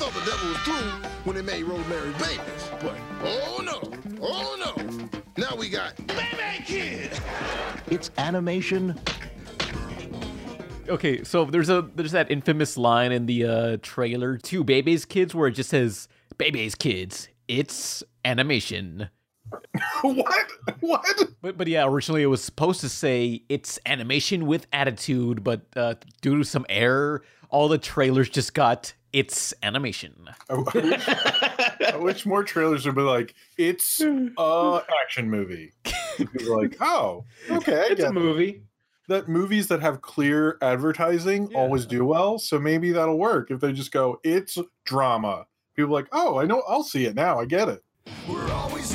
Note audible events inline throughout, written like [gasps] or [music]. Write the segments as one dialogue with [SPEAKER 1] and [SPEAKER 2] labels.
[SPEAKER 1] thought the devil was through when they made Rosemary Babies. But, oh no, oh no. Now we got Baby Kid.
[SPEAKER 2] It's animation
[SPEAKER 3] Okay, so there's a there's that infamous line in the uh, trailer to Baby's Kids where it just says Baby's Kids. It's animation. [laughs]
[SPEAKER 4] what? What?
[SPEAKER 3] But but yeah, originally it was supposed to say it's animation with attitude, but uh, due to some error, all the trailers just got it's animation.
[SPEAKER 4] I wish, [laughs] I wish more trailers would be like, it's a action movie. People are like, [laughs] oh, okay, I
[SPEAKER 5] It's
[SPEAKER 4] get
[SPEAKER 5] a movie.
[SPEAKER 4] that. Movies that have clear advertising always do well, so maybe that'll work if they just go, it's drama. People are like, oh, I know, I'll see it now. I get it.
[SPEAKER 6] We're always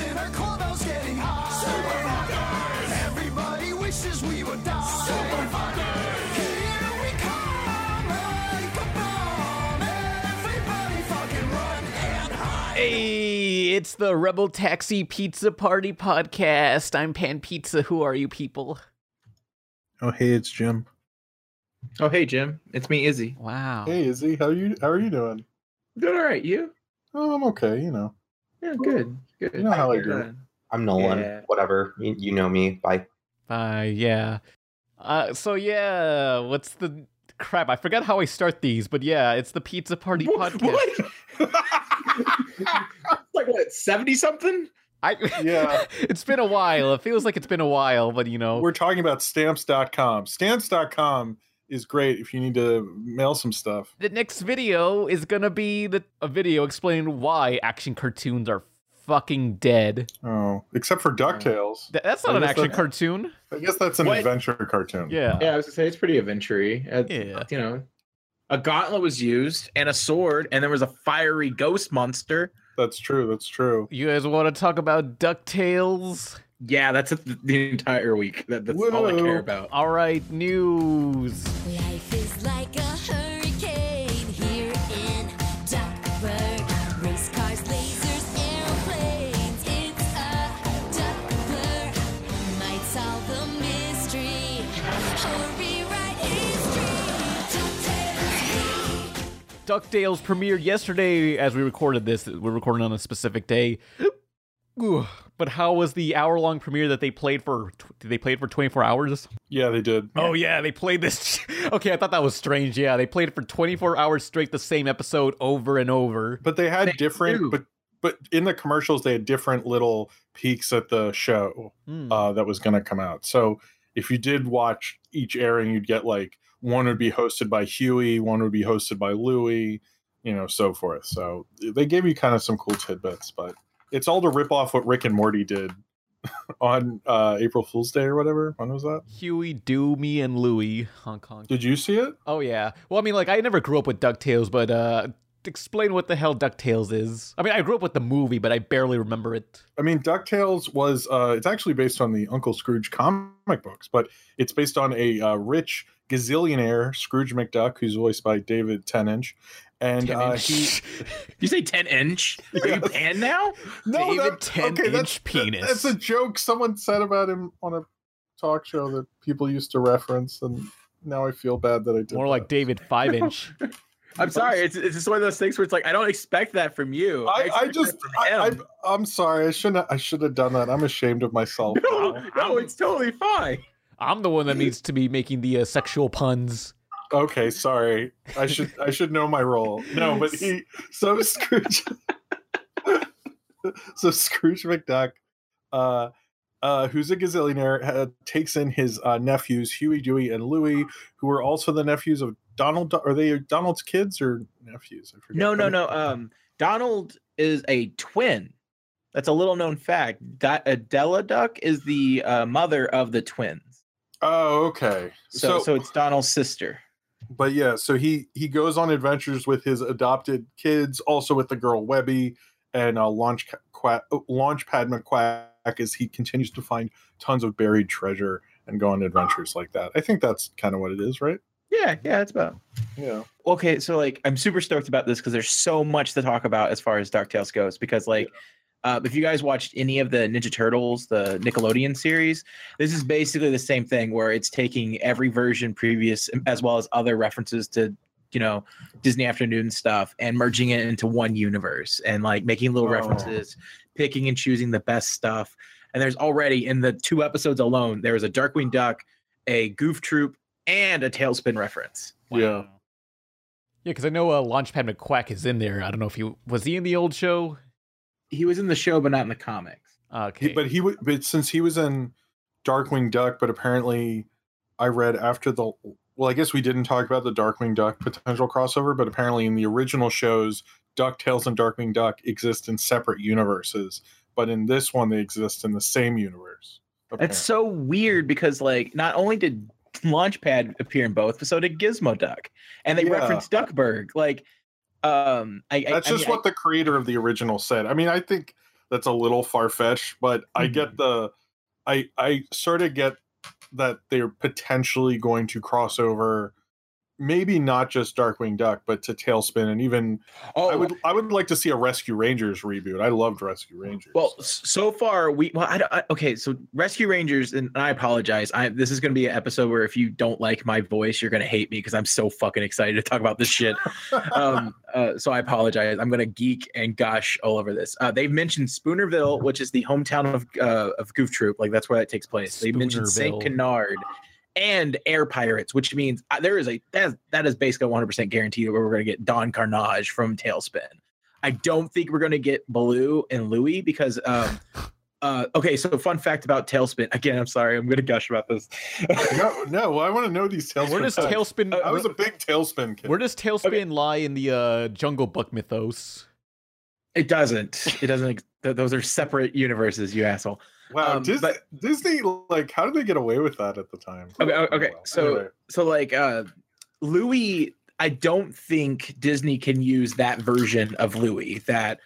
[SPEAKER 3] it's the Rebel Taxi Pizza Party podcast. I'm Pan Pizza. Who are you people?
[SPEAKER 4] Oh, hey, it's Jim.
[SPEAKER 5] Oh, hey, Jim. It's me, Izzy.
[SPEAKER 3] Wow.
[SPEAKER 4] Hey, Izzy, how you? How are you doing?
[SPEAKER 5] Doing all right. You?
[SPEAKER 4] Oh, I'm okay. You know,
[SPEAKER 5] Yeah, good. Good.
[SPEAKER 4] You know how I do.
[SPEAKER 5] Good.
[SPEAKER 7] I'm Nolan.
[SPEAKER 5] Yeah.
[SPEAKER 7] Whatever. You, you know me. Bye.
[SPEAKER 3] Uh, yeah. Uh, so yeah, what's the crap? I forgot how I start these, but yeah, it's the Pizza Party
[SPEAKER 5] What?
[SPEAKER 3] podcast. [laughs] [laughs]
[SPEAKER 5] like what? Seventy something?
[SPEAKER 3] I
[SPEAKER 4] Yeah. [laughs]
[SPEAKER 3] it's been a while. It feels like it's been a while, but you know,
[SPEAKER 4] we're talking about stamps.com. Stamps.com is great if you need to mail some stuff.
[SPEAKER 3] the next video is gonna be the a video explaining why action cartoons are fucking dead.
[SPEAKER 4] Oh, except for DuckTales.
[SPEAKER 3] Th- That's
[SPEAKER 4] I
[SPEAKER 3] not an action
[SPEAKER 4] that-
[SPEAKER 3] cartoon.
[SPEAKER 4] I guess that's an
[SPEAKER 5] What?
[SPEAKER 4] adventure cartoon.
[SPEAKER 3] Yeah.
[SPEAKER 5] Yeah, I was gonna say it's pretty adventure uh,
[SPEAKER 3] Yeah.
[SPEAKER 5] You know, a gauntlet was used and a sword, and there was a fiery ghost monster.
[SPEAKER 4] That's true. That's true.
[SPEAKER 3] You guys want to talk about DuckTales?
[SPEAKER 5] Yeah, that's it the entire week. That, that's all I care about.
[SPEAKER 3] All right, news.
[SPEAKER 8] DuckTales.
[SPEAKER 3] Premiered yesterday as we recorded this. We're recording on a specific day. Ooh, But how was the hour-long premiere that they played for? Did they play it for 24 hours?
[SPEAKER 4] Yeah, they did.
[SPEAKER 3] Oh yeah, they played this. [laughs] okay, I thought that was strange. Yeah, they played it for 24 hours straight, the same episode over and over.
[SPEAKER 4] But they had
[SPEAKER 5] They
[SPEAKER 4] different
[SPEAKER 5] do.
[SPEAKER 4] but but in the commercials they had different little peaks at the show
[SPEAKER 3] Hmm.
[SPEAKER 4] uh, that was going to come out. So if you did watch each airing, you'd get like one would be hosted by Huey, one would be hosted by Louie, you know, so forth. So they gave you kind of some cool tidbits, but it's all to rip off what Rick and Morty did [laughs] on uh, April Fool's Day or whatever. When was that?
[SPEAKER 3] Huey, Do, Me, and Louie, Hong Kong.
[SPEAKER 4] Did you see it?
[SPEAKER 3] Oh yeah. Well, I mean, like I never grew up with Ducktales, but uh, explain what the hell Ducktales is. I mean, I grew up with the movie, but I barely remember it.
[SPEAKER 4] I mean, DuckTales was, uh, it's actually based on the Uncle Scrooge comic books, but it's based on a uh, rich gazillionaire, Scrooge McDuck, who's voiced by David Tennant. And uh, he, [laughs]
[SPEAKER 5] you say ten inch? Are you pan now? [laughs]
[SPEAKER 4] no,
[SPEAKER 3] David
[SPEAKER 4] that-
[SPEAKER 3] 10
[SPEAKER 4] okay, that's,
[SPEAKER 3] inch penis.
[SPEAKER 4] that- that's a joke someone said about him on a talk show that people used to reference. And now I feel bad that I did.
[SPEAKER 3] More like. David Five Inch. [laughs]
[SPEAKER 5] I'm sorry. It's it's just one of those things where it's like I don't expect that from you.
[SPEAKER 4] I, I
[SPEAKER 5] expect
[SPEAKER 4] just, I,
[SPEAKER 5] him.
[SPEAKER 4] I, I'm sorry. I shouldn't. I should have done that. I'm ashamed of myself.
[SPEAKER 5] no,
[SPEAKER 4] now.
[SPEAKER 5] no, it's totally fine.
[SPEAKER 3] I'm the one that needs to be making the uh, sexual puns.
[SPEAKER 4] Okay, sorry. I should I should know my role. No, but he [laughs] so Scrooge [laughs] so Scrooge McDuck, uh, uh, who's a gazillionaire, uh, takes in his uh, nephews Huey, Dewey, and Louie, who are also the nephews of Donald. Are they Donald's kids or nephews? I forget.
[SPEAKER 5] No, no, no. Um, Donald is a twin. That's a little known fact. Da- Della Duck is the uh, mother of the twins.
[SPEAKER 4] Oh, okay.
[SPEAKER 5] So, so, it's Donald's sister.
[SPEAKER 4] but yeah, so he he goes on adventures with his adopted kids, also with the girl Webby, and uh, launch Quack, Launchpad McQuack as he continues to find tons of buried treasure and go on adventures like that. I think that's kind of what it is, right?
[SPEAKER 5] Yeah, yeah, it's about.
[SPEAKER 4] Yeah.
[SPEAKER 5] Okay, so like I'm super stoked about this because there's so much to talk about as far as DuckTales goes. Because like, uh, if you guys watched any of the Ninja Turtles, the Nickelodeon series, this is basically the same thing where it's taking every version previous as well as other references to you know Disney Afternoon stuff and merging it into one universe and like making little
[SPEAKER 4] Oh.
[SPEAKER 5] references, picking and choosing the best stuff. And there's already in the two episodes alone, there was a Darkwing Duck, a Goof Troop, and a Tailspin reference.
[SPEAKER 4] Yeah.
[SPEAKER 3] Yeah, because I know uh, Launchpad McQuack is in there. I don't know if he was he in the old show.
[SPEAKER 5] He was in the show, but not in the comics.
[SPEAKER 3] Okay,
[SPEAKER 4] He- but he would but since he was in Darkwing Duck, but apparently I read after the well, I guess we didn't talk about the Darkwing Duck potential crossover, but apparently in the original shows, DuckTales and Darkwing Duck exist in separate universes, but in this one they exist in the same universe.
[SPEAKER 5] That's so weird because like not only did Launchpad appear in both, but so did Gizmo Duck, and they
[SPEAKER 4] Yeah.
[SPEAKER 5] referenced Duckburg. Like, um, I, I-
[SPEAKER 4] That's
[SPEAKER 5] I
[SPEAKER 4] just
[SPEAKER 5] mean,
[SPEAKER 4] what the creator of the original said. I mean, I think that's a little far fetched, but I
[SPEAKER 5] Mm-hmm.
[SPEAKER 4] get the, I I sort of get that they're potentially going to cross over, maybe not just Darkwing Duck, but to Tailspin, and even
[SPEAKER 5] I, oh,
[SPEAKER 4] I would I would like to see a Rescue Rangers reboot. I loved Rescue Rangers.
[SPEAKER 5] Well, s- so far we well, I, don't- I okay. So Rescue Rangers, and I apologize. I this is going to be an episode where if you don't like my voice, you're going to hate me because I'm so fucking excited to talk about this shit. [laughs] um, uh, so I apologize. I'm going to geek and gush all over this. Uh, they've mentioned Spoonerville, which is the hometown of uh, of Goof Troop. Like that's where that takes place. They mentioned Saint
[SPEAKER 3] Spoonerville.
[SPEAKER 5] Canard and Air Pirates, which means uh, there is a that is, that is basically 100 percent guaranteed where we're going to get Don Carnage from Tailspin. I don't think we're going to get Baloo and Louie because um uh okay so fun fact about Tailspin again I'm sorry I'm going to gush about this [laughs]
[SPEAKER 4] no, no, well, I want to know these Tailspin.
[SPEAKER 3] where does
[SPEAKER 4] facts.
[SPEAKER 3] Tailspin?
[SPEAKER 4] I was a big Tailspin kid.
[SPEAKER 3] where does Tailspin lie in the uh, Jungle Book mythos?
[SPEAKER 5] it doesn't it doesn't those are separate universes you asshole
[SPEAKER 4] wow,
[SPEAKER 5] um,
[SPEAKER 4] Disney,
[SPEAKER 5] but-
[SPEAKER 4] Disney, like, how did they get away with that at the time?
[SPEAKER 5] Okay, o- okay,
[SPEAKER 4] Well,
[SPEAKER 5] so-
[SPEAKER 4] anyway.
[SPEAKER 5] so like uh Louie I don't think Disney can use that version of Louie that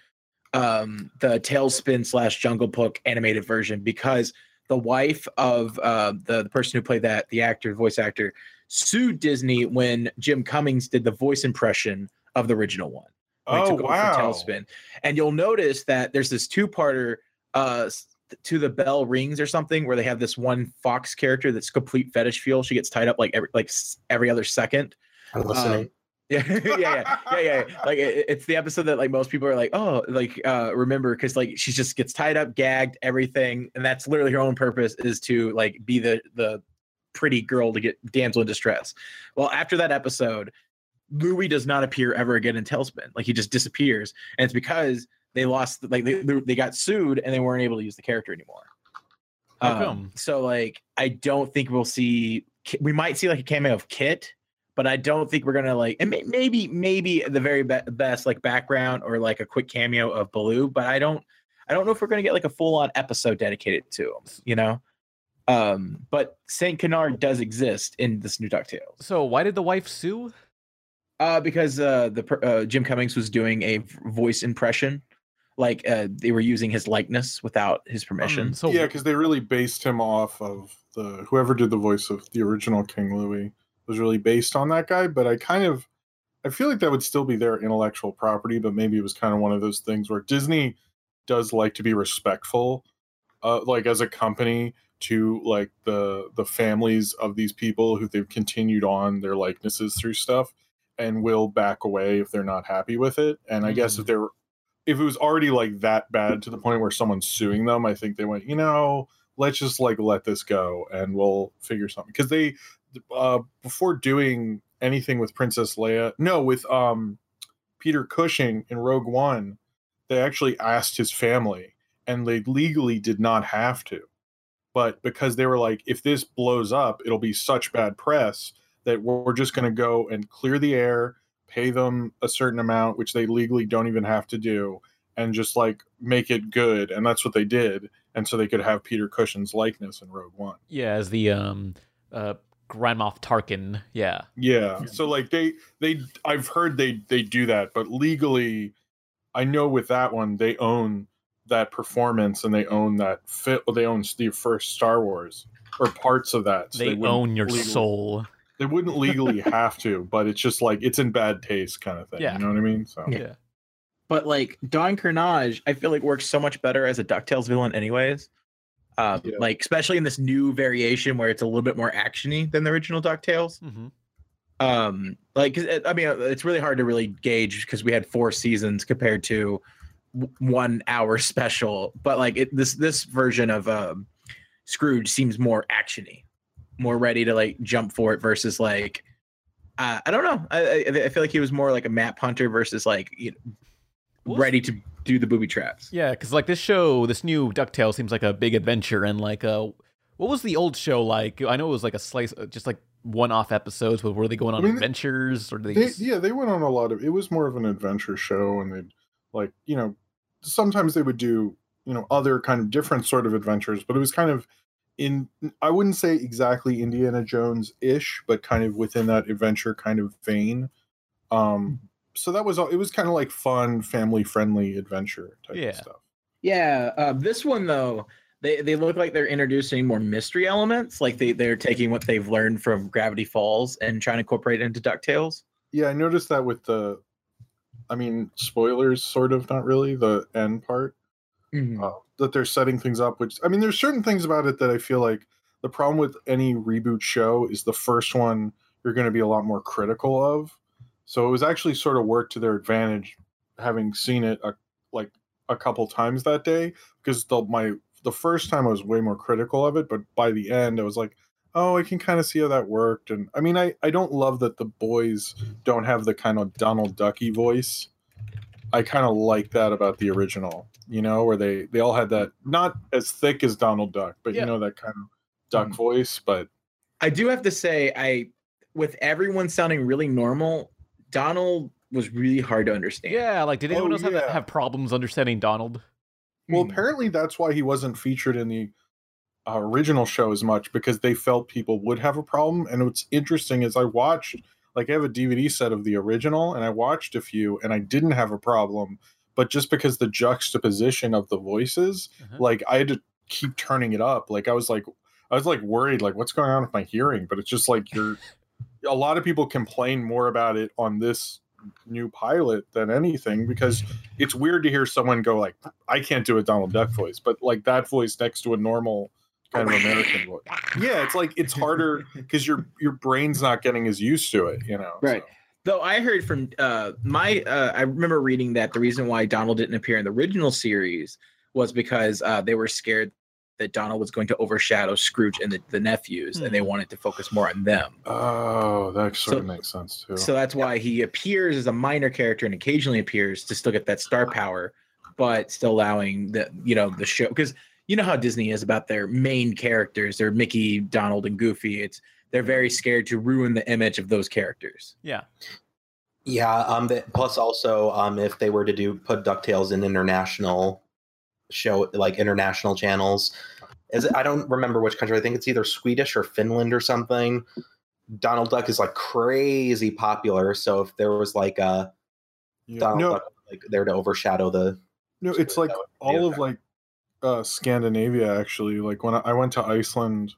[SPEAKER 5] um the Tailspin slash Jungle Book animated version because the wife of uh, the, the person who played that the actor voice actor sued Disney when Jim Cummings did the voice impression of the original one. when he
[SPEAKER 4] oh
[SPEAKER 5] took over for
[SPEAKER 4] wow,
[SPEAKER 5] Tailspin. And you'll notice that there's this two-parter uh s- to the bell rings or something where they have this one fox character that's complete fetish feel. She gets tied up like every like every other second.
[SPEAKER 7] I'm listening.
[SPEAKER 5] Um, [laughs] yeah, yeah, yeah, yeah, yeah. Like it, it's the episode that like most people are like, oh, like uh remember because like she just gets tied up, gagged, everything, and that's literally her own purpose is to like be the the pretty girl to get damsel in distress. Well, after that episode, Louie does not appear ever again in Tailspin. Like he just disappears, and it's because they lost, like they they got sued and they weren't able to use the character anymore. Um. So like, I don't think we'll see. We might see like a cameo of Kit, but I don't think we're gonna like. And maybe maybe the very be- best like background or like a quick cameo of Baloo, but I don't. I don't know if we're gonna get like a full on episode dedicated to him. You know. Um, but Saint Canard does exist in this new DuckTales.
[SPEAKER 3] So why did the wife sue?
[SPEAKER 5] Uh, because uh, the uh, Jim Cummings was doing a voice impression, like uh, they were using his likeness without his permission.
[SPEAKER 3] Um, so
[SPEAKER 4] yeah, because they really based him off of the whoever did the voice of the original King Louie was really based on that guy. But I kind of I feel like that would still be their intellectual property, but maybe it was kind of one of those things where Disney does like to be respectful, uh, like as a company to like the the families of these people who they've continued on their likenesses through stuff and will back away if they're not happy with it. And I guess if they're if it was already like that bad to the point where someone's suing them, I think they went, you know, let's just like let this go and we'll figure something. Because they uh before doing anything with Princess Leia, no, with um Peter Cushing in Rogue One, they actually asked his family and they legally did not have to. But because they were like, if this blows up, it'll be such bad press that we're just going to go and clear the air, pay them a certain amount, which they legally don't even have to do, and just like make it good. And that's what they did. And so they could have Peter Cushing's likeness in Rogue One.
[SPEAKER 3] Yeah, as the um uh Grand Moff Tarkin. Yeah.
[SPEAKER 4] Yeah. So like they they I've heard they they do that, but legally I know with that one they own that performance and they own that fit they own the first Star Wars or parts of that. So
[SPEAKER 3] They,
[SPEAKER 4] wouldn't
[SPEAKER 3] own your
[SPEAKER 4] legally-
[SPEAKER 3] soul.
[SPEAKER 4] They wouldn't legally [laughs] have to, but it's just like it's in bad taste kind of thing.
[SPEAKER 3] Yeah.
[SPEAKER 4] You know what I mean? So
[SPEAKER 3] Yeah.
[SPEAKER 5] But like Don Carnage, I feel like works so much better as a Ducktales villain, anyways. Um,
[SPEAKER 4] Yeah.
[SPEAKER 5] Like especially in this new variation where it's a little bit more actiony than the original Ducktales.
[SPEAKER 3] hmm
[SPEAKER 5] Um, like 'cause it- I mean, it's really hard to really gauge because we had four seasons compared to one hour [laughs] special. But like it, this this version of um, Scrooge seems more actiony, more ready to like jump for it versus like. Uh, I don't know. I, I I feel like he was more like a map hunter versus like you know,
[SPEAKER 3] Well,
[SPEAKER 5] ready to do the booby traps.
[SPEAKER 3] Yeah, because like this show, this new Ducktales seems like a big adventure, and like uh, what was the old show like? I know it was like a slice, uh, just like one-off episodes, but were they going on
[SPEAKER 4] I mean,
[SPEAKER 3] adventures or they?
[SPEAKER 4] They,
[SPEAKER 3] just-
[SPEAKER 4] yeah, they went on a lot of. It was more of an adventure show, and they'd like you know, sometimes they would do you know other kind of different sort of adventures, but it was kind of in. I wouldn't say exactly Indiana Jones ish, but kind of within that adventure kind of vein. Um, so that was all. It was kind of like fun, family friendly adventure type
[SPEAKER 3] Yeah.
[SPEAKER 4] of stuff.
[SPEAKER 5] Yeah, uh, this one though, they they look like they're introducing more mystery elements. Like they they're taking what they've learned from Gravity Falls and trying to incorporate it into Ducktales.
[SPEAKER 4] Yeah, I noticed that with the. I mean, spoilers, sort of, not really the end part. uh, that they're setting things up which i mean there's certain things about it that i feel like the problem with any reboot show is the first one you're going to be a lot more critical of. So it was actually sort of worked to their advantage having seen it a, like a couple times that day because the my the first time i was way more critical of it but by the end i was like oh i can kind of see how that worked. And i mean i i don't love that the boys don't have the kind of donald ducky voice. I kind of like that about the original, you know, where they they all had that not as thick as Donald Duck, but
[SPEAKER 3] Yeah.
[SPEAKER 4] you know that kind of duck
[SPEAKER 5] Mhm.
[SPEAKER 4] voice. But
[SPEAKER 5] I do have to say, I with everyone sounding really normal, Donald was really hard to understand.
[SPEAKER 3] yeah, like did anyone
[SPEAKER 4] Oh,
[SPEAKER 3] else have,
[SPEAKER 4] yeah.
[SPEAKER 3] have problems understanding Donald?
[SPEAKER 4] well,
[SPEAKER 5] Mhm.
[SPEAKER 4] apparently that's why he wasn't featured in the uh, original show as much because they felt people would have a problem. And what's interesting is I watched like I have a DVD set of the original, and I watched a few, and I didn't have a problem. But just because the juxtaposition of the voices,
[SPEAKER 3] Uh-huh.
[SPEAKER 4] like I had to keep turning it up. Like I was like I was like worried, like what's going on with my hearing? But it's just like [laughs] you're a lot of people complain more about it on this new pilot than anything because it's weird to hear someone go like I can't do a Donald Duck voice, but like that voice next to a normal kind of American voice. Yeah, it's like it's harder [laughs] because your your brain's not getting as used to it, you know.
[SPEAKER 5] Right.
[SPEAKER 4] so.
[SPEAKER 5] Though I heard from uh, my, uh, I remember reading that the reason why Donald didn't appear in the original series was because uh, they were scared that Donald was going to overshadow Scrooge and the, the nephews, and they
[SPEAKER 3] Hmm.
[SPEAKER 5] wanted to focus more on them.
[SPEAKER 4] Oh, that sort
[SPEAKER 5] So-
[SPEAKER 4] of makes sense too.
[SPEAKER 5] So that's why he appears as a minor character and occasionally appears to still get that star power, but still allowing the you know the show because you know how Disney is about their main characters. They're Mickey, Donald, and Goofy. It's they're very scared to ruin the image of those characters.
[SPEAKER 3] Yeah.
[SPEAKER 7] Yeah. Um. the- Plus, also, um, if they were to do put Ducktales in international show, like international channels, is it, I don't remember which country. I think it's either Swedish or Finland or something. Donald Duck is like crazy popular. So if there was like a
[SPEAKER 4] Yeah.
[SPEAKER 7] Donald
[SPEAKER 4] No,
[SPEAKER 7] Duck like there to overshadow the
[SPEAKER 4] No, it's like
[SPEAKER 7] that would be
[SPEAKER 4] all of like uh Scandinavia actually. Like when I, I went to Iceland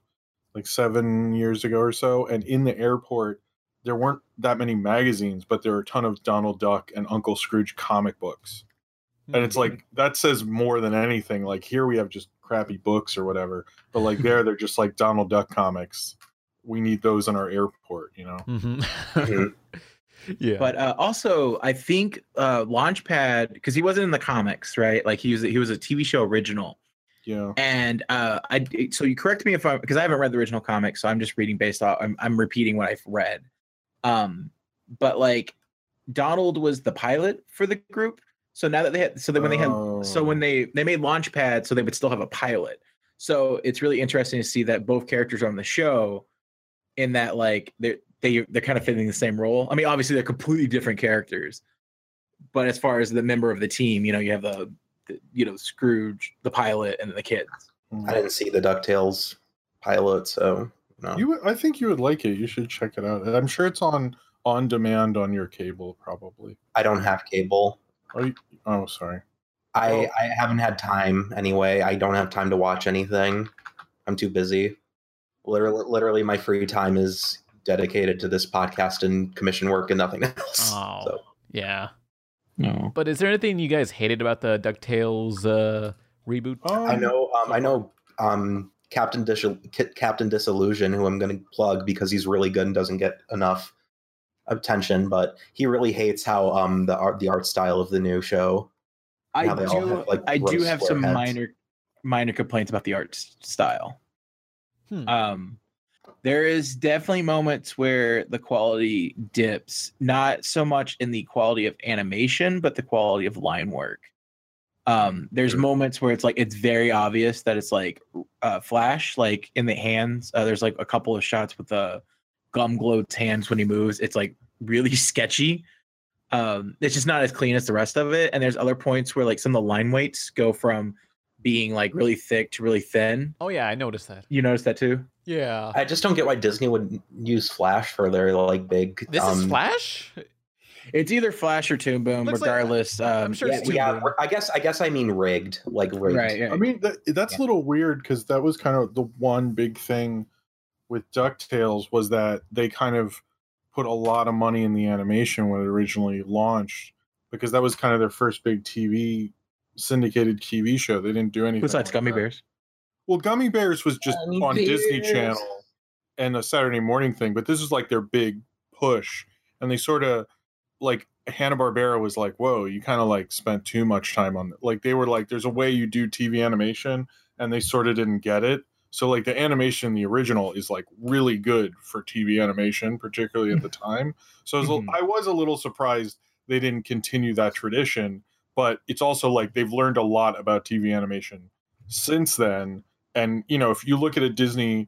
[SPEAKER 4] like seven years ago or so, and in the airport there weren't that many magazines, but there were a ton of Donald Duck and Uncle Scrooge comic books. And it's like that says more than anything. Like here we have just crappy books or whatever, but like there they're just like Donald Duck comics. We need those in our airport, you know.
[SPEAKER 3] Mhm.
[SPEAKER 7] Mhm. [laughs]
[SPEAKER 3] yeah.
[SPEAKER 5] But uh, also, I think uh, Launchpad because he wasn't in the comics, right? Like he was he was a TV show original.
[SPEAKER 4] Yeah.
[SPEAKER 5] And uh, I so you correct me if I because I haven't read the original comic, so I'm just reading based off. I'm I'm repeating what I've read. Um, but like Donald was the pilot for the group. So now that they had, so that when they had, so
[SPEAKER 4] Oh.
[SPEAKER 5] when they they made Launchpad, so they would still have a pilot. So it's really interesting to see that both characters are on the show, in that like they they they're kind of fitting the same role. I mean, obviously they're completely different characters, but as far as the member of the team, you know, you have the you know Scrooge, the pilot, and the kids. Mm.
[SPEAKER 7] I didn't see the Ducktales pilot, so no.
[SPEAKER 4] You, would- I think you would like it. You should check it out. I'm sure it's on on demand on your cable, probably.
[SPEAKER 7] I don't have cable.
[SPEAKER 4] Are you, oh, sorry.
[SPEAKER 7] I. I haven't had time anyway. I don't have time to watch anything. I'm too busy. Literally, literally, my free time is dedicated to this podcast and commission work and nothing [laughs] else.
[SPEAKER 3] oh,
[SPEAKER 7] So
[SPEAKER 3] yeah.
[SPEAKER 5] No.
[SPEAKER 3] But is there anything you guys hated about the Ducktales uh, reboot?
[SPEAKER 4] Oh,
[SPEAKER 7] I know. Um, I know. Um, Captain Dis- Captain Disillusion, who I'm going to plug because he's really good and doesn't get enough attention, but he really hates how um the art the art style of the new show.
[SPEAKER 5] I
[SPEAKER 7] How they all
[SPEAKER 5] do.
[SPEAKER 7] have, like,
[SPEAKER 5] I do have some
[SPEAKER 7] heads.
[SPEAKER 5] minor minor complaints about the art style.
[SPEAKER 3] Hmm.
[SPEAKER 5] Um, there is definitely moments where the quality dips, not so much in the quality of animation, but the quality of line work. Um, there's
[SPEAKER 4] Sure.
[SPEAKER 5] moments where it's like it's very obvious that it's like uh, Flash, like in the hands. Uh, there's like a couple of shots with the Glomgold's hands when he moves. It's like really [laughs] sketchy. Um, it's just not as clean as the rest of it. And there's other points where like some of the line weights go from being like really thick to really thin.
[SPEAKER 3] Oh yeah, I noticed that.
[SPEAKER 5] You noticed that too?
[SPEAKER 3] Yeah.
[SPEAKER 7] I just don't get why Disney would use Flash for their like big.
[SPEAKER 3] This is
[SPEAKER 7] um,
[SPEAKER 3] Flash.
[SPEAKER 5] It's either Flash or Toon Boom,
[SPEAKER 3] Looks like-
[SPEAKER 5] regardless. um,
[SPEAKER 3] sure
[SPEAKER 7] Yeah,
[SPEAKER 3] it's Toon
[SPEAKER 7] yeah,
[SPEAKER 3] Boom.
[SPEAKER 7] r- I guess I guess I mean rigged, like rigged.
[SPEAKER 5] right. Yeah.
[SPEAKER 4] I mean, that, that's
[SPEAKER 7] Yeah.
[SPEAKER 4] a little weird because that was kind of the one big thing with DuckTales was that they kind of put a lot of money in the animation when it originally launched because that was kind of their first big TV syndicated TV show. They didn't do anything.
[SPEAKER 5] Besides
[SPEAKER 4] like
[SPEAKER 5] Gummi
[SPEAKER 4] that.
[SPEAKER 5] Bears.
[SPEAKER 4] Well, Gummi Bears was just
[SPEAKER 7] Gummy
[SPEAKER 4] on Disney Channel and a Saturday morning thing, but this is like their big push. And they sort of like Hanna Barbera was like, "Whoa, you kind of like spent too much time on it." Like they were like, "There's a way you do TV animation," and they sort of didn't get it. So like the animation, the original is like really good for TV animation, particularly at the [laughs] time. So I was, a-
[SPEAKER 5] Mhm.
[SPEAKER 4] I was a little surprised they didn't continue that tradition. But it's also like they've learned a lot about TV animation since then. And you know, if you look at a Disney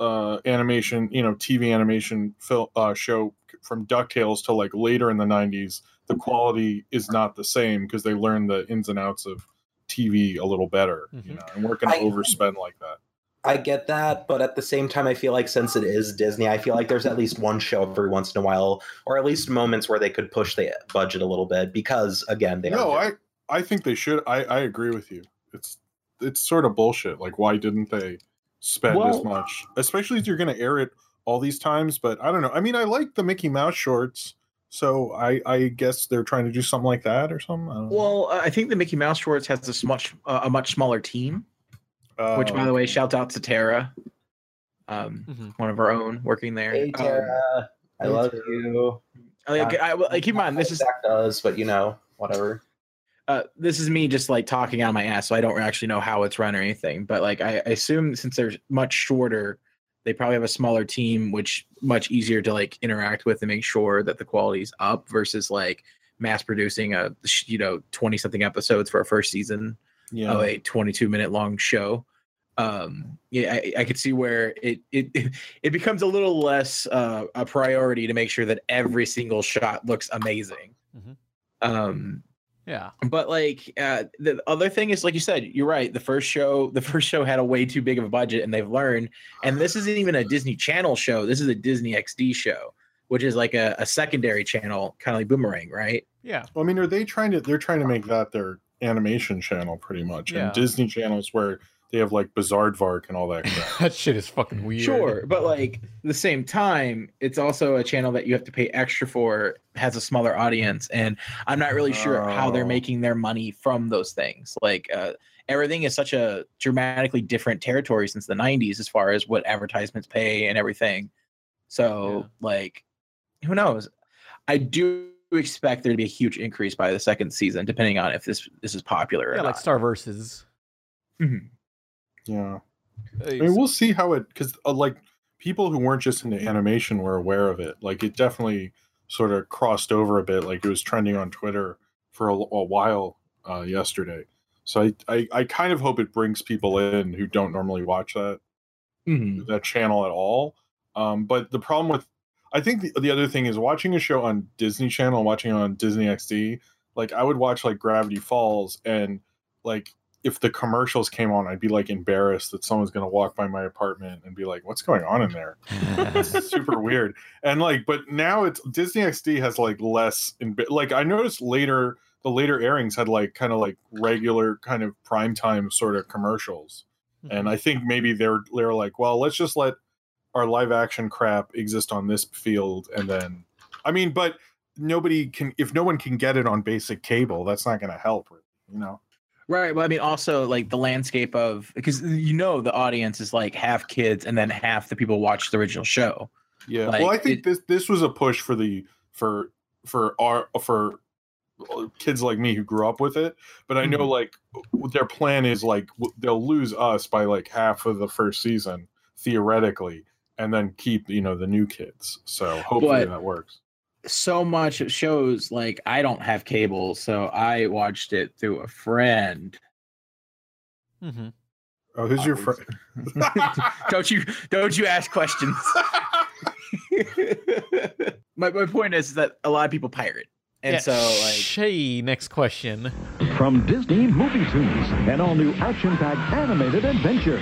[SPEAKER 4] uh, animation, you know, TV animation film uh, show from Ducktales to like later in the '90s, the quality is not the same because they learned the ins and outs of TV a little better. You
[SPEAKER 3] Mhm.
[SPEAKER 4] know, and we're going to overspend like that.
[SPEAKER 7] I get that, but at the same time, I feel like since it is Disney, I feel like there's at least one show every once in a while, or at least moments where they could push the budget a little bit because, again, they
[SPEAKER 4] No. I I think they should. I I agree with you. It's it's sort of bullshit. Like, why didn't they spend as much? Especially if you're going to air it all these times. But I don't know. I mean, I like the Mickey Mouse shorts, so I I guess they're trying to do something like that or something. I don't.
[SPEAKER 5] Well, uh, I think the Mickey Mouse shorts has this much uh, a much smaller team. Which, by the way,
[SPEAKER 4] Uh,
[SPEAKER 5] shout out to Tara, um,
[SPEAKER 3] Mhm.
[SPEAKER 5] one of our own working there.
[SPEAKER 7] Hey,
[SPEAKER 5] Um,
[SPEAKER 7] Tara, I love
[SPEAKER 5] Tara.
[SPEAKER 7] you.
[SPEAKER 5] like, I, I, keep in mind, this is
[SPEAKER 7] Zach does, but you know, whatever.
[SPEAKER 5] uh, this is me just like talking out of my ass, so I don't actually know how it's run or anything. But like, I, I assume since they're much shorter, they probably have a smaller team, which much easier to like interact with and make sure that the quality's up versus like mass producing a you know twenty something episodes for a first season
[SPEAKER 4] yeah.
[SPEAKER 5] of a 22 minute long show um yeah I, I could see where it it [laughs] it becomes a little less uh, a priority to make sure that every single shot looks amazing
[SPEAKER 3] Mhm.
[SPEAKER 5] um
[SPEAKER 3] Yeah.
[SPEAKER 5] but like uh the other thing is like you said you're right the first show [laughs] the first show had a way too big of a budget and they've learned and this isn't even a disney channel show this is a disney xd show which is like a, a secondary channel kind of like boomerang right
[SPEAKER 3] Yeah.
[SPEAKER 4] Well, i mean, are they trying to? They're trying to make that their animation channel, pretty much.
[SPEAKER 3] Yeah.
[SPEAKER 4] And Disney channels where they have like Bizaardvark and all that crap. [laughs]
[SPEAKER 3] that shit is fucking weird.
[SPEAKER 5] Sure, but like at the same time, it's also a channel that you have to pay extra for, has a smaller audience, and I'm not really sure how they're
[SPEAKER 4] Oh.
[SPEAKER 5] making their money from those things. Like uh, everything is such a dramatically different territory since the '90s as far as what advertisements pay and everything. So
[SPEAKER 3] Yeah.
[SPEAKER 5] like, who knows? I do expect there to be a huge increase by the second season, depending on if this this is popular or
[SPEAKER 3] Yeah, like
[SPEAKER 5] not.
[SPEAKER 3] Star Versus.
[SPEAKER 5] Mhm.
[SPEAKER 4] Yeah. I mean, we'll see how it because uh, like people who weren't just into animation were aware of it. Like it definitely sort of crossed over a bit. Like it was trending on Twitter for a, a while uh, yesterday. So I, I I kind of hope it brings people in who don't normally watch that
[SPEAKER 5] Mhm.
[SPEAKER 4] that channel at all. Um, but the problem with I think the, the other thing is watching a show on Disney Channel, watching on Disney XD. Like I would watch like Gravity Falls, and like if the commercials came on, I'd be like embarrassed that someone's gonna walk by my apartment and be like, "What's going on in there?" It's [laughs] super weird. And like, but now it's Disney XD has like less. In, like I noticed later, the later airings had like kind of like regular kind of primetime sort of commercials and mm-hmm. I think maybe they're they're like, well, let's just let our live action crap exist on this field, and then, I mean, but nobody can if no one can get it on basic cable, that's not going to help, you know.
[SPEAKER 5] Right, but I mean, also like the landscape of because you know the audience is like half kids and then half the people watch the original show.
[SPEAKER 4] Yeah.
[SPEAKER 5] Like,
[SPEAKER 4] well, I think
[SPEAKER 5] it-
[SPEAKER 4] this this was a push for the for for our for kids like me who grew up with it. But I know
[SPEAKER 5] Mhm.
[SPEAKER 4] like their plan is like they'll lose us by like half of the first season theoretically, and then keep you know the new kids. So hopefully
[SPEAKER 5] But-
[SPEAKER 4] that works.
[SPEAKER 5] So much of shows like I don't have cable, so I watched it through a friend.
[SPEAKER 3] Mm-hmm.
[SPEAKER 4] Oh, who's your friend? [laughs] [laughs]
[SPEAKER 5] don't you don't you ask questions. [laughs] my my point is that a lot of people pirate. And so like
[SPEAKER 3] Shay, next question.
[SPEAKER 2] From Disney MovieToons, an all-new action-packed animated adventure.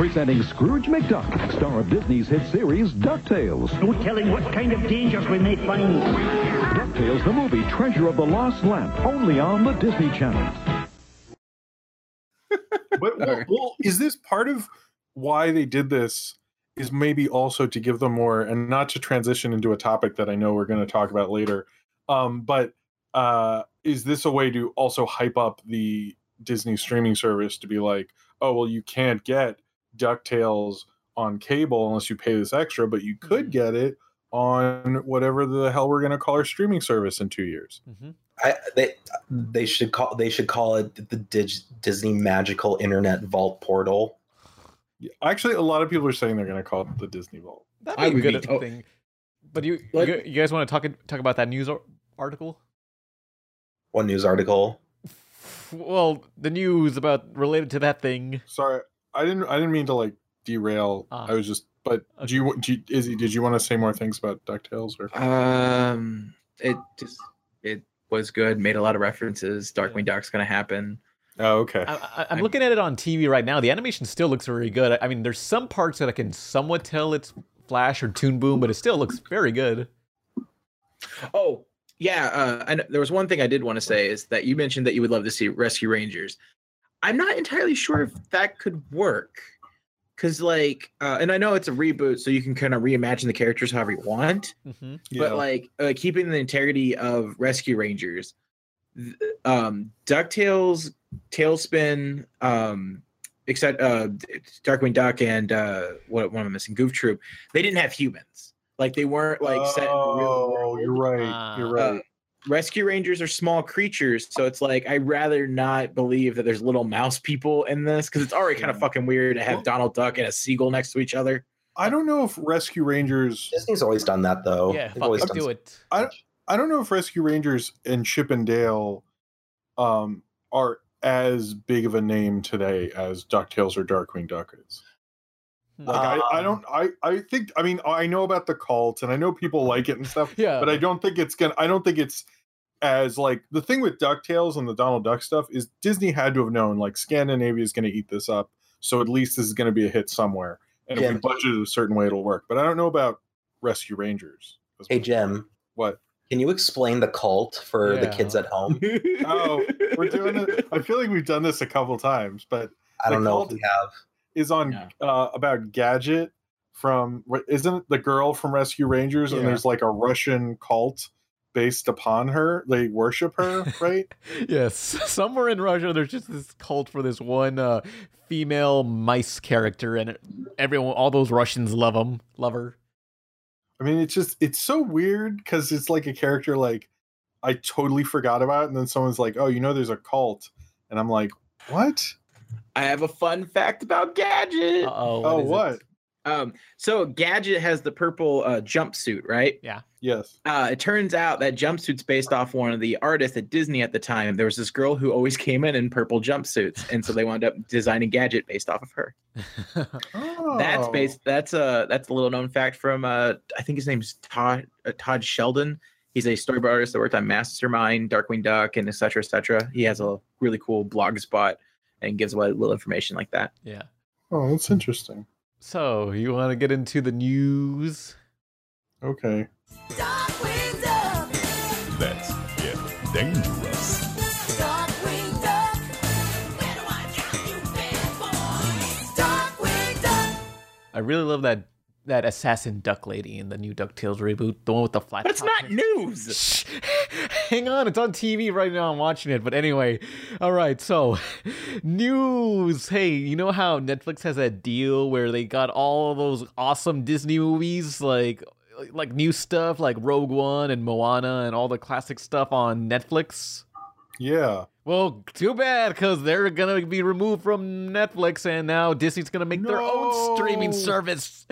[SPEAKER 2] Presenting Scrooge McDuck, star of Disney's hit series DuckTales.
[SPEAKER 9] No telling what kind of dangers we may find.
[SPEAKER 2] DuckTales the movie Treasure of the Lost Lamp, only on the Disney Channel. [laughs]
[SPEAKER 4] But well, well, is this part of why they did this? Is maybe also to give them more, and not to transition into a topic that I know we're going to talk about later. Um, but uh, is this a way to also hype up the Disney streaming service to be like, oh well, you can't get Ducktales on cable unless you pay this extra, but you could get it on whatever the hell we're going to call our streaming service in two years.
[SPEAKER 3] hmm
[SPEAKER 7] I, they they should call they should call it the Dig, Disney Magical Internet Vault Portal.
[SPEAKER 4] Actually, a lot of people are saying they're going to call it the Disney Vault.
[SPEAKER 3] That'd
[SPEAKER 5] I
[SPEAKER 3] be a
[SPEAKER 5] would
[SPEAKER 3] good
[SPEAKER 5] be- oh.
[SPEAKER 3] thing. But you,
[SPEAKER 5] Let-
[SPEAKER 3] you, you guys want to talk talk about that news article?
[SPEAKER 7] One news article.
[SPEAKER 3] Well, the news about related to that thing.
[SPEAKER 4] Sorry, I didn't. I didn't mean to like derail.
[SPEAKER 3] Ah.
[SPEAKER 4] I was just. But do you? Do you Izzy? Did you want to say more things about Ducktales? Or
[SPEAKER 5] um it just it was good, made a lot of references. Darkwing Duck's gonna happen.
[SPEAKER 4] oh, okay.
[SPEAKER 3] I, I, I'm
[SPEAKER 5] I'm-
[SPEAKER 3] looking at it on TV right now. The animation still looks very good. I, I mean, there's some parts that I can somewhat tell it's Flash or Toon Boom, but it still looks very good.
[SPEAKER 5] Oh, yeah. Uh, and there was one thing I did want to say is that you mentioned that you would love to see Rescue Rangers. I'm not entirely sure if that could work. Cause like, uh, and I know it's a reboot, so you can kind of reimagine the characters however you want.
[SPEAKER 3] hmm
[SPEAKER 5] But like, uh, keeping the integrity of Rescue Rangers, th- um, Ducktales, Tailspin, um, except uh, Darkwing Duck and uh, what one am I missing? Goof Troop. They didn't have humans. Like they weren't like set. in the real
[SPEAKER 4] Oh,
[SPEAKER 5] world.
[SPEAKER 4] you're right. You're right.
[SPEAKER 5] Rescue rangers are small creatures so it's like i'd rather not believe that there's little mouse people in this because it's already kind of fucking weird to have
[SPEAKER 4] Well-
[SPEAKER 5] donald duck and a seagull next to each other
[SPEAKER 4] I don't know if Rescue Rangers.
[SPEAKER 7] Disney's always done that though.
[SPEAKER 3] Yeah,
[SPEAKER 7] They've
[SPEAKER 3] fuck
[SPEAKER 7] always done
[SPEAKER 3] do it.
[SPEAKER 4] I I don't know if Rescue Rangers and Chip and Dale, um, are as big of a name today as Ducktales or Darkwing Duck is. Like I, I
[SPEAKER 7] Um,
[SPEAKER 4] don't I I think I mean I know about the cult and I know people like it and stuff, [laughs]
[SPEAKER 3] Yeah,
[SPEAKER 4] but I don't think it's gonna. I don't think it's as like the thing with Ducktales and the Donald Duck stuff is Disney had to have known like Scandinavia is to eat this up, so at least this is to be a hit somewhere. And if we budget it a certain way, it'll work. But I don't know about Rescue Rangers.
[SPEAKER 7] Hey Jim,
[SPEAKER 4] what?
[SPEAKER 7] can you explain the cult for the kids at home? [laughs]
[SPEAKER 4] Oh, We're doing it. I feel like we've done this a couple times, but
[SPEAKER 7] I don't know
[SPEAKER 4] cult-
[SPEAKER 7] if we have.
[SPEAKER 4] Is on
[SPEAKER 5] Yeah.
[SPEAKER 4] uh, about Gadget from isn't the girl from Rescue Rangers? And there's like a Russian cult based upon her. They worship her, [laughs] right?
[SPEAKER 3] yes. [laughs] Somewhere in Russia, there's just this cult for this one uh, female mice character, and everyone, all those Russians love them, love her.
[SPEAKER 4] I mean, it's just it's so weird because it's like a character like I totally forgot about, and then someone's like, "Oh, you know, there's a cult," and I'm like, "What?
[SPEAKER 5] I have a fun fact about gadget
[SPEAKER 3] oh.
[SPEAKER 4] oh, what?
[SPEAKER 5] um so gadget has the purple uh jumpsuit right Yeah.
[SPEAKER 4] Yes.
[SPEAKER 5] uh, it turns out that jumpsuit's based off one of the artists at Disney at the time. There was this girl who always [laughs] came in in purple jumpsuits, and so they wound up designing gadget based off of her. [laughs]
[SPEAKER 4] Oh.
[SPEAKER 5] That's based. That's a that's a little known fact from uh, I think his name's Todd uh, Todd Sheldon. He's a storyboard artist that worked on Mastermind, Darkwing Duck, and etc. cetera, et cetera. He has a really cool blog spot and gives away little information like that.
[SPEAKER 3] yeah.
[SPEAKER 4] Oh, that's interesting.
[SPEAKER 3] So you want to get into the news?
[SPEAKER 4] Okay.
[SPEAKER 8] Darkwing Duck,
[SPEAKER 10] Let's get dangerous.
[SPEAKER 8] Darkwing Duck. Where do I count you bad boys? Darkwing Duck.
[SPEAKER 3] I really love that that assassin duck lady in the new DuckTales reboot, the one with the flat.
[SPEAKER 5] But it's
[SPEAKER 3] top
[SPEAKER 5] not
[SPEAKER 3] hair.
[SPEAKER 5] news. [laughs]
[SPEAKER 3] Hang on, it's on TV right now. I'm watching it. But anyway, all right. So, [laughs] news. Hey, you know how Netflix has a deal where they got all those awesome Disney movies, like like new stuff, like Rogue One and Moana and all the classic stuff on Netflix.
[SPEAKER 4] Yeah.
[SPEAKER 3] Well, too bad because they're gonna be removed from Netflix, and now Disney's gonna make their own streaming service.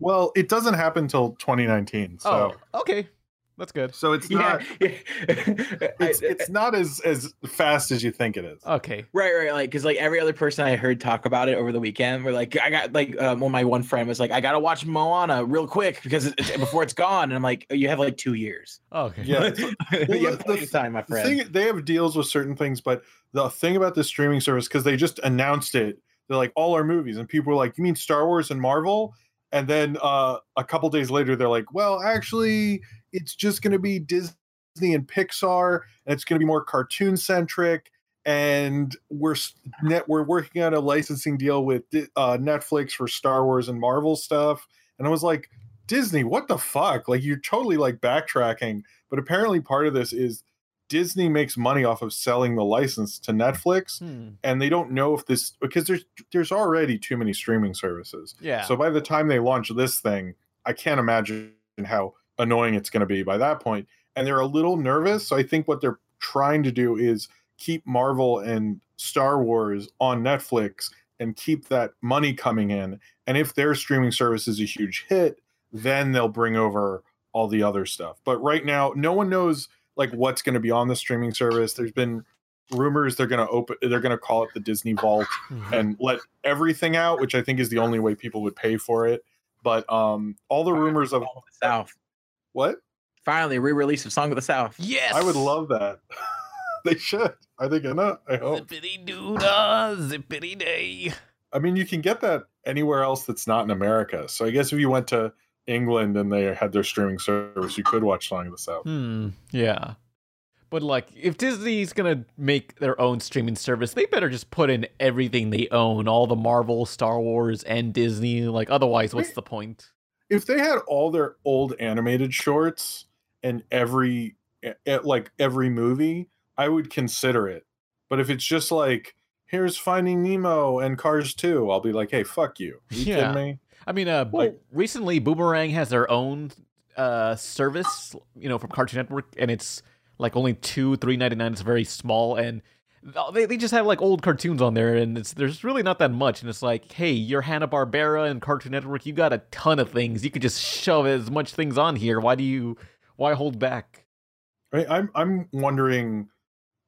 [SPEAKER 4] Well, it doesn't happen until 2019. So
[SPEAKER 3] Oh, okay, that's good.
[SPEAKER 4] so it's not
[SPEAKER 5] yeah. [laughs]
[SPEAKER 4] it's it's not as as fast as you think it is.
[SPEAKER 3] Okay,
[SPEAKER 5] Right, right, like because like every other person I heard talk about it over the weekend were like, I got like um, well, my one friend was like, I gotta watch Moana real quick because it's, before it's gone, and I'm like, you have like two years.
[SPEAKER 3] okay.
[SPEAKER 4] Yeah. [laughs]
[SPEAKER 5] you
[SPEAKER 4] the-
[SPEAKER 5] have plenty of time, my
[SPEAKER 4] The
[SPEAKER 5] friend.
[SPEAKER 4] thing, they have deals with certain things, but the thing about this streaming service, because they just announced it, they're like all our movies, and people were like, "You mean Star Wars and Marvel?" And then uh, a couple days later, they're like, "Well, actually, it's just going to be Disney and Pixar, and it's going to be more cartoon centric." And we're net we're working on a licensing deal with uh, Netflix for Star Wars and Marvel stuff. And I was like, Disney, what the fuck? Like you're totally like backtracking. But apparently, part of this is Disney makes money off of selling the license to Netflix,
[SPEAKER 3] Hmm.
[SPEAKER 4] and they don't know if this because there's there's already too many streaming services.
[SPEAKER 3] Yeah.
[SPEAKER 4] So by the time they launch this thing, I can't imagine how annoying it's going to be by that point. And they're a little nervous. So I think what they're trying to do is keep Marvel and Star Wars on Netflix and keep that money coming in. And if their streaming service is a huge hit, then they'll bring over all the other stuff. But right now, no one knows like what's going to be on the streaming service. There's been rumors they're going to open they're going to call it the Disney Vault
[SPEAKER 3] Mhm.
[SPEAKER 4] and let everything out, which I think is the only way people would pay for it. But um all the rumors of
[SPEAKER 5] the South.
[SPEAKER 4] what?
[SPEAKER 5] Finally, re-release of Song of the South.
[SPEAKER 3] yes,
[SPEAKER 4] I would love that. [laughs] they should. Are they gonna? I hope.
[SPEAKER 3] Zippity doo dah, zippity day.
[SPEAKER 4] I mean, you can get that anywhere else that's not in America. So I guess if you went to England and they had their streaming service, you could watch Song of the South.
[SPEAKER 3] Hmm. Yeah. But like, if Disney's gonna make their own streaming service, they better just put in everything they own, all the Marvel, Star Wars, and Disney. Like, otherwise, what's the point?
[SPEAKER 4] If they had all their old animated shorts and every like every movie, I would consider it. But if it's just like here's Finding Nemo and Cars 2, I'll be like, hey, fuck you. Are you
[SPEAKER 3] Yeah.
[SPEAKER 4] kidding me?
[SPEAKER 3] I mean, uh,
[SPEAKER 4] Like-
[SPEAKER 3] recently Boomerang has their own uh service, you know, from Cartoon Network, and it's like only two, three ninety nine. It's very small, and they they just have like old cartoons on there, and it's there's really not that much. And it's like, hey, you're Hanna Barbera and Cartoon Network, you got a ton of things. You could just shove as much things on here. Why do you? Why hold back?
[SPEAKER 4] I, I'm I'm wondering.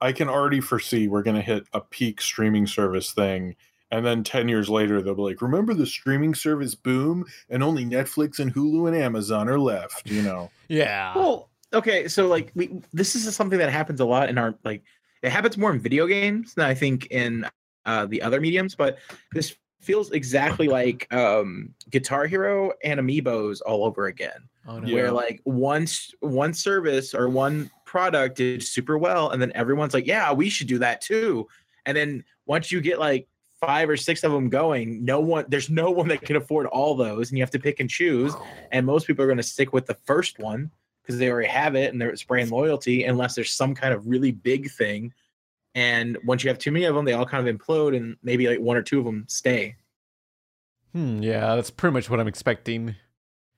[SPEAKER 4] I can already foresee we're going to hit a peak streaming service thing, and then ten years later they'll be like, "Remember the streaming service boom, and only Netflix and Hulu and Amazon are left." You know? [laughs]
[SPEAKER 3] Yeah.
[SPEAKER 5] Well, okay, so like we this is something that happens a lot in our like it happens more in video games than I think in uh, the other mediums, but this feels exactly [laughs] like um, Guitar Hero and Amiibos all over again.
[SPEAKER 3] oh, no.
[SPEAKER 5] Where like once one service or one product did super well, and then everyone's like, "Yeah, we should do that too." And then once you get like five or six of them going, no one there's no one that can afford all those, and you have to pick and choose. And most people are going to stick with the first one because they already have it and they're spraying loyalty unless there's some kind of really big thing. And once you have too many of them they all kind of implode and maybe like one or two of them stay.
[SPEAKER 3] Hmm, yeah, that's pretty much what I'm expecting.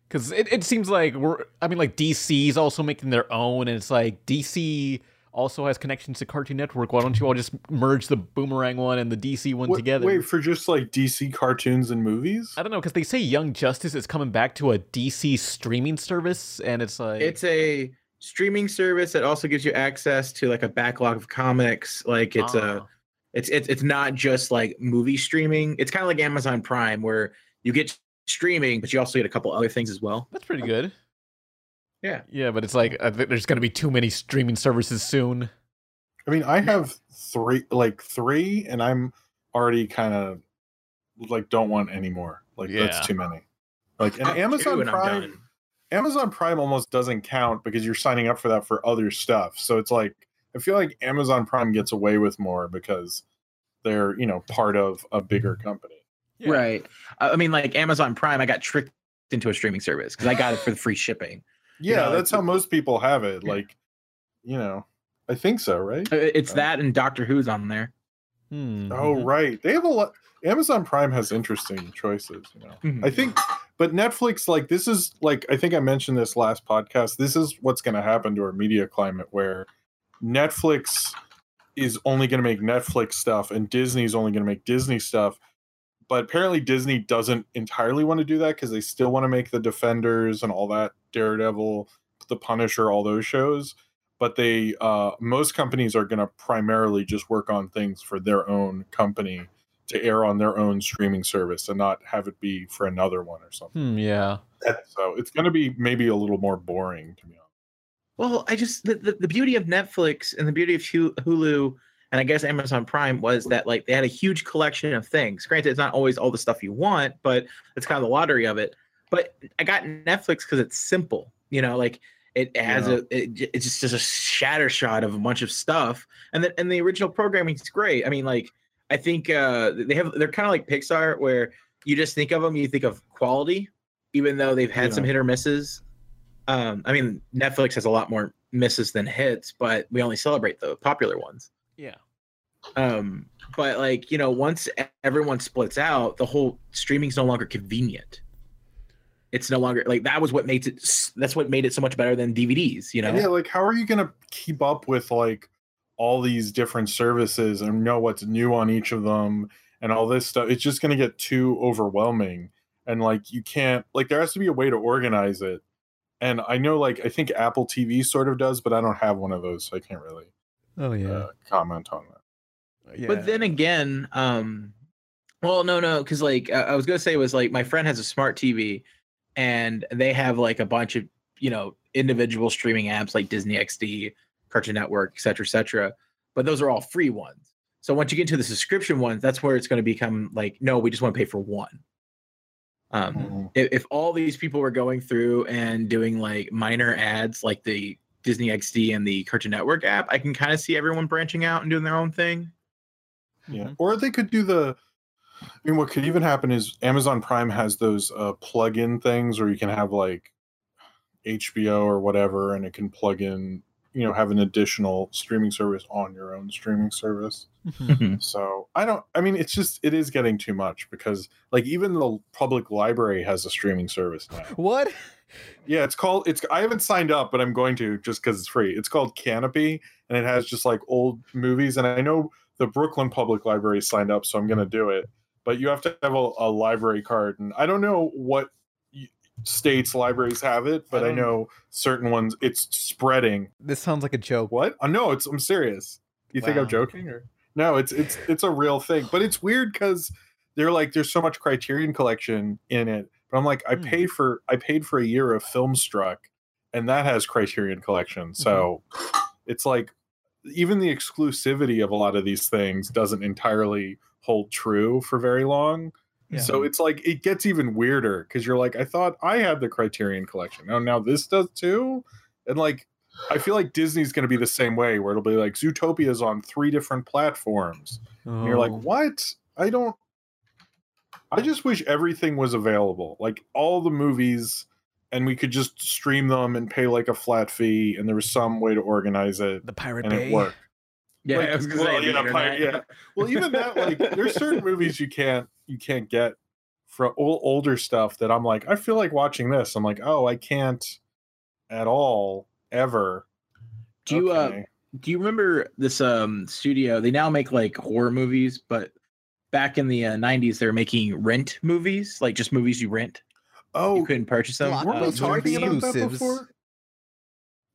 [SPEAKER 3] Because it, it seems like we're, I mean, like DC's also making their own, and it's like DC also has connections to Cartoon Network. Why don't you all just merge the Boomerang one and the DC one
[SPEAKER 4] Wait-
[SPEAKER 3] together?
[SPEAKER 4] Wait for just like DC cartoons and movies.
[SPEAKER 3] I don't know, because they say Young Justice is coming back to a DC streaming service, and it's like.
[SPEAKER 5] it's a streaming service that also gives you access to like a backlog of comics like it's a
[SPEAKER 3] Ah.
[SPEAKER 5] it's it's it's not just like movie streaming it's kind of like amazon prime where you get streaming but you also get a couple other things as well
[SPEAKER 3] That's pretty good.
[SPEAKER 5] Yeah.
[SPEAKER 3] Yeah, but it's like, uh, I think there's going to be too many streaming services soon.
[SPEAKER 4] I mean, I have three, like three, and I'm already kind of like don't want any more. Like
[SPEAKER 3] Yeah.
[SPEAKER 4] that's too many. Like and Amazon
[SPEAKER 5] and
[SPEAKER 4] Prime. Amazon Prime almost doesn't count because you're signing up for that for other stuff. So it's like I feel like Amazon Prime gets away with more because they're, you know, part of a bigger company.
[SPEAKER 3] Yeah.
[SPEAKER 5] Right. I I mean, like Amazon Prime, I got tricked into a streaming service because I got it for the free shipping.
[SPEAKER 4] Yeah,
[SPEAKER 5] know,
[SPEAKER 4] that's how most people have it.
[SPEAKER 5] Yeah.
[SPEAKER 4] Like, you know, I think so, right?
[SPEAKER 5] Uh, It's
[SPEAKER 4] Uh,
[SPEAKER 5] that and Doctor Who's on there.
[SPEAKER 3] Hmm.
[SPEAKER 4] Oh, right. They have a lot. Amazon Prime has interesting choices. You know,
[SPEAKER 5] Mhm.
[SPEAKER 4] I think, but Netflix, like, this is like I think I mentioned this last podcast. This is what's going to happen to our media climate, where Netflix is only going to make Netflix stuff, and Disney's only going to make Disney stuff. But apparently, Disney doesn't entirely want to do that because they still want to make the Defenders and all that, Daredevil, the Punisher, all those shows. But they, uh, most companies are going to primarily just work on things for their own company to air on their own streaming service and not have it be for another one or something.
[SPEAKER 3] Hmm, yeah.
[SPEAKER 4] So it's going to be maybe a little more boring to be honest.
[SPEAKER 5] Well, I just the, the, the beauty of Netflix and the beauty of Hulu and I guess Amazon Prime was that like they had a huge collection of things. Granted, it's not always all the stuff you want, but it's kind of the lottery of it. But I got Netflix because it's simple. You know, like it has
[SPEAKER 4] Yeah.
[SPEAKER 5] a it, it's just, just a shatter shot of a bunch of stuff, and then and the original programming is great. I mean, like I think uh they have they're kind of like Pixar where you just think of them, you think of quality, even though they've had
[SPEAKER 4] Yeah.
[SPEAKER 5] some hit or misses. Um, I mean, Netflix has a lot more misses than hits, but we only celebrate the popular ones.
[SPEAKER 3] Yeah.
[SPEAKER 5] Um, but like you know, once everyone splits out, the whole streaming's no longer convenient. It's no longer like that was what makes it. That's what made it so much better than DVDs. You know.
[SPEAKER 4] Yeah, like how are you going to keep up with like all these different services and know what's new on each of them and all this stuff? It's just going to get too overwhelming. And like you can't like there has to be a way to organize it. And I know like I think Apple TV sort of does, but I don't have one of those, so I can't really
[SPEAKER 3] Oh yeah.
[SPEAKER 4] uh, comment on that.
[SPEAKER 3] yeah.
[SPEAKER 5] But then again, um, well, no, no, because like uh, I was gonna say was like my friend has a smart TV, and they have like a bunch of you know individual streaming apps like Disney XD, Cartoon Network, et cetera, et cetera. But those are all free ones. So once you get into the subscription ones, that's where it's going to become like, no, we just want to pay for one. Um,
[SPEAKER 4] Mhm.
[SPEAKER 5] if, if all these people were going through and doing like minor ads like the Disney XD and the Cartoon Network app, I can kind of see everyone branching out and doing their own thing.
[SPEAKER 4] Yeah. Or they could do the I mean what could even happen is Amazon Prime has those uh plug-in things where you can have like HBO or whatever and it can plug in, you know, have an additional streaming service on your own streaming service.
[SPEAKER 3] Mhm. [laughs]
[SPEAKER 4] So, I don't I mean it's just it is getting too much because like even the public library has a streaming service now.
[SPEAKER 3] What?
[SPEAKER 4] Yeah, it's called it's I haven't signed up, but I'm going to just because it's free. It's called Kanopy and it has just like old movies. And I know the Brooklyn Public Library signed up, so I'm gonna do it. But you have to have a, a library card, and I don't know what states libraries have it, but
[SPEAKER 3] I
[SPEAKER 4] I, know certain ones it's spreading.
[SPEAKER 3] This sounds like a joke.
[SPEAKER 4] What? Uh, no, it's I'm serious. You think I'm joking or no? It's it's it's a real thing, but it's weird because they're like there's so much Criterion Collection in it. But I'm like I
[SPEAKER 3] hmm.
[SPEAKER 4] paid for I paid for a year of Filmstruck, and that has Criterion Collection. Mm-hmm. So it's like even the exclusivity of a lot of these things doesn't entirely hold true for very long.
[SPEAKER 3] Yeah.
[SPEAKER 4] So it's like it gets even weirder because you're like, I thought I had the Criterion collection. Oh, now this does too. And like, I feel like Disney's going to be the same way, where it'll be like Zootopia is on three different platforms. And you're like,
[SPEAKER 3] Oh.
[SPEAKER 4] what? I don't. I just wish everything was available, like all the movies, and we could just stream them and pay like a flat fee, and there was some way to organize it
[SPEAKER 3] the Pirate
[SPEAKER 4] and
[SPEAKER 3] Bay.
[SPEAKER 4] it worked.
[SPEAKER 5] Yeah,
[SPEAKER 4] Like,
[SPEAKER 5] I was
[SPEAKER 4] well,
[SPEAKER 5] say the
[SPEAKER 4] yeah,
[SPEAKER 5] internet.
[SPEAKER 4] yeah. Well, even that, like, there's certain [laughs] movies you can't you can't get from ol- older stuff that I'm like, I feel like watching this. I'm like, oh, I can't at all ever.
[SPEAKER 5] Do you uh do you remember this um studio? They now make like horror movies, but back in the uh, 90s they were making rent movies, like just movies you rent.
[SPEAKER 4] Oh you
[SPEAKER 5] couldn't purchase them.
[SPEAKER 4] Weren't we
[SPEAKER 5] Uh,
[SPEAKER 4] talking about that
[SPEAKER 3] exclusives.
[SPEAKER 4] before?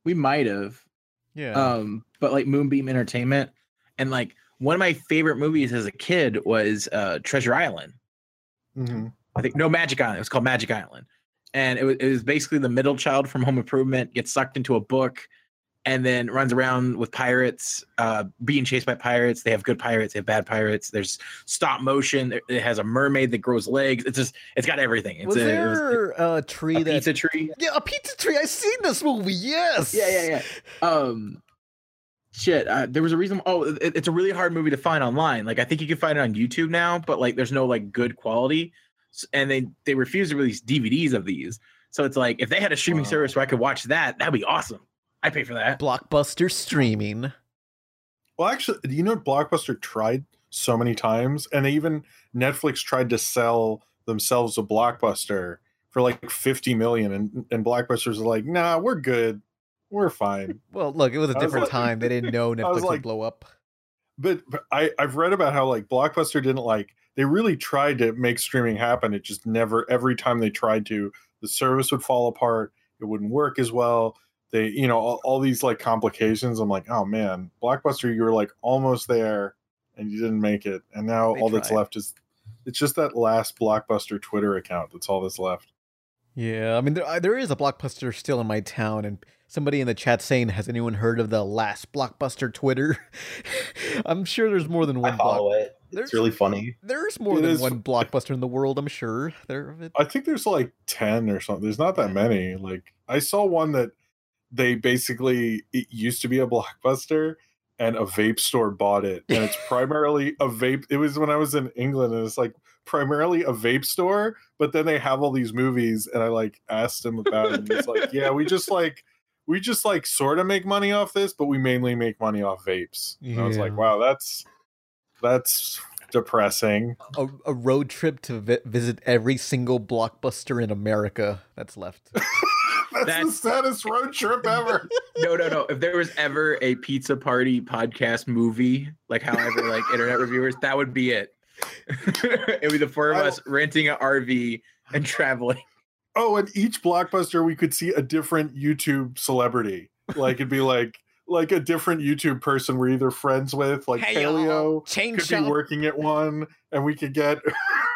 [SPEAKER 5] We might have.
[SPEAKER 3] Yeah.
[SPEAKER 5] Um but like Moonbeam Entertainment and like one of my favorite movies as a kid was uh Treasure Island.
[SPEAKER 4] Mhm.
[SPEAKER 5] I think no Magic Island. It was called Magic Island, and it was, it was basically the middle child from Home Improvement gets sucked into a book, and then runs around with pirates, uh, being chased by pirates. They have good pirates, they have bad pirates. There's stop motion. It- has a mermaid that grows legs. It's just it's got everything. It's
[SPEAKER 3] was
[SPEAKER 5] a, it was
[SPEAKER 3] there a tree
[SPEAKER 5] a
[SPEAKER 3] that?
[SPEAKER 5] pizza tree.
[SPEAKER 3] Yeah, a pizza tree. I've seen this movie. Yes.
[SPEAKER 5] Yeah, yeah, yeah. Um, shit. Uh, there was a reason. Oh, it, it's a really hard movie to find online. Like I think you can find it on YouTube now, but like there's no like good quality. And they they refuse to release DVDs of these. So it's like if they had a streaming
[SPEAKER 4] Wow.
[SPEAKER 5] service where I could watch that, that'd be awesome. I pay for that.
[SPEAKER 3] Blockbuster streaming.
[SPEAKER 4] Well, actually, you know, Blockbuster tried so many times, and they even Netflix tried to sell themselves a Blockbuster for like fifty million, and and Blockbuster's like, nah, we're good, we're fine. [laughs]
[SPEAKER 3] Well, look, it was a
[SPEAKER 4] I was
[SPEAKER 3] different
[SPEAKER 4] like-
[SPEAKER 3] time. They didn't know [laughs] Netflix
[SPEAKER 4] was
[SPEAKER 3] would blow up.
[SPEAKER 4] But, but I I've read about how like Blockbuster didn't like they really tried to make streaming happen. It just never every time they tried to, the service would fall apart. It wouldn't work as well. They you know all, all these like complications. I'm like, oh man, Blockbuster, you were like almost there, and you didn't make it. And now
[SPEAKER 3] They
[SPEAKER 4] all that's left is it's just that last Blockbuster Twitter account. That's all that's left.
[SPEAKER 3] Yeah, I mean there there is a blockbuster still in my town, and somebody in the chat saying, "Has anyone heard of the last blockbuster Twitter?" [laughs] I'm sure there's more than
[SPEAKER 7] I
[SPEAKER 3] one. Block-
[SPEAKER 7] follow it.
[SPEAKER 3] There's
[SPEAKER 7] It's really funny.
[SPEAKER 3] there's more
[SPEAKER 4] It
[SPEAKER 3] than
[SPEAKER 4] is-
[SPEAKER 3] one blockbuster in the world. I'm sure there. It,
[SPEAKER 4] I think there's like 10 or something. There's not that many. Like I saw one that they basically it used to be a blockbuster and a vape store bought it. And it's [laughs] primarily a vape. It was when I was in England and it's like primarily a vape store, but then they have all these movies and I like asked him about it and he's like, "Yeah, we just [laughs] like we just like sort of make money off this, but we mainly make money off vapes." And I was like, "Wow, that's that's depressing."
[SPEAKER 3] a, a road trip to vi- visit every single blockbuster in America that's left. [laughs]
[SPEAKER 4] That's,
[SPEAKER 5] That's-
[SPEAKER 4] the saddest road trip ever. [laughs]
[SPEAKER 5] No, no, no. If there was ever a pizza party podcast movie, like however, like internet reviewers, that would be it. [laughs] it would be the four of
[SPEAKER 4] I-
[SPEAKER 5] us renting an RV and traveling.
[SPEAKER 4] Oh, and each blockbuster we could see a different YouTube celebrity. Like it'd be like like a different YouTube person we're either friends with, like
[SPEAKER 3] Hey, y'all.
[SPEAKER 4] Paleo
[SPEAKER 3] Chain
[SPEAKER 4] could
[SPEAKER 3] shop.
[SPEAKER 4] be working at one, and we could get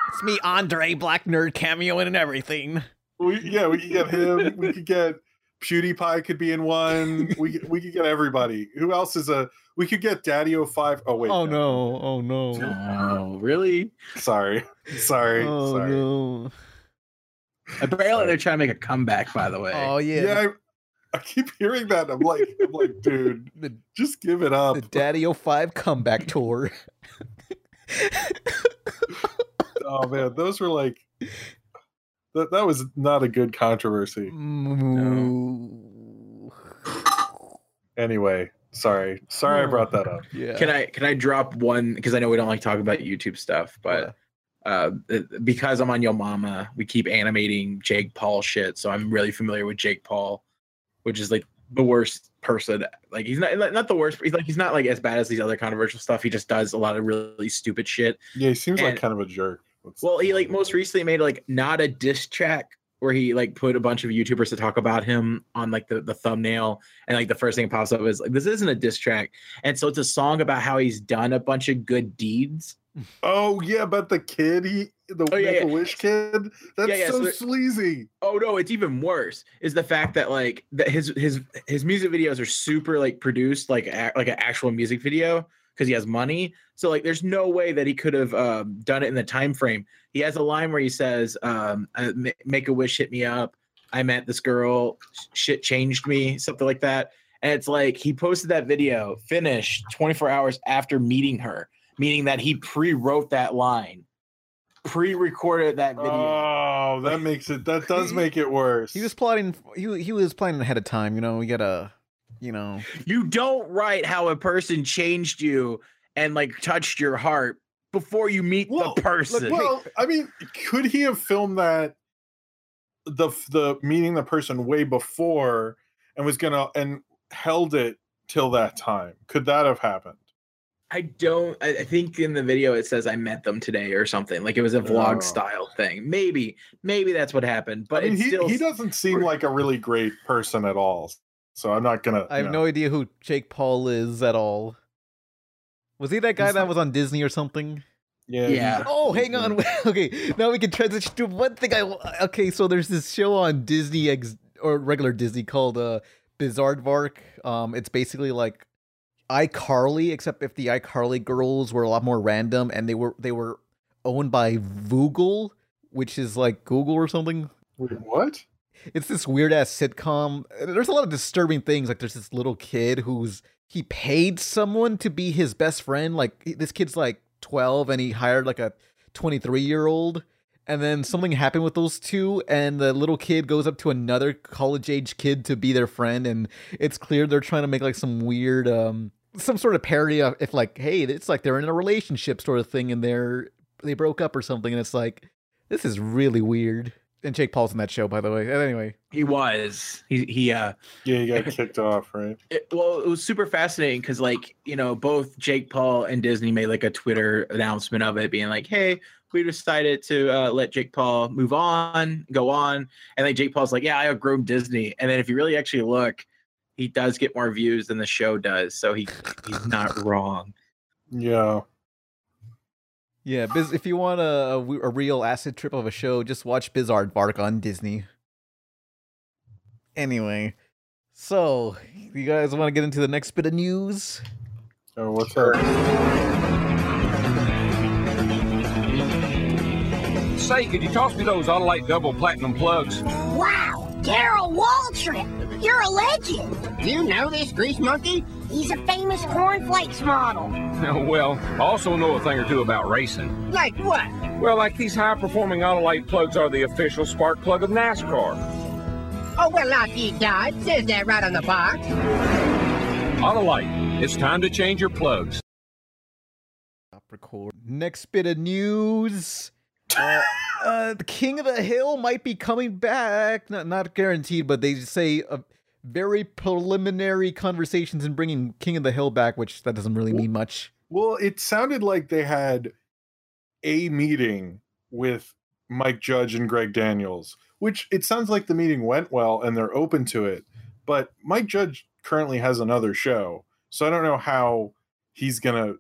[SPEAKER 3] It's me, Andre Black Nerd cameoing and everything.
[SPEAKER 4] We yeah we could get him. We could get PewDiePie could be in one. We we could get everybody. Who else is a? We could get DaddyOFive. Oh wait.
[SPEAKER 3] oh no! Oh no!
[SPEAKER 5] Oh, really?
[SPEAKER 4] Sorry. Sorry.
[SPEAKER 3] Oh
[SPEAKER 4] sorry.
[SPEAKER 3] no!
[SPEAKER 5] Apparently, they're trying to make a comeback. By the way,
[SPEAKER 3] Oh yeah!
[SPEAKER 4] Yeah. I, I keep hearing that. I'm like, I'm like, [laughs] dude,
[SPEAKER 3] the,
[SPEAKER 4] just give it up.
[SPEAKER 3] the DaddyOFive comeback tour. [laughs]
[SPEAKER 4] oh man, those were like that. That was not a good controversy.
[SPEAKER 3] Mm,
[SPEAKER 4] Anyway, sorry, sorry I brought that up.
[SPEAKER 3] Yeah.
[SPEAKER 5] can I can I drop one because I know we don't like talk about YouTube stuff, but uh, because I'm on Yo Mama, we keep animating Jake Paul shit, so I'm really familiar with Jake Paul, which is like the worst person. Like he's not not the worst. He's like he's not like as bad as these other controversial stuff. He just does a lot of really stupid shit.
[SPEAKER 4] Yeah, he seems like kind of a jerk.
[SPEAKER 5] Well, he like most recently made like not a diss track where he like put a bunch of YouTubers to talk about him on like the, the thumbnail and like the first thing that pops up is like this isn't a diss track. And so it's a song about how he's done a bunch of good deeds.
[SPEAKER 4] oh yeah, but the kid, he the
[SPEAKER 5] Oh, yeah, yeah.
[SPEAKER 4] Wish kid. That's
[SPEAKER 5] Yeah,
[SPEAKER 4] so
[SPEAKER 5] so
[SPEAKER 4] sleazy.
[SPEAKER 5] Oh no, it's even worse. Is the fact that like that his his his music videos are super like produced like a, like an actual music video because he has money. So like there's no way that he could have um, done it in the time frame. He has a line where he says, um, uh, "Make a wish, hit me up. I met this girl. Shit changed me." Something like that. And it's like he posted that video finished 24 hours after meeting her, meaning that he pre-wrote that line, pre-recorded that video.
[SPEAKER 4] Oh, that makes it. That does make it worse.
[SPEAKER 3] He was plotting. He he was planning ahead of time. You know, you gotta, you know.
[SPEAKER 5] you don't write how a person changed you and like touched your heart before you meet
[SPEAKER 4] Well,
[SPEAKER 5] the person.
[SPEAKER 4] Well, I mean, could he have filmed that the the meeting the person way before and was gonna and held it till that time? Could that have happened?
[SPEAKER 5] I don't. I, think in the video it says I met them today or something. Like it was a vlog
[SPEAKER 4] Oh.
[SPEAKER 5] style thing. Maybe, maybe that's what happened. But
[SPEAKER 4] I mean,
[SPEAKER 5] it's
[SPEAKER 4] he,
[SPEAKER 5] still.
[SPEAKER 4] he doesn't seem like a really great person at all. So I'm not gonna.
[SPEAKER 3] I have
[SPEAKER 4] you
[SPEAKER 3] no idea who Jake Paul is at all. Was he that guy
[SPEAKER 4] He's
[SPEAKER 3] that
[SPEAKER 4] not-
[SPEAKER 3] was on Disney or something?
[SPEAKER 4] Yeah.
[SPEAKER 5] Yeah.
[SPEAKER 3] Oh, hang on. [laughs] okay, now we can transition to one thing I. Okay, so there's this show on Disney X or regular Disney called uh, Bizaardvark. Um, it's basically like iCarly, except if the iCarly girls were a lot more random and they were they were owned by Vuuugle, which is like Google or something.
[SPEAKER 4] Wait, what?
[SPEAKER 3] It's this weird ass sitcom. There's a lot of disturbing things. Like there's this little kid who's he paid someone to be his best friend. Like this kid's like 12 and he hired like a 23 year old and then something happened with those two, and the little kid goes up to another college age kid to be their friend, and it's clear they're trying to make like some weird, um, some sort of parody of if like, hey, it's like they're in a relationship sort of thing, and they're they broke up or something, and it's like, this is really weird. And Jake Paul's in that show, by the way. Anyway,
[SPEAKER 5] He was. He he uh
[SPEAKER 4] Yeah, he got kicked off, right? [laughs]
[SPEAKER 5] it, well, it was super fascinating because, like, you know, both Jake Paul and Disney made like a Twitter announcement of it, being like, "Hey, we decided to uh, let Jake Paul move on, go on," and like Jake Paul's like, "Yeah, I outgrown Disney." And then if you really actually look, he does get more views than the show does, so he he's not wrong.
[SPEAKER 4] Yeah.
[SPEAKER 3] Yeah, Biz, if you want a a real acid trip of a show, just watch Bizaardvark on Disney. Anyway, so you guys want to get into the next bit of news?
[SPEAKER 4] Oh, what's up?
[SPEAKER 11] Say, could you toss me those Autolite double platinum plugs?
[SPEAKER 8] Wow, Darrell Waltrip, you're a legend. Do you know this grease monkey? He's a famous cornflakes model. [laughs]
[SPEAKER 11] well, I also know a thing or two about racing.
[SPEAKER 8] Like what?
[SPEAKER 11] Well, like these high performing Autolite plugs are the official spark plug of NASCAR.
[SPEAKER 8] Oh, well, not deep dive. Says that right on the box.
[SPEAKER 11] Autolite, it's time to change your plugs.
[SPEAKER 3] Stop record. Next bit of news. [laughs] Uh, uh, the King of the Hill might be coming back. Not not guaranteed, but they say uh, very preliminary conversations in bringing King of the Hill back, which that doesn't really mean much.
[SPEAKER 4] Well, it sounded like they had a meeting with Mike Judge and Greg Daniels, which it sounds like the meeting went well and they're open to it. But Mike Judge currently has another show, so I don't know how he's gonna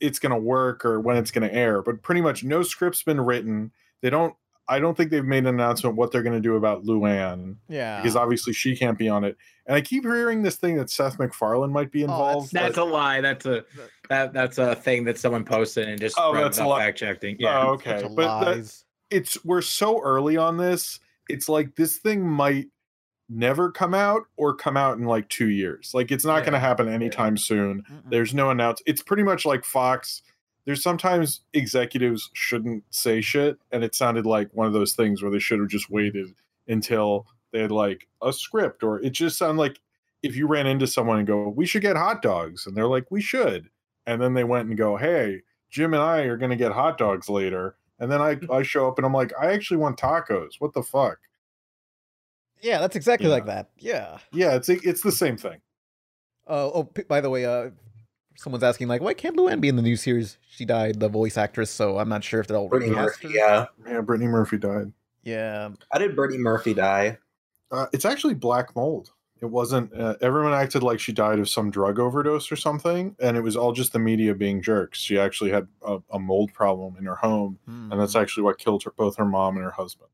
[SPEAKER 4] it's gonna work or when it's gonna air. But pretty much no script's been written. They don't. I don't think they've made an announcement what they're gonna do about Luann
[SPEAKER 3] Yeah.
[SPEAKER 4] because obviously she can't be on it. And I keep hearing this thing that Seth MacFarlane might be involved.
[SPEAKER 5] That's
[SPEAKER 4] but-
[SPEAKER 5] a lie. That's a that that's a thing that someone posted and just
[SPEAKER 4] Oh, that's a
[SPEAKER 5] without
[SPEAKER 4] lie.
[SPEAKER 5] fact checking. Yeah.
[SPEAKER 4] Oh, okay.
[SPEAKER 3] Bunch of
[SPEAKER 4] But that- it's we're so early on this. It's like this thing might never come out or come out in like two years. Like it's not going to happen anytime soon.
[SPEAKER 3] Mm-mm.
[SPEAKER 4] There's no announce. It's pretty much like Fox. There's sometimes executives shouldn't say shit, and it sounded like one of those things where they should have just waited until they had like a script, or it just sounded like if you ran into someone and go, "We should get hot dogs," and they're like, "We should," and then they went and go, "Hey, Jim and I are going to get hot dogs later," and then I [laughs] I show up and I'm like, "I actually want tacos." What the fuck?
[SPEAKER 3] yeah, that's exactly
[SPEAKER 4] Yeah.
[SPEAKER 3] like that. Yeah.
[SPEAKER 4] Yeah, it's it's the same thing.
[SPEAKER 3] Uh, oh, by the way, uh, someone's asking like, why can't Luann be in the new series? She died, the voice actress, so I'm not sure if they'll
[SPEAKER 7] Brittany Murphy, yeah.
[SPEAKER 4] Yeah, Brittany Murphy died.
[SPEAKER 3] Yeah.
[SPEAKER 7] How did Brittany Murphy die?
[SPEAKER 4] Uh, it's actually black mold. It wasn't. Uh, everyone acted like she died of some drug overdose or something, and it was all just the media being jerks. She actually had a, a mold problem in her home,
[SPEAKER 3] Hmm.
[SPEAKER 4] and that's actually what killed her, both her mom and her husband.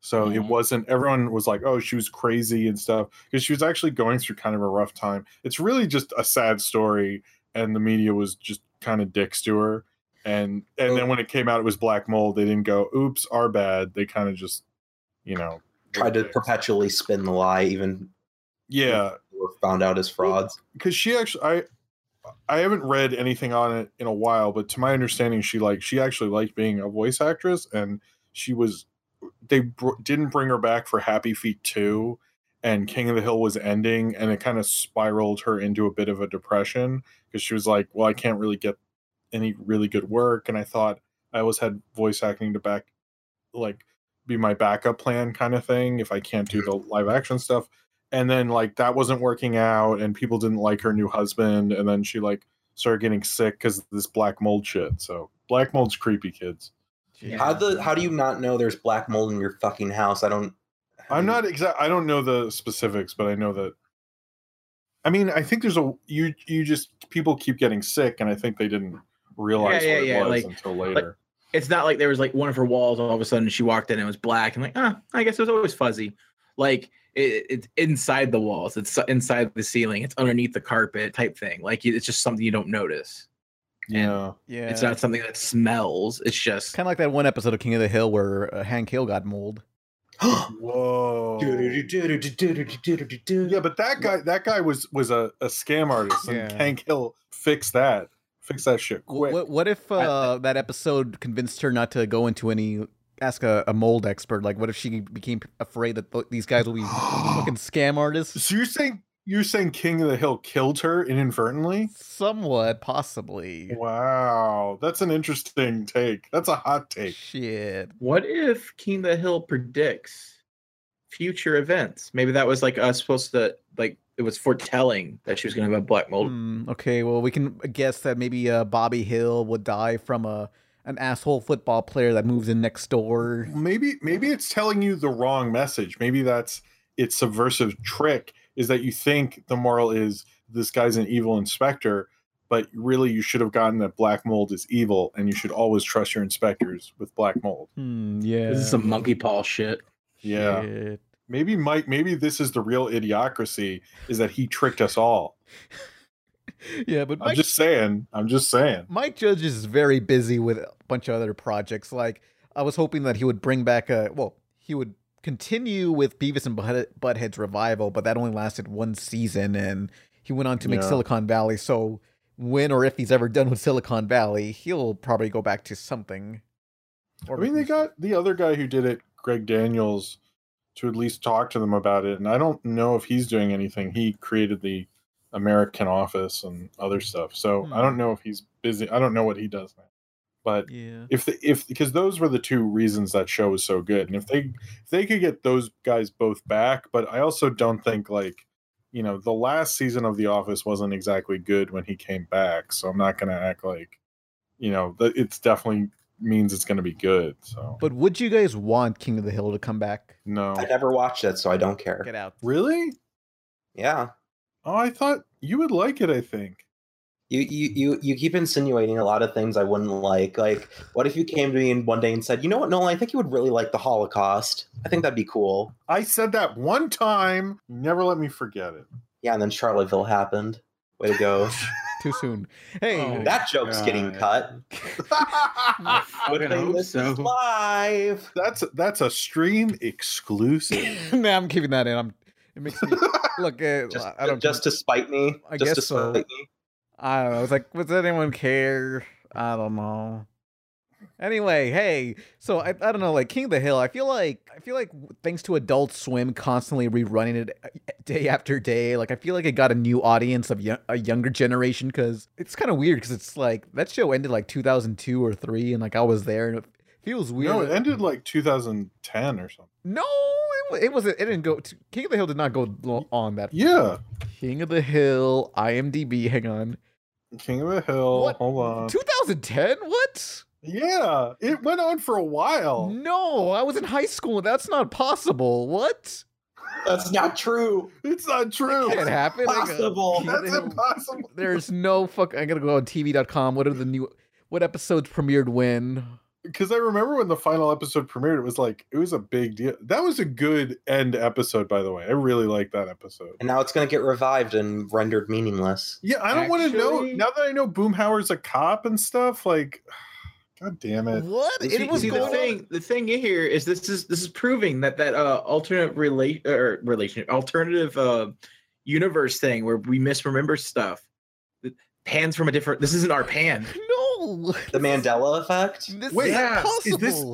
[SPEAKER 4] So it
[SPEAKER 3] Mhm.
[SPEAKER 4] wasn't. Everyone was like, "Oh, she was crazy and stuff," because she was actually going through kind of a rough time. It's really just a sad story, and the media was just kind of dicks to her. And and then oh. when it came out, it was black mold. They didn't go, "Oops, our bad." They kind of just, you know,
[SPEAKER 7] Tried to perpetually spin the lie, even
[SPEAKER 4] yeah.
[SPEAKER 7] found out as frauds.
[SPEAKER 4] because she actually i i haven't read anything on it in a while but to my understanding she like she actually liked being a voice actress and she was they br- didn't bring her back for happy feet 2 and king of the hill was ending and it kind of spiraled her into a bit of a depression because she was like well i can't really get any really good work and i thought i always had voice acting to back like be my backup plan kind of thing if i can't do mm-hmm. the live action stuff and then like that wasn't working out and people didn't like her new husband and then she like started getting sick because of this black mold shit so black mold's creepy kids
[SPEAKER 7] How the how do you not know there's black mold in your fucking house? I don't.
[SPEAKER 4] I'm not exact i don't know the specifics but i know that i mean i think there's a you you just people keep getting sick and i think they didn't realize
[SPEAKER 5] Yeah, yeah,
[SPEAKER 4] what it
[SPEAKER 5] yeah,
[SPEAKER 4] was
[SPEAKER 5] like-
[SPEAKER 4] until later
[SPEAKER 5] it's not like there was like one of her walls all of a sudden she walked in and it was black and like ah i guess it was always fuzzy like it, it's inside the walls it's inside the ceiling it's underneath the carpet type thing like it's just something you don't notice
[SPEAKER 4] yeah
[SPEAKER 3] Yeah.
[SPEAKER 5] it's not something that smells it's just
[SPEAKER 3] kind of like that one episode of King of the Hill where uh, Hank Hill got mold. [gasps]
[SPEAKER 4] whoa yeah but that guy that guy was was a, a scam artist and
[SPEAKER 3] Yeah.
[SPEAKER 4] hank hill fixed that Fix that shit quick
[SPEAKER 3] What, what if uh, that episode convinced her not to go into any ask a, a mold expert. Like, what if she became afraid that th- these guys will be [gasps] fucking scam artists?
[SPEAKER 4] So you're saying you're saying King of the Hill killed her inadvertently?
[SPEAKER 3] Somewhat, possibly.
[SPEAKER 4] Wow, that's an interesting take. That's a hot take.
[SPEAKER 3] Shit.
[SPEAKER 5] What if King of the Hill predicts future events? Maybe that was like us supposed to like it was foretelling that she was going to have a black mold.
[SPEAKER 3] Hmm, okay, well, we can guess that maybe uh, Bobby Hill would die from a an asshole football player that moves in next door.
[SPEAKER 4] Maybe maybe it's telling you the wrong message. Maybe that's its subversive trick is that you think the moral is this guy's an evil inspector, but really you should have gotten that black mold is evil and you should always trust your inspectors with black mold.
[SPEAKER 3] Hmm, yeah.
[SPEAKER 5] This is some monkey paw shit.
[SPEAKER 4] Yeah.
[SPEAKER 3] Shit.
[SPEAKER 4] Maybe Mike maybe this is the real idiocracy is that he tricked us all. [laughs]
[SPEAKER 3] Yeah, but
[SPEAKER 4] I'm just saying. I'm just saying.
[SPEAKER 3] Mike Judge is very busy with a bunch of other projects. Like, I was hoping that he would bring back a well, he would continue with Beavis and Butt- Butthead's revival, but that only lasted one season, and he went on to make
[SPEAKER 4] Yeah.
[SPEAKER 3] Silicon Valley. So, when or if he's ever done with Silicon Valley, he'll probably go back to something.
[SPEAKER 4] I mean, they got the other guy who did it, Greg Daniels, to at least talk to them about it. And I don't know if he's doing anything. He created the American Office and other stuff. So I hmm. don't know if he's busy. I don't know what he does now. But
[SPEAKER 3] Yeah.
[SPEAKER 4] if the, if because those were the two reasons that show was so good, and if they if they could get those guys both back, but I also don't think like you know the last season of The Office wasn't exactly good when he came back, so I'm not gonna act like you know that it's definitely means it's gonna be good. So
[SPEAKER 3] But would you guys want King of the Hill to come back?
[SPEAKER 4] no,
[SPEAKER 7] I never watched it, so I don't care.
[SPEAKER 3] Get out.
[SPEAKER 4] really?
[SPEAKER 7] Yeah.
[SPEAKER 4] Oh, I thought you would like it. I think.
[SPEAKER 7] You, you you you keep insinuating a lot of things I wouldn't like. Like, what if you came to me and one day and said, "You know what, Nolan? I think you would really like the Holocaust. I think that'd be cool."
[SPEAKER 4] I said that one time. Never let me forget it.
[SPEAKER 7] Yeah, and then Charlottesville happened. Way to go! [laughs]
[SPEAKER 3] Too soon. Hey,
[SPEAKER 5] Oh,
[SPEAKER 7] that joke's getting cut. [laughs]
[SPEAKER 5] I
[SPEAKER 7] Good
[SPEAKER 5] fucking
[SPEAKER 7] thing
[SPEAKER 5] hope so.
[SPEAKER 7] live.
[SPEAKER 4] That's that's a stream exclusive. [laughs]
[SPEAKER 3] nah, I'm keeping that in. I'm. It makes me look. Uh,
[SPEAKER 7] Just,
[SPEAKER 3] I don't.
[SPEAKER 7] just to spite me.
[SPEAKER 3] I
[SPEAKER 7] just to
[SPEAKER 3] guess so.
[SPEAKER 7] me.
[SPEAKER 3] I don't know. It's like, does anyone care? I don't know. Anyway, hey, so I, I don't know, like King of the Hill. I feel like I feel like thanks to Adult Swim constantly rerunning it uh, day after day, like I feel like it got a new audience of yo- a younger generation because it's kind of weird because it's like that show ended like 2002 or three, and like I was there, and it feels weird.
[SPEAKER 4] No, it ended like 2010 or something.
[SPEAKER 3] No, it, it wasn't. It didn't go. To, King of the Hill did not go on that.
[SPEAKER 4] Yeah,
[SPEAKER 3] King of the Hill, IMDb. Hang on,
[SPEAKER 4] King of the Hill.
[SPEAKER 3] What?
[SPEAKER 4] Hold on.
[SPEAKER 3] 2010. What?
[SPEAKER 4] Yeah, it went on for a while.
[SPEAKER 3] No, I was in high school. That's not possible. What?
[SPEAKER 7] That's not true.
[SPEAKER 4] It's not true.
[SPEAKER 3] It can't happen. I got-
[SPEAKER 7] Possible.
[SPEAKER 3] King of the
[SPEAKER 4] That's
[SPEAKER 3] Hill-
[SPEAKER 4] impossible.
[SPEAKER 3] There's no fuck. I gotta go on TV.com. What are the new? What episodes premiered when?
[SPEAKER 4] Because I remember when the final episode premiered, it was like it was a big deal. That was a good end episode, by the way. I really like that episode.
[SPEAKER 7] And now it's going to get revived and rendered meaningless.
[SPEAKER 4] Yeah, I don't want to know now that I know Boomhauer's a cop and stuff. Like, [sighs] god damn it!
[SPEAKER 3] What?
[SPEAKER 5] See,
[SPEAKER 3] it was
[SPEAKER 5] see, the
[SPEAKER 3] going
[SPEAKER 5] thing. The thing here is this is this is proving that that uh, alternate relate or relation alternative uh, universe thing where we misremember stuff. Pan's from a different. This isn't our pan.
[SPEAKER 3] No.
[SPEAKER 7] The Mandela effect.
[SPEAKER 3] This
[SPEAKER 4] Wait,
[SPEAKER 3] is
[SPEAKER 5] yeah,
[SPEAKER 4] is this-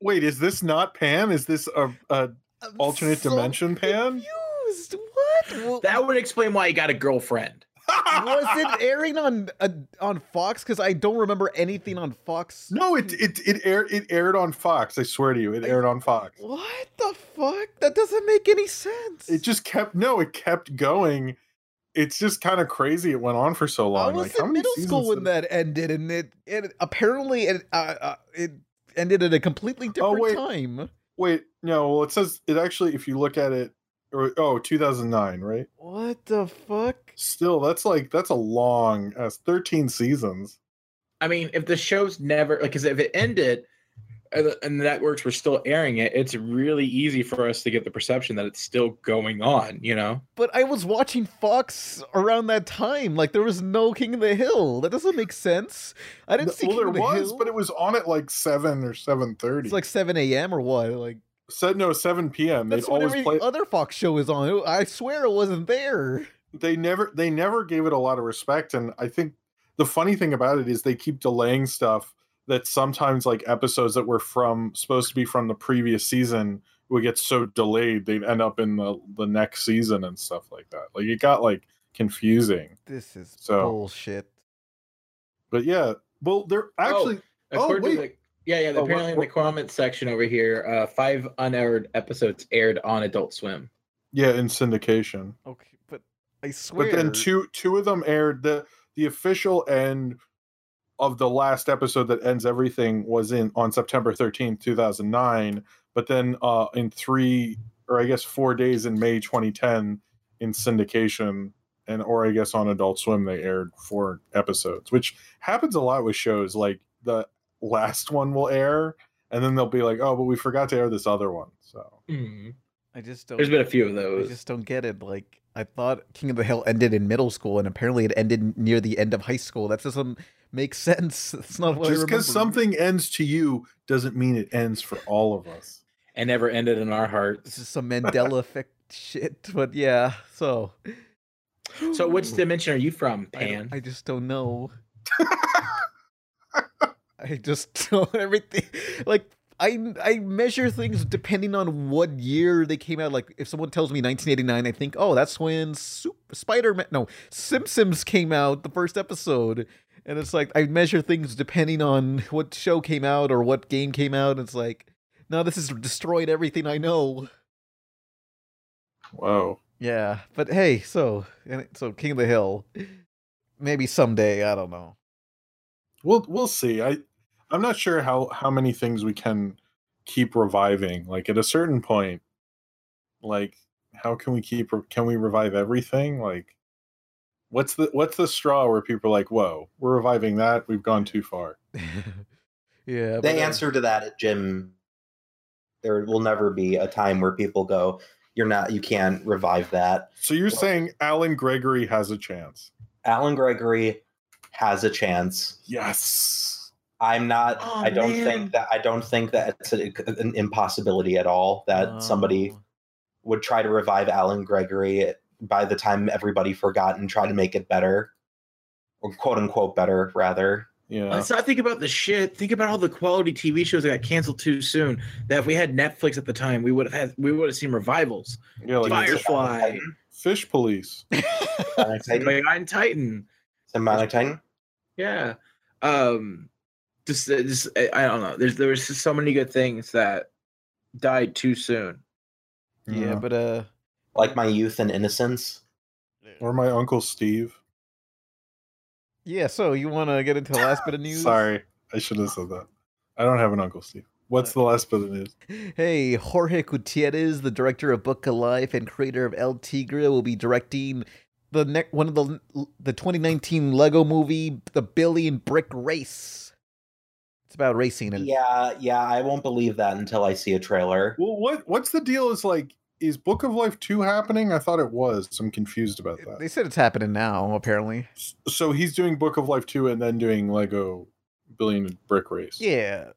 [SPEAKER 4] Wait, is this not Pan? Is this a, a
[SPEAKER 3] I'm
[SPEAKER 4] alternate
[SPEAKER 3] so
[SPEAKER 4] dimension Pan?
[SPEAKER 3] Confused. What? Well,
[SPEAKER 5] That would explain why he got a girlfriend. [laughs]
[SPEAKER 3] was it airing on uh, on Fox? Because I don't remember anything on Fox.
[SPEAKER 4] No, it it it aired it aired on Fox. I swear to you, it aired on Fox.
[SPEAKER 3] What the fuck? That doesn't make any sense.
[SPEAKER 4] It just kept no, it kept going. It's just kind of crazy. It went on for so long.
[SPEAKER 3] I
[SPEAKER 4] long.
[SPEAKER 3] was
[SPEAKER 4] like, how
[SPEAKER 3] in
[SPEAKER 4] many
[SPEAKER 3] middle school when that ended, and it, it apparently it uh, uh, it ended at a completely different
[SPEAKER 4] wait.
[SPEAKER 3] time.
[SPEAKER 4] Wait, no. Well, it says it actually. If you look at it, or oh, 2009, right?
[SPEAKER 3] What the fuck?
[SPEAKER 4] Still, that's like that's a long as 13 seasons.
[SPEAKER 5] I mean, if the show's never like, because if it ended and the, and the networks were still airing it, it's really easy for us to get the perception that it's still going on. You know,
[SPEAKER 3] But I was watching Fox around that time. Like there was no King of the Hill. That doesn't make sense. I didn't see
[SPEAKER 4] well,
[SPEAKER 3] King
[SPEAKER 4] there
[SPEAKER 3] of the
[SPEAKER 4] was,
[SPEAKER 3] Hill.
[SPEAKER 4] but it was on at like seven or 7:30.
[SPEAKER 3] it's like 7 a.m. or what? Like
[SPEAKER 4] said no 7 p.m. They'd
[SPEAKER 3] that's when
[SPEAKER 4] always
[SPEAKER 3] every
[SPEAKER 4] play.
[SPEAKER 3] other Fox show is on. I swear it wasn't there.
[SPEAKER 4] they never they never gave it a lot of respect and i think the funny thing about it is they keep delaying stuff that sometimes like episodes that were from supposed to be from the previous season would get so delayed they'd end up in the the next season and stuff like that. Like it got like confusing.
[SPEAKER 3] This is
[SPEAKER 4] So-
[SPEAKER 3] bullshit.
[SPEAKER 4] But yeah, well, they're actually. Oh,
[SPEAKER 5] According to
[SPEAKER 4] wait.
[SPEAKER 5] the, yeah, yeah.
[SPEAKER 4] Oh, what-
[SPEAKER 5] apparently, in the comment section over here, uh, five unaired episodes aired on Adult Swim.
[SPEAKER 4] Yeah, in syndication.
[SPEAKER 3] Okay, but I swear.
[SPEAKER 4] But then two two of them aired the the official end of the last episode that ends everything was in on September 13th, 2009, but then uh in 3 or I guess 4 days in May 2010 in syndication and or I guess on Adult Swim they aired four episodes, which happens a lot with shows like the last one will air and then they'll be like, "Oh, but we forgot to air this other one." So,
[SPEAKER 3] I just don't.
[SPEAKER 5] There's been a few of those.
[SPEAKER 3] I just don't get it. Like I thought King of the Hill ended in middle school, and apparently it ended near the end of high school. That doesn't make [laughs] sense. It's not what
[SPEAKER 4] just because something ends to you doesn't mean it ends for all of us.
[SPEAKER 5] And never ended in our hearts.
[SPEAKER 3] This is some Mandela [laughs] effect shit. But yeah, so
[SPEAKER 5] So, which [gasps] dimension are you from,
[SPEAKER 3] I,
[SPEAKER 5] Pan?
[SPEAKER 3] I just don't know. [laughs] I just don't everything like I I measure things depending on what year they came out. Like if someone tells me 1989, I think, oh, that's when Super Spider-Man, no, Simpsons came out, the first episode. And it's like I measure things depending on what show came out or what game came out. It's like, no, this has destroyed everything I know.
[SPEAKER 4] Whoa.
[SPEAKER 3] Yeah, but hey, so so King of the Hill, maybe someday I don't know.
[SPEAKER 4] We'll we'll see. I I'm not sure how how many things we can keep reviving. Like at a certain point, like how can we keep can we revive everything? Like what's the what's the straw where people are like, "Whoa, we're reviving that. We've gone too far." [laughs]
[SPEAKER 3] yeah,
[SPEAKER 7] The
[SPEAKER 3] but, uh,
[SPEAKER 7] answer to that, Jim, there will never be a time where people go, "You're not. You can't revive that."
[SPEAKER 4] So you're saying Allen Gregory has a chance?
[SPEAKER 7] Allen Gregory has a chance.
[SPEAKER 4] Yes.
[SPEAKER 7] I'm not.
[SPEAKER 5] Oh,
[SPEAKER 7] I don't
[SPEAKER 5] man.
[SPEAKER 7] think that. I don't think that it's a, an impossibility at all that somebody
[SPEAKER 3] Oh.
[SPEAKER 7] would try to revive Allen Gregory by the time everybody forgot and tried to make it better, or quote unquote better, rather.
[SPEAKER 4] Yeah.
[SPEAKER 5] Let's not think about the shit. Think about all the quality TV shows that got canceled too soon. That if we had Netflix at the time, we would have had we would have seen revivals.
[SPEAKER 4] Yeah, like
[SPEAKER 5] Firefly,
[SPEAKER 4] Fish Police. [laughs]
[SPEAKER 7] Sonic Titan.
[SPEAKER 5] Iron Titan.
[SPEAKER 7] Sonic Titan.
[SPEAKER 5] Yeah. Um just uh, just I I don't know. There's there was just so many good things that died too soon.
[SPEAKER 3] yeah, but uh,
[SPEAKER 7] Like my youth and innocence.
[SPEAKER 4] or my uncle Steve.
[SPEAKER 3] yeah. So you want to get into the last bit of [laughs] news?
[SPEAKER 4] Sorry, I shouldn't have said that. I don't have an uncle Steve. What's the last bit of news?
[SPEAKER 3] Hey, Jorge Gutierrez, the director of Book of Life and creator of El Tigre, will be directing the next one of the the 2019 Lego movie, The Billion Brick Race. It's about racing and
[SPEAKER 7] Yeah, yeah. I won't believe that until I see a trailer.
[SPEAKER 4] Well, what what's the deal? Is like is Book of Life two happening? I thought it was. I'm confused about that.
[SPEAKER 3] they said it's happening now. Apparently,
[SPEAKER 4] So he's doing Book of Life two and then doing Lego Billion Brick Race.
[SPEAKER 3] yeah.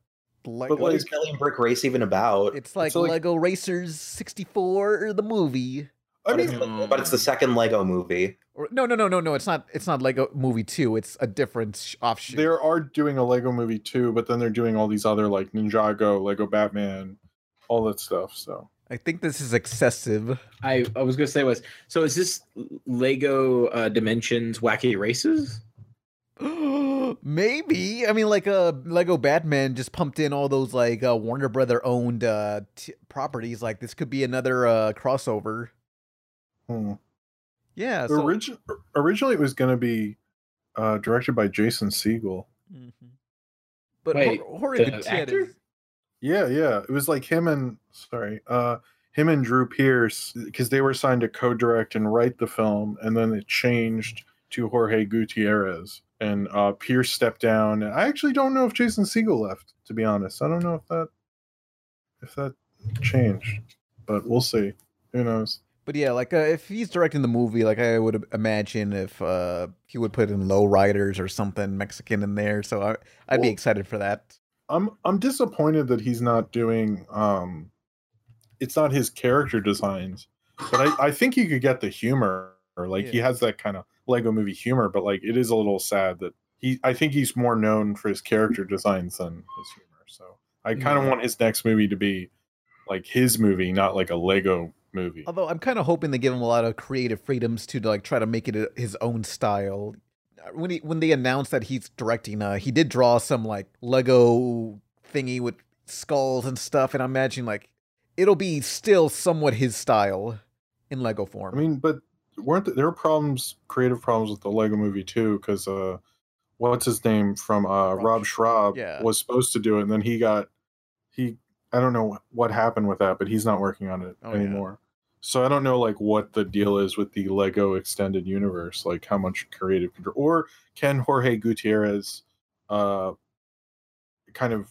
[SPEAKER 3] Lego,
[SPEAKER 7] What is Billion Brick Race even about?
[SPEAKER 3] it's like
[SPEAKER 4] it's like-
[SPEAKER 3] Lego Racers 64 or the movie.
[SPEAKER 4] I
[SPEAKER 7] But it's,
[SPEAKER 4] mean,
[SPEAKER 7] the, but it's the second Lego movie.
[SPEAKER 3] No, no, no, no, no. It's not. It's not Lego Movie Two. It's a different offshoot.
[SPEAKER 4] they are doing a Lego movie too, but then they're doing all these other like Ninjago, Lego Batman, all that stuff. So
[SPEAKER 3] I think this is excessive.
[SPEAKER 5] I, I was gonna say was so is this Lego uh, Dimensions Wacky Races? [gasps]
[SPEAKER 3] Maybe. I mean, like uh, Lego Batman just pumped in all those like uh, Warner Brother owned uh, t- properties. Like this could be another uh, crossover.
[SPEAKER 4] hmm.
[SPEAKER 3] Yeah. So,
[SPEAKER 4] Origi- originally it was going to be uh, directed by Jason Segel.
[SPEAKER 3] Mhm. But
[SPEAKER 5] Wait,
[SPEAKER 3] Hor- Jorge
[SPEAKER 5] the
[SPEAKER 3] Gutierrez-
[SPEAKER 5] actor?
[SPEAKER 4] Yeah, yeah. It was like him and sorry, uh him and Drew Pearce because they were signed to co-direct and write the film, and then it changed to Jorge Gutierrez. And uh Pearce stepped down. I actually don't know if Jason Segel left, to be honest. I don't know if that if that changed. But we'll see. Who knows?
[SPEAKER 3] But yeah, like uh, if he's directing the movie, like I would imagine if uh, he would put in Low Riders or something Mexican in there. So I, I'd be excited for that.
[SPEAKER 4] I'm I'm disappointed that he's not doing um it's not his character designs. But I, I think you could get the humor. Like he has that kind of Lego movie humor, but like it is a little sad that he I think he's more known for his character designs than his humor. So I kind of
[SPEAKER 3] Yeah.
[SPEAKER 4] want his next movie to be like his movie, not like a Lego movie.
[SPEAKER 3] Although I'm kind of hoping they give him a lot of creative freedoms to like try to make it a- his own style. When he when they announced that he's directing, uh, he did draw some like Lego thingy with skulls and stuff, and I imagine like it'll be still somewhat his style in Lego form.
[SPEAKER 4] I mean, but weren't there, there were problems, creative problems with the Lego movie too? Because uh, what's his name from uh, Rob Schrab
[SPEAKER 3] yeah.
[SPEAKER 4] was supposed to do it, and then he got he I don't know what happened with that, but he's not working on it
[SPEAKER 3] Oh, yeah.
[SPEAKER 4] So I don't know like what the deal is with the Lego extended universe, like how much creative control, or can Jorge Gutierrez uh, kind of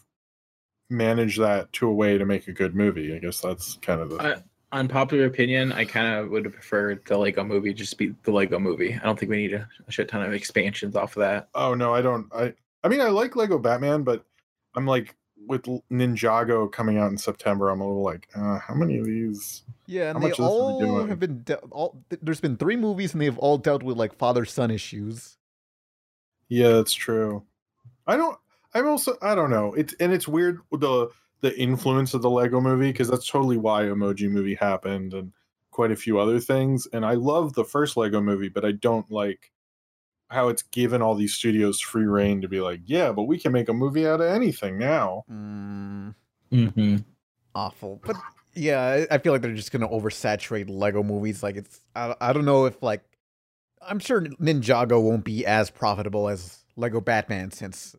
[SPEAKER 4] manage that to a way to make a good movie? I guess that's kind of the
[SPEAKER 5] Uh, unpopular opinion, I kind of would have preferred the Lego movie just be the Lego movie. I don't think we need a, a shit ton of expansions off of that.
[SPEAKER 4] Oh no, I don't. I I mean, I like Lego Batman, but I'm like with Ninjago coming out in September. I'm a little like, uh, how many of these?
[SPEAKER 3] yeah, and they
[SPEAKER 4] much of this are we
[SPEAKER 3] all have been de- all. th- There's been three movies, and they've all dealt with like father son issues.
[SPEAKER 4] Yeah, that's true. I don't. I'm also. I don't know. It's and it's weird the the influence of the Lego movie because that's totally why Emoji Movie happened and quite a few other things. And I love the first Lego movie, but I don't like how it's given all these studios free reign to be like, yeah, but we can make a movie out of anything now.
[SPEAKER 3] Mm,
[SPEAKER 5] Mm-hmm.
[SPEAKER 3] awful, but yeah, I I feel like they're just gonna oversaturate Lego movies. Like it's, I, I don't know if like, I'm sure Ninjago won't be as profitable as Lego Batman since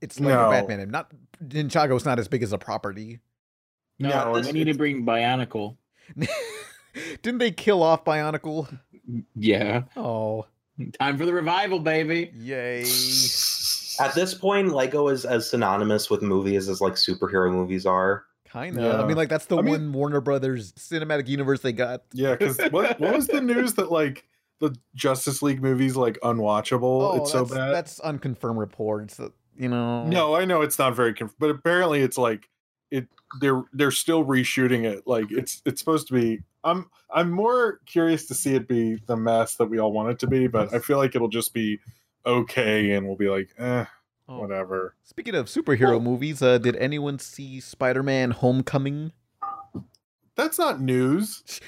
[SPEAKER 3] it's Lego
[SPEAKER 4] No.
[SPEAKER 3] Batman and not Ninjago's not as big as a property.
[SPEAKER 5] No,
[SPEAKER 4] No,
[SPEAKER 5] we need to bring Bionicle. [laughs]
[SPEAKER 3] Didn't they kill off Bionicle?
[SPEAKER 5] Yeah.
[SPEAKER 3] Oh, [laughs]
[SPEAKER 5] Time for the revival, baby.
[SPEAKER 3] yay!
[SPEAKER 7] At this point, Lego is as synonymous with movies as like superhero movies are.
[SPEAKER 3] Kind of.
[SPEAKER 4] Yeah.
[SPEAKER 3] I mean, like that's the
[SPEAKER 4] I mean-
[SPEAKER 3] one Warner Brothers cinematic universe they got.
[SPEAKER 4] Yeah, because what what was the news that like the Justice League movies like unwatchable? Oh, it's so
[SPEAKER 3] Oh,
[SPEAKER 4] bad.
[SPEAKER 3] That's unconfirmed reports. That, you know.
[SPEAKER 4] No, I know it's not very, conf- but apparently it's like it. They're they're still reshooting it. Like it's it's supposed to be. I'm I'm more curious to see it be the mess that we all want it to be, but I feel like it'll just be okay, and we'll be like, eh,
[SPEAKER 3] Oh.
[SPEAKER 4] whatever.
[SPEAKER 3] Speaking of superhero movies, uh, did anyone see Spider-Man: Homecoming?
[SPEAKER 4] That's not news. [laughs]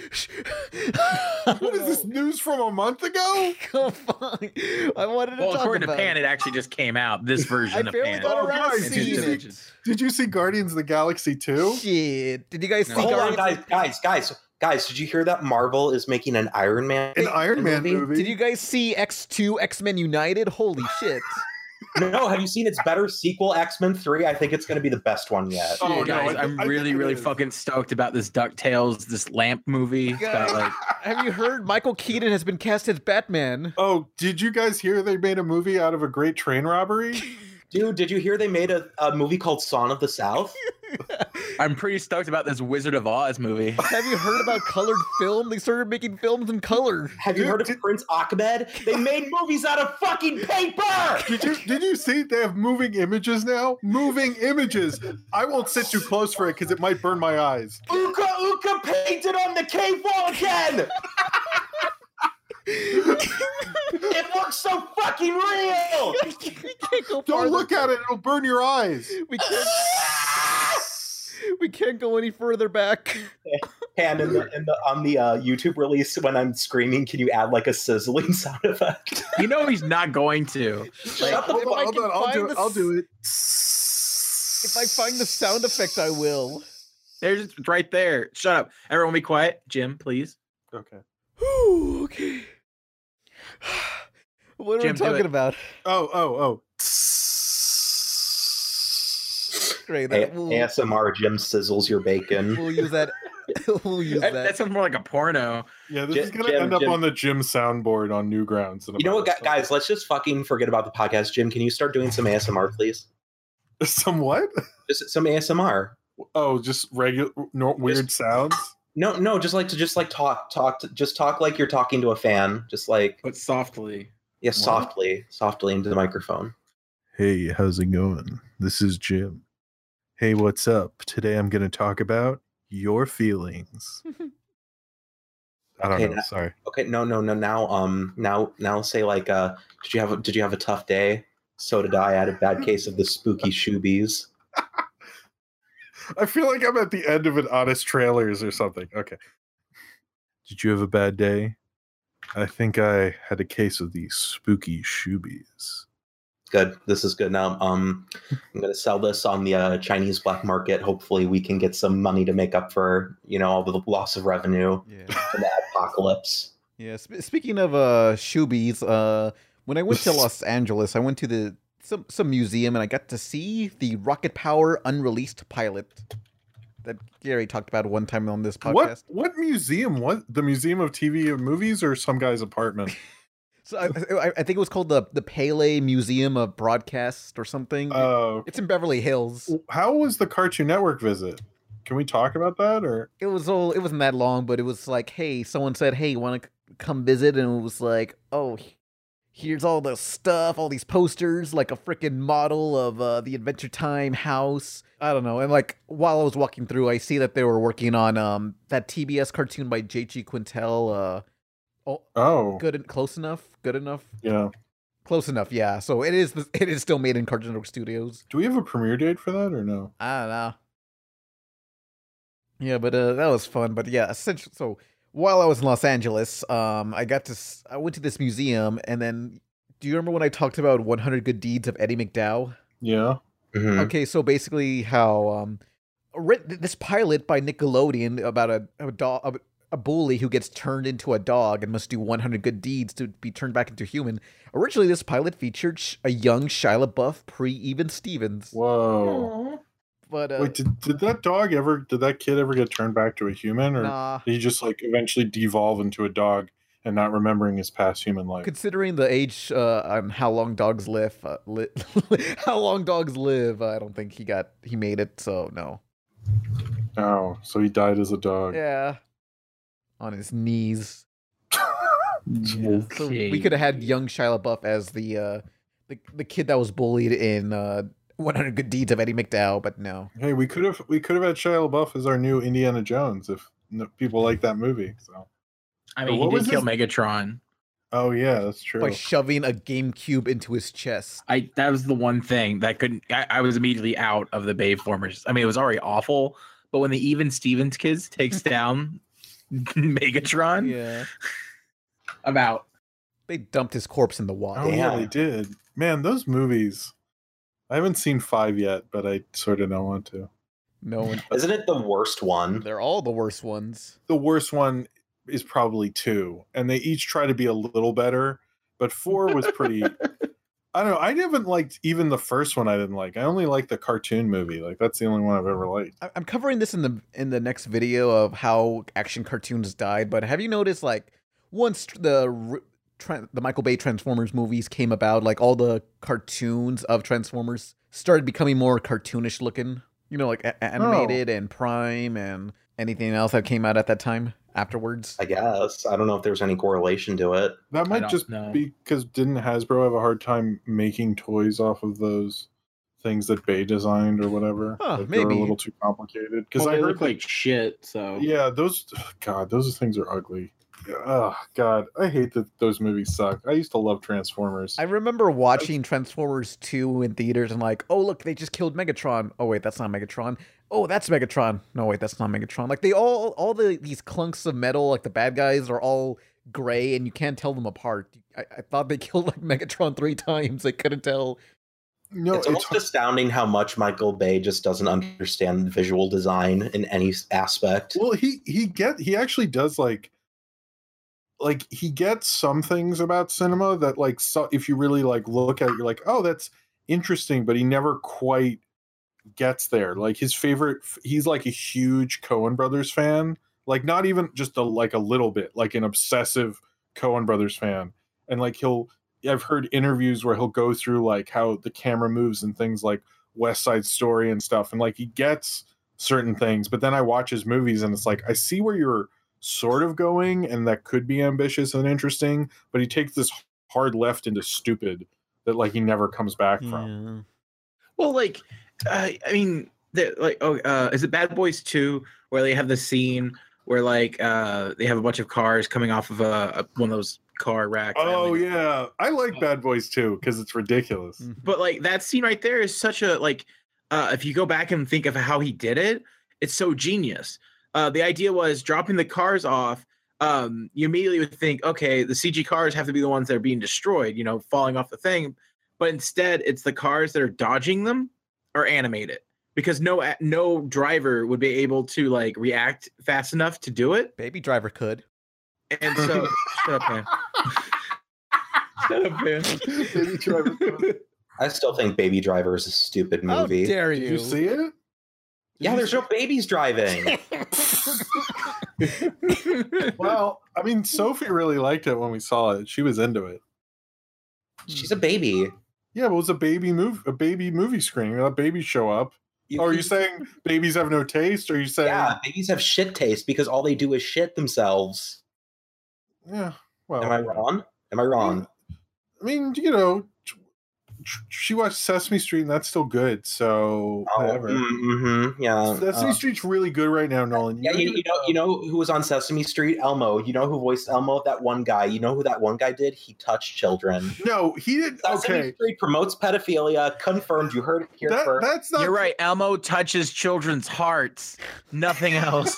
[SPEAKER 4] What is this news from a month ago? [laughs]
[SPEAKER 3] Come on. I wanted to
[SPEAKER 5] Well,
[SPEAKER 3] talk
[SPEAKER 5] according to Pan,
[SPEAKER 3] it.
[SPEAKER 5] it actually just came out. This version
[SPEAKER 3] I
[SPEAKER 5] of Pan.
[SPEAKER 3] got
[SPEAKER 4] Oh,
[SPEAKER 3] around to
[SPEAKER 4] guys, did you see- Did you see Guardians of the Galaxy 2?
[SPEAKER 3] Shit. Did you guys
[SPEAKER 5] No.
[SPEAKER 3] see
[SPEAKER 7] Hold on, guys, guys, guys, guys! Did you hear that Marvel is making an Iron Man?
[SPEAKER 4] An Iron Man
[SPEAKER 7] movie?
[SPEAKER 4] movie.
[SPEAKER 3] Did you guys see X2 X-Men United? Holy shit. [laughs]
[SPEAKER 7] No, have you seen its better sequel, X Men Three? I think it's going to be the best one yet.
[SPEAKER 4] Oh, no,
[SPEAKER 5] guys,
[SPEAKER 4] I-
[SPEAKER 5] I'm
[SPEAKER 4] I
[SPEAKER 5] really,
[SPEAKER 4] think it
[SPEAKER 5] really fucking stoked about this DuckTales, this lamp movie. It's like, [laughs]
[SPEAKER 3] have you heard Michael Keaton has been cast as Batman?
[SPEAKER 4] Oh, did you guys hear they made a movie out of a great train robbery? [laughs]
[SPEAKER 7] Dude, did you hear they made a, a movie called Song of the South? [laughs]
[SPEAKER 5] I'm pretty stoked about this Wizard of Oz movie. [laughs]
[SPEAKER 3] Have you heard about colored film? They started making films in color.
[SPEAKER 7] Have you
[SPEAKER 4] Dude,
[SPEAKER 7] heard of Prince Achmed? They made movies out of fucking paper.
[SPEAKER 4] Did you did you see they have moving images now? Moving images. I won't sit too close for it because it might burn my eyes.
[SPEAKER 7] Uka Uka painted on the cave wall again. [laughs] it looks so fucking real. [laughs]
[SPEAKER 3] we can't go
[SPEAKER 4] Don't
[SPEAKER 3] farther.
[SPEAKER 4] look at it; it'll burn your eyes.
[SPEAKER 3] We can't. we can't go any further back.
[SPEAKER 7] And in the, in the on the uh, YouTube release, when I'm screaming, can you add like a sizzling [laughs] sound effect?
[SPEAKER 5] You know he's not going to.
[SPEAKER 7] Shut the
[SPEAKER 3] If
[SPEAKER 7] fuck
[SPEAKER 3] I
[SPEAKER 4] Hold
[SPEAKER 3] can
[SPEAKER 4] on, I'll do
[SPEAKER 3] find
[SPEAKER 4] it.
[SPEAKER 3] the
[SPEAKER 4] I'll do it.
[SPEAKER 3] If I find the sound effect, I will.
[SPEAKER 5] There's it's right there. Shut up. Everyone be quiet. Jim, please.
[SPEAKER 4] Okay.
[SPEAKER 3] Whew, okay. [sighs] What are
[SPEAKER 5] Jim,
[SPEAKER 3] we talking about?
[SPEAKER 4] Oh, oh, oh.
[SPEAKER 3] Great.
[SPEAKER 7] A-
[SPEAKER 3] That, we'll,
[SPEAKER 7] ASMR Jim sizzles your bacon. [laughs]
[SPEAKER 3] we'll use that. [laughs] [laughs] we'll use
[SPEAKER 5] That,
[SPEAKER 3] that.
[SPEAKER 5] that sounds more like a porno.
[SPEAKER 4] Yeah, this
[SPEAKER 7] Jim-
[SPEAKER 4] is gonna
[SPEAKER 7] Jim-
[SPEAKER 4] end up
[SPEAKER 7] Jim-
[SPEAKER 4] on the Jim soundboard on Newgrounds.
[SPEAKER 7] You know what, gu- guys? Let's just fucking forget about the podcast. Jim, can you start doing some ASMR, please?
[SPEAKER 4] Some what?
[SPEAKER 7] Just some ASMR.
[SPEAKER 4] Oh, just regular, no, weird sounds.
[SPEAKER 7] No, no, just like to just like talk, talk, to, just talk like you're talking to a fan. Just like
[SPEAKER 5] But softly.
[SPEAKER 7] yeah, softly, softly into the microphone.
[SPEAKER 4] Hey, how's it going? This is Jim. Hey, what's up? Today I'm going to talk about your feelings. [laughs] I don't
[SPEAKER 7] Okay,
[SPEAKER 4] know.
[SPEAKER 7] now-
[SPEAKER 4] Sorry.
[SPEAKER 7] Okay, no, no, no. Now, um, now, now, say like, uh, did you have a, did you have a tough day? So did I. I had a bad case of the spooky [laughs] shoobies.
[SPEAKER 4] I feel like I'm at the end of an honest trailers or something. Okay. Did you have a bad day? I think I had a case of these spooky shoobies.
[SPEAKER 7] Good. This is good. Now, um, I'm going to sell this on the uh, Chinese black market. Hopefully, we can get some money to make up for you know all the loss of revenue [laughs] from the apocalypse.
[SPEAKER 3] Yeah. Sp- speaking of uh shoobies, uh, when I went to [laughs] Los Angeles, I went to the some some museum and I got to see the Rocket Power unreleased pilot that Gary talked about one time on this podcast.
[SPEAKER 4] What what museum? What the Museum of TV and Movies or some guy's apartment? [laughs]
[SPEAKER 3] So I, I, I think it was called the the Paley Museum of Broadcast or something.
[SPEAKER 4] Oh,
[SPEAKER 3] it's in Beverly Hills.
[SPEAKER 4] How was the Cartoon Network visit? Can we talk about that or?
[SPEAKER 3] It was all. It wasn't that long, but it was like, hey, someone said, hey, you want to come visit? And it was like, oh, here's all the stuff, all these posters, like a freaking model of uh, the Adventure Time house. I don't know. And like while I was walking through, I see that they were working on um that TBS cartoon by J.G. Quintel. Uh, oh,
[SPEAKER 4] oh,
[SPEAKER 3] good and close enough. Good enough.
[SPEAKER 4] Yeah.
[SPEAKER 3] Close enough, yeah. So it is. It is still made in Cartoon Network Studios.
[SPEAKER 4] Do we have a premiere date for that or no?
[SPEAKER 3] I don't know. Yeah, but uh, that was fun. But yeah, essentially, so while I was in Los Angeles, um, I got to s- I went to this museum, and then do you remember when I talked about 100 Good Deeds of Eddie McDowd?
[SPEAKER 4] Yeah.
[SPEAKER 7] Mm-hmm.
[SPEAKER 3] Okay, so basically, how um, writ- this pilot by Nickelodeon about a a, dog, a a bully who gets turned into a dog and must do 100 good deeds to be turned back into human. Originally, this pilot featured sh- a young Shia LaBeouf pre Even Stevens.
[SPEAKER 4] Whoa.
[SPEAKER 3] But uh,
[SPEAKER 4] Wait, did, did that dog ever? Did that kid ever get turned back to a human, or
[SPEAKER 3] Nah.
[SPEAKER 4] did he just like eventually devolve into a dog and not remembering his past human life?
[SPEAKER 3] considering the age uh, on how long dogs live, uh, li- [laughs] how long dogs live, I don't think he got he made it. So no.
[SPEAKER 4] Oh, so he died as a dog.
[SPEAKER 3] Yeah. On his knees.
[SPEAKER 4] Yeah. [laughs]
[SPEAKER 3] So we could have had young Shia LaBeouf as the uh the the kid that was bullied in uh 100 Good Deeds of Eddie McDowd, but no.
[SPEAKER 4] Hey, we could have we could have had Shia LaBeouf as our new Indiana Jones if people like that movie. So.
[SPEAKER 5] I mean,
[SPEAKER 4] what
[SPEAKER 5] he did kill
[SPEAKER 4] his-
[SPEAKER 5] Megatron.
[SPEAKER 4] Oh yeah, that's true.
[SPEAKER 3] By shoving a GameCube into his chest.
[SPEAKER 5] I that was the one thing that couldn't. I, I was immediately out of the Bayformers. I mean, it was already awful, but when the Even Stevens kids takes [laughs] down Megatron,
[SPEAKER 3] Yeah.
[SPEAKER 5] I'm out.
[SPEAKER 3] They dumped his corpse in the water.
[SPEAKER 4] Oh yeah, they did. Man, those movies. I haven't seen five yet, but I sort of don't want to.
[SPEAKER 3] No one. [laughs]
[SPEAKER 7] Isn't it the worst one?
[SPEAKER 3] They're all the worst ones.
[SPEAKER 4] The worst one is probably two, and they each try to be a little better. But four was pretty. [laughs] I don't know. I haven't liked even the first one. I didn't like. I only like the cartoon movie. Like that's the only one I've ever liked.
[SPEAKER 3] I- I'm covering this in the in the next video of how action cartoons died. But have you noticed, like, once the r- tran the Michael Bay Transformers movies came about, like all the cartoons of Transformers started becoming more cartoonish looking. You know, like a- oh. animated and Prime and anything else that came out at that time afterwards.
[SPEAKER 7] I guess. I don't know if there's any correlation to it.
[SPEAKER 4] That might just
[SPEAKER 5] know.
[SPEAKER 4] be because didn't Hasbro have a hard time making toys off of those things that Bay designed or whatever?
[SPEAKER 3] Huh,
[SPEAKER 4] like they were a little too complicated. Because
[SPEAKER 5] Well,
[SPEAKER 4] I
[SPEAKER 5] they
[SPEAKER 4] heard
[SPEAKER 5] look like shit. So
[SPEAKER 4] Yeah, those God, those things are ugly. Oh God, I hate that those movies suck. I used to love Transformers.
[SPEAKER 3] I remember watching Transformers 2 in theaters and like, oh look, they just killed Megatron. Oh wait, that's not Megatron. Oh, that's Megatron. No wait, that's not Megatron. Like they all all the these clunks of metal, like the bad guys are all gray and you can't tell them apart. I, I thought they [laughs] killed like Megatron three times. I couldn't tell.
[SPEAKER 4] no,
[SPEAKER 7] it's almost astounding how much Michael Bay just doesn't understand visual design in any aspect.
[SPEAKER 4] well, he he get he actually does like like he gets some things about cinema that like so, if you really like look at it, you're like, oh, that's interesting, but he never quite gets there. Like his favorite, he's like a huge Coen Brothers fan. Like not even just a like a little bit, like an obsessive Coen Brothers fan. And like he'll, I've heard interviews where he'll go through like how the camera moves and things like West Side Story and stuff, and like he gets certain things. But then I watch his movies and it's like I see where you're sort of going, and that could be ambitious and interesting. But he takes this hard left into stupid that like he never comes back from.
[SPEAKER 5] Well, like, uh, I mean, the- like, oh, uh, is it Bad Boys Two where they have the scene where like uh, they have a bunch of cars coming off of a, a one of those car racks.
[SPEAKER 4] Oh yeah, I like Bad Boys too because it's ridiculous.
[SPEAKER 5] But like that scene right there is such a like uh if you go back and think of how he did it, it's so genius. Uh the idea was dropping the cars off. Um, you immediately would think, okay, the CG cars have to be the ones that are being destroyed, you know, falling off the thing. But instead, it's the cars that are dodging them are animated because no no driver would be able to like react fast enough to do it.
[SPEAKER 12] Baby Driver could.
[SPEAKER 5] And so, [laughs] shut up, man. [laughs] shut up, man.
[SPEAKER 4] Baby Driver. Could. [laughs]
[SPEAKER 7] I still think Baby Driver is a stupid movie.
[SPEAKER 12] How
[SPEAKER 7] movie.
[SPEAKER 12] dare
[SPEAKER 4] Did
[SPEAKER 12] you?
[SPEAKER 4] you see it?
[SPEAKER 7] Yeah, there's no babies driving. [laughs]
[SPEAKER 4] Well, I mean, Sophie really liked it when we saw it. She was into it.
[SPEAKER 7] She's a baby.
[SPEAKER 4] Yeah, but it was a baby move, a baby movie screening. Let babies show up.
[SPEAKER 7] You-
[SPEAKER 4] Oh, are you
[SPEAKER 7] you-
[SPEAKER 4] saying babies have no taste? Or are you saying
[SPEAKER 7] Yeah, babies have shit taste because all they do is shit themselves.
[SPEAKER 4] Yeah. Well,
[SPEAKER 7] Am I wrong? Am I wrong?
[SPEAKER 4] I mean, you know, she watched Sesame Street, and that's still good. So whatever.
[SPEAKER 7] Mm-hmm, yeah.
[SPEAKER 4] Sesame
[SPEAKER 7] uh,
[SPEAKER 4] Street's really good right now, Nolan.
[SPEAKER 7] yeah, you, you know, you know who was on Sesame Street? Elmo. You know who voiced Elmo? That one guy. You know who that one guy did? He touched children.
[SPEAKER 4] No, he did.
[SPEAKER 7] Sesame
[SPEAKER 4] Okay,
[SPEAKER 7] Street promotes pedophilia. Confirmed. You heard it here
[SPEAKER 4] that,
[SPEAKER 7] first.
[SPEAKER 4] that's not.
[SPEAKER 5] You're right. Elmo touches children's hearts. Nothing else.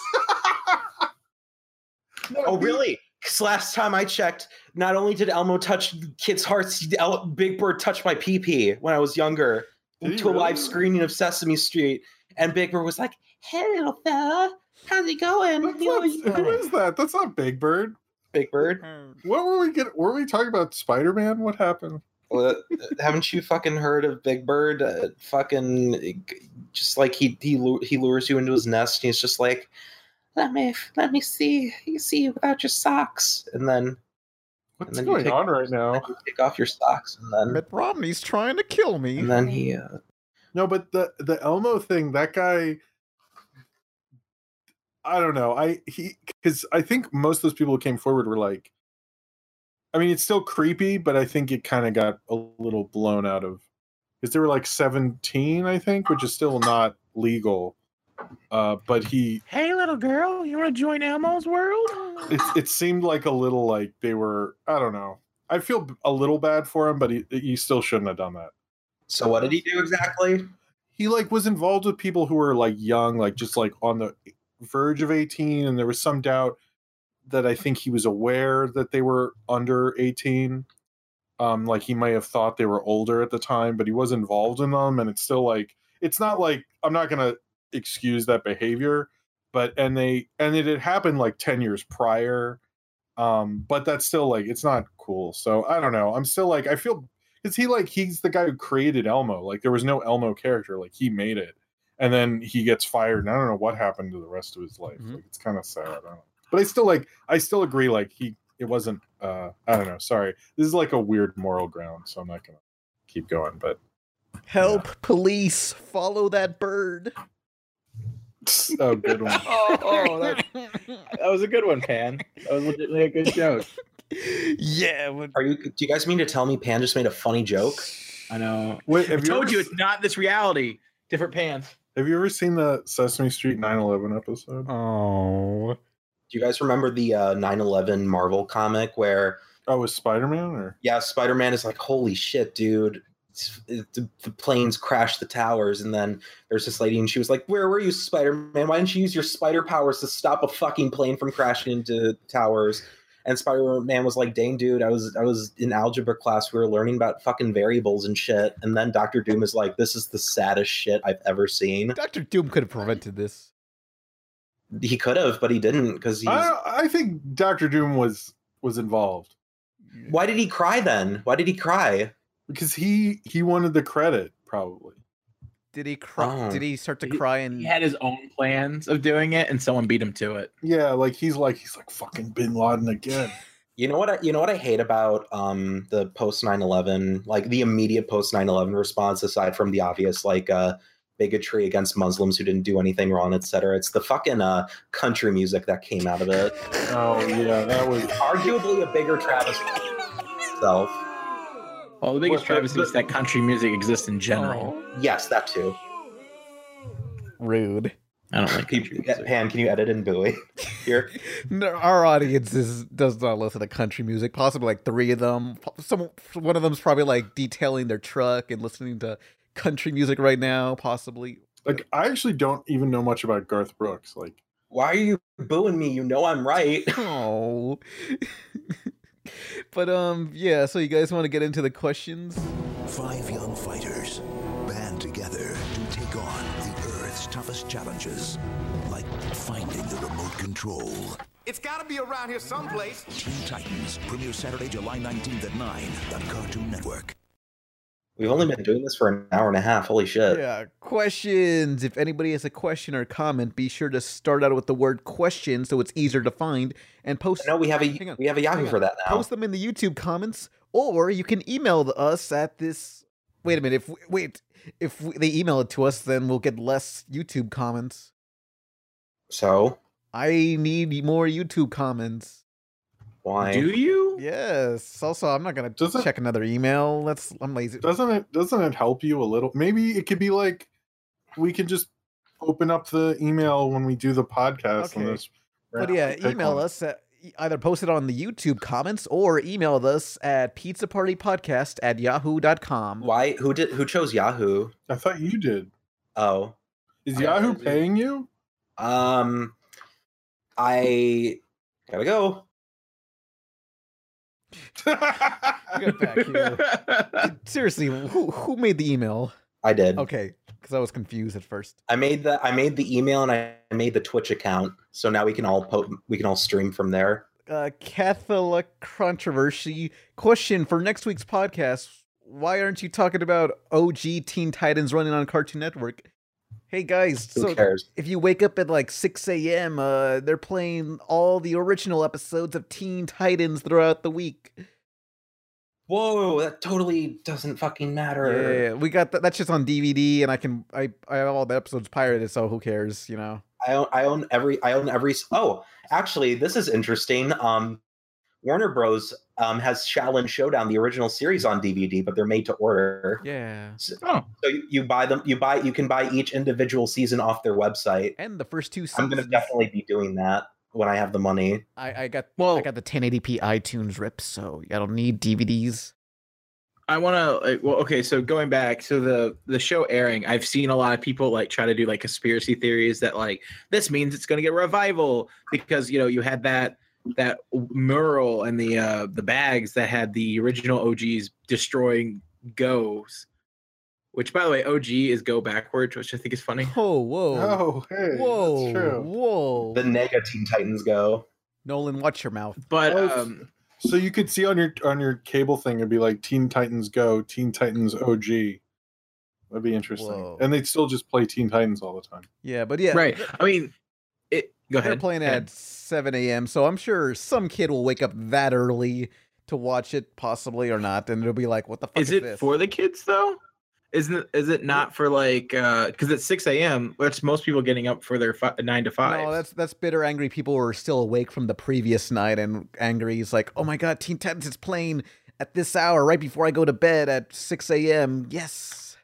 [SPEAKER 4] no, [laughs]
[SPEAKER 7] Oh,
[SPEAKER 4] he-
[SPEAKER 7] really? Because last time I checked, not only did Elmo touch kids' hearts, El- Big Bird touched my pee pee when I was younger
[SPEAKER 4] Did he
[SPEAKER 7] to a live screening of Sesame Street. And Big Bird was like, Hey, little fella, how's it going?
[SPEAKER 4] That's not, who is that? That's not Big Bird.
[SPEAKER 7] Big Bird.
[SPEAKER 4] What were we getting? Were we talking about Spider Man? What happened?
[SPEAKER 7] Well, haven't you fucking heard of Big Bird? Uh, fucking, just like he he lu- he lures you into his nest, and he's just like, "Let me let me see you see you without your socks," and then
[SPEAKER 4] What's
[SPEAKER 7] then
[SPEAKER 4] going
[SPEAKER 7] take-
[SPEAKER 4] on right now?
[SPEAKER 7] you take off your socks, and then
[SPEAKER 12] Mitt Romney's trying to kill me.
[SPEAKER 7] and then he. Uh,
[SPEAKER 4] No, but the the Elmo thing, that guy. I don't know. I he because I think most of those people who came forward were like. I mean, it's still creepy, but I think it kind of got a little blown out of because they were like seventeen, I think, which is still not legal. Uh, but he
[SPEAKER 5] hey, little girl, you want to join Elmo's world?
[SPEAKER 4] it, it seemed like a little like they were i don't know i feel a little bad for him but he, he still shouldn't have done that
[SPEAKER 7] so what did he do exactly?
[SPEAKER 4] he like was involved with people who were like young like just like on the verge of 18 and there was some doubt that i think he was aware that they were under 18 um like he might have thought they were older at the time but he was involved in them and it's still like it's not like i'm not gonna excuse that behavior but and they and it had happened like 10 years prior um but that's still like it's not cool so i don't know i'm still like i feel is he like he's the guy who created elmo like there was no elmo character like he made it and then he gets fired and i don't know what happened to the rest of his life
[SPEAKER 12] Mhm.
[SPEAKER 4] like it's kind of sad I don't know. but i still like i still agree like he it wasn't uh i don't know sorry this is like a weird moral ground so i'm not gonna keep going but
[SPEAKER 12] Help, police! Follow that bird.
[SPEAKER 4] Oh good one [laughs]
[SPEAKER 5] Oh, that, that was a good one, Pan. That was legitimately a good joke.
[SPEAKER 12] yeah. When,
[SPEAKER 7] Are you? Do you guys mean to tell me Pan just made a funny joke?
[SPEAKER 5] I know.
[SPEAKER 4] wait
[SPEAKER 5] I
[SPEAKER 4] have you,
[SPEAKER 5] told
[SPEAKER 4] ever,
[SPEAKER 5] you it's not this reality. Different pants.
[SPEAKER 4] have you ever seen the sesame street 9-11 episode
[SPEAKER 12] oh.
[SPEAKER 7] Do you guys remember the uh, 9/11 Marvel comic where
[SPEAKER 4] oh was spider-man or
[SPEAKER 7] yeah, Spider Man is like, holy shit, dude. It's, it, the, the planes crashed the towers, and then there's this lady, and she was like, "Where were you, Spider Man? Why didn't you use your spider powers to stop a fucking plane from crashing into towers?" And Spider Man was like, "Dang, dude, I was I was in algebra class. We were learning about fucking variables and shit." And then Doctor Doom is like, "This is the saddest shit I've ever seen."
[SPEAKER 12] Doctor Doom could have prevented this.
[SPEAKER 7] He could have, but he didn't because he's.
[SPEAKER 4] I, I think dr doom was was involved
[SPEAKER 7] Why did he cry then? Why did he cry?
[SPEAKER 4] Because he he wanted the credit probably
[SPEAKER 12] Did he cry?
[SPEAKER 7] Oh.
[SPEAKER 12] Did he start to
[SPEAKER 5] He-
[SPEAKER 12] cry and
[SPEAKER 5] He had his own plans of doing it, and someone beat him to it.
[SPEAKER 4] yeah like he's like he's like fucking bin laden again [laughs]
[SPEAKER 7] You know what I you know what I hate about um the post 9/11 like the immediate post 9/11 response aside from the obvious like uh bigotry against Muslims who didn't do anything wrong etc it's the fucking uh country music that came out of it
[SPEAKER 4] oh yeah that was
[SPEAKER 7] arguably a bigger travesty [laughs] itself
[SPEAKER 5] Well, the biggest
[SPEAKER 4] What, the-
[SPEAKER 5] travesty is that country music exists in general. Oh.
[SPEAKER 7] yes that too
[SPEAKER 12] rude?
[SPEAKER 5] I don't like
[SPEAKER 7] Can you, Pan, can you edit in Bowie [laughs] here?
[SPEAKER 3] No, our audience is, does not listen to country music. Possibly like three of them. Some one of them's probably like detailing their truck and listening to country music right now. Possibly.
[SPEAKER 4] Like I actually don't even know much about Garth Brooks. Like
[SPEAKER 7] Why are you booing me? You know I'm right. [laughs]
[SPEAKER 3] Oh. [laughs] but um, yeah. So you guys want to get into the questions?
[SPEAKER 13] Five young fighters band together to take on the Earth's toughest challenges, like finding the remote control.
[SPEAKER 14] It's gotta be around here someplace.
[SPEAKER 13] Teen Titans premieres Saturday, July 19th at 9 on Cartoon Network.
[SPEAKER 7] We've only been doing this for an hour and a half. Holy shit.
[SPEAKER 3] Yeah, questions. If anybody has a question or comment, be sure to start out with the word question so it's easier to find and post.
[SPEAKER 7] No, we have a we have a Yahoo for that now.
[SPEAKER 3] Post them in the YouTube comments, or you can email us at this. Wait a minute. If wait, if they email it to us, then we'll get less YouTube comments.
[SPEAKER 7] So
[SPEAKER 3] I need more YouTube comments.
[SPEAKER 7] Why?
[SPEAKER 5] Do you?
[SPEAKER 3] Yes. Also, I'm not gonna
[SPEAKER 4] Does it-
[SPEAKER 3] check another email. Let's. I'm lazy.
[SPEAKER 4] doesn't it doesn't it help you a little? Maybe it could be like we can just open up the email when we do the podcast on
[SPEAKER 3] Okay.
[SPEAKER 4] this.
[SPEAKER 3] But yeah, email
[SPEAKER 4] one.
[SPEAKER 3] us at either post it on the YouTube comments or email us at pizzapartypodcast at yahoo.com.
[SPEAKER 7] Why? Who did? Who chose Yahoo?
[SPEAKER 4] I thought you did.
[SPEAKER 7] Oh,
[SPEAKER 4] Is
[SPEAKER 7] Yeah,
[SPEAKER 4] Yahoo paying you?
[SPEAKER 7] um, I gotta go. [laughs]
[SPEAKER 3] Get back here. [laughs] Seriously, who who made the email?
[SPEAKER 7] I did.
[SPEAKER 3] Okay, because I was confused at first.
[SPEAKER 7] I made the I made the email and I made the Twitch account, so now we can all po- we can all stream from there.
[SPEAKER 3] Uh, Catholic controversy question for next week's podcast. Why aren't you talking about OG Teen Titans running on Cartoon Network? Hey guys,
[SPEAKER 7] Who
[SPEAKER 3] so
[SPEAKER 7] cares?
[SPEAKER 3] if you wake up at like 6 a.m., uh, they're playing all the original episodes of Teen Titans throughout the week.
[SPEAKER 7] Whoa, that totally doesn't fucking matter.
[SPEAKER 3] Yeah, we got that. That's just on DVD, and I can I I have all the episodes pirated, so who cares? You know.
[SPEAKER 7] I own, I own every I own every oh actually this is interesting um Warner Bros um has Xiaolin Showdown the original series on DVD but they're made to order
[SPEAKER 3] Yeah.
[SPEAKER 7] so,
[SPEAKER 5] Oh.
[SPEAKER 7] so you, you buy them you buy you can buy each individual season off their website
[SPEAKER 3] And the first two Seasons.
[SPEAKER 7] I'm gonna definitely be doing that when I have the money
[SPEAKER 3] I I got
[SPEAKER 5] Well-
[SPEAKER 3] I got the 1080p iTunes rip, so I don't need DVDs.
[SPEAKER 5] I want to like well okay so going back so the the show airing I've seen a lot of people like try to do like conspiracy theories that like this means it's going to get revival because you know you had that that mural and the uh the bags that had the original OGs destroying goes which by the way OG is go backwards which I think is funny
[SPEAKER 3] Oh whoa.
[SPEAKER 4] Oh, hey,
[SPEAKER 3] whoa.
[SPEAKER 4] that's true.
[SPEAKER 3] Whoa.
[SPEAKER 7] the Nega Teen Titans go
[SPEAKER 3] Nolan, watch your mouth.
[SPEAKER 5] but
[SPEAKER 4] Oh,
[SPEAKER 5] um
[SPEAKER 4] So you could see on your on your cable thing, it'd be like Teen Titans Go, Teen Titans OG. That'd be interesting.
[SPEAKER 3] Whoa.
[SPEAKER 4] And they'd still just play Teen Titans all the time.
[SPEAKER 3] Yeah, but yeah.
[SPEAKER 5] right I mean it go
[SPEAKER 3] They're playing
[SPEAKER 5] ahead.
[SPEAKER 3] at 7 a.m., so I'm sure some kid will wake up that early to watch it, possibly or not, and it'll be like, "What the fuck is,
[SPEAKER 5] is it
[SPEAKER 3] this?"
[SPEAKER 5] for the kids though isn't it is it not for like uh because it's 6 a.m that's most people getting up for their fi- nine to five
[SPEAKER 3] No, that's that's bitter, angry people who are still awake from the previous night and angry. He's like, "Oh my god, Teen Titans is playing at this hour right before I go to bed at 6 a.m." Yes.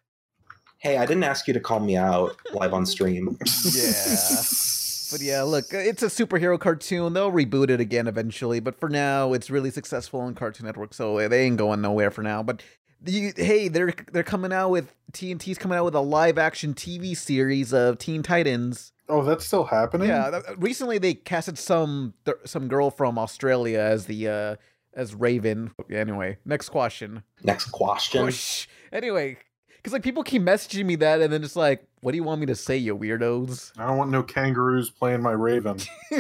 [SPEAKER 7] hey I didn't ask you to call me out live on stream
[SPEAKER 3] Yeah. [laughs] [laughs] But yeah, look, uh, it's a superhero cartoon. They'll reboot it again eventually, but for now, it's really successful on Cartoon Network, so uh, they ain't going nowhere for now. But you, hey, they're they're coming out with TNT's coming out with a live action TV series of Teen Titans.
[SPEAKER 4] Oh, that's still happening?
[SPEAKER 3] Yeah, th- recently they casted some th- some girl from Australia as the uh as Raven. Anyway, next question.
[SPEAKER 7] next question
[SPEAKER 3] Whoosh. Anyway, because like people keep messaging me that, and then it's like, what do you want me to say, you weirdos?
[SPEAKER 4] I don't want no kangaroos playing my Raven. [laughs]
[SPEAKER 7] what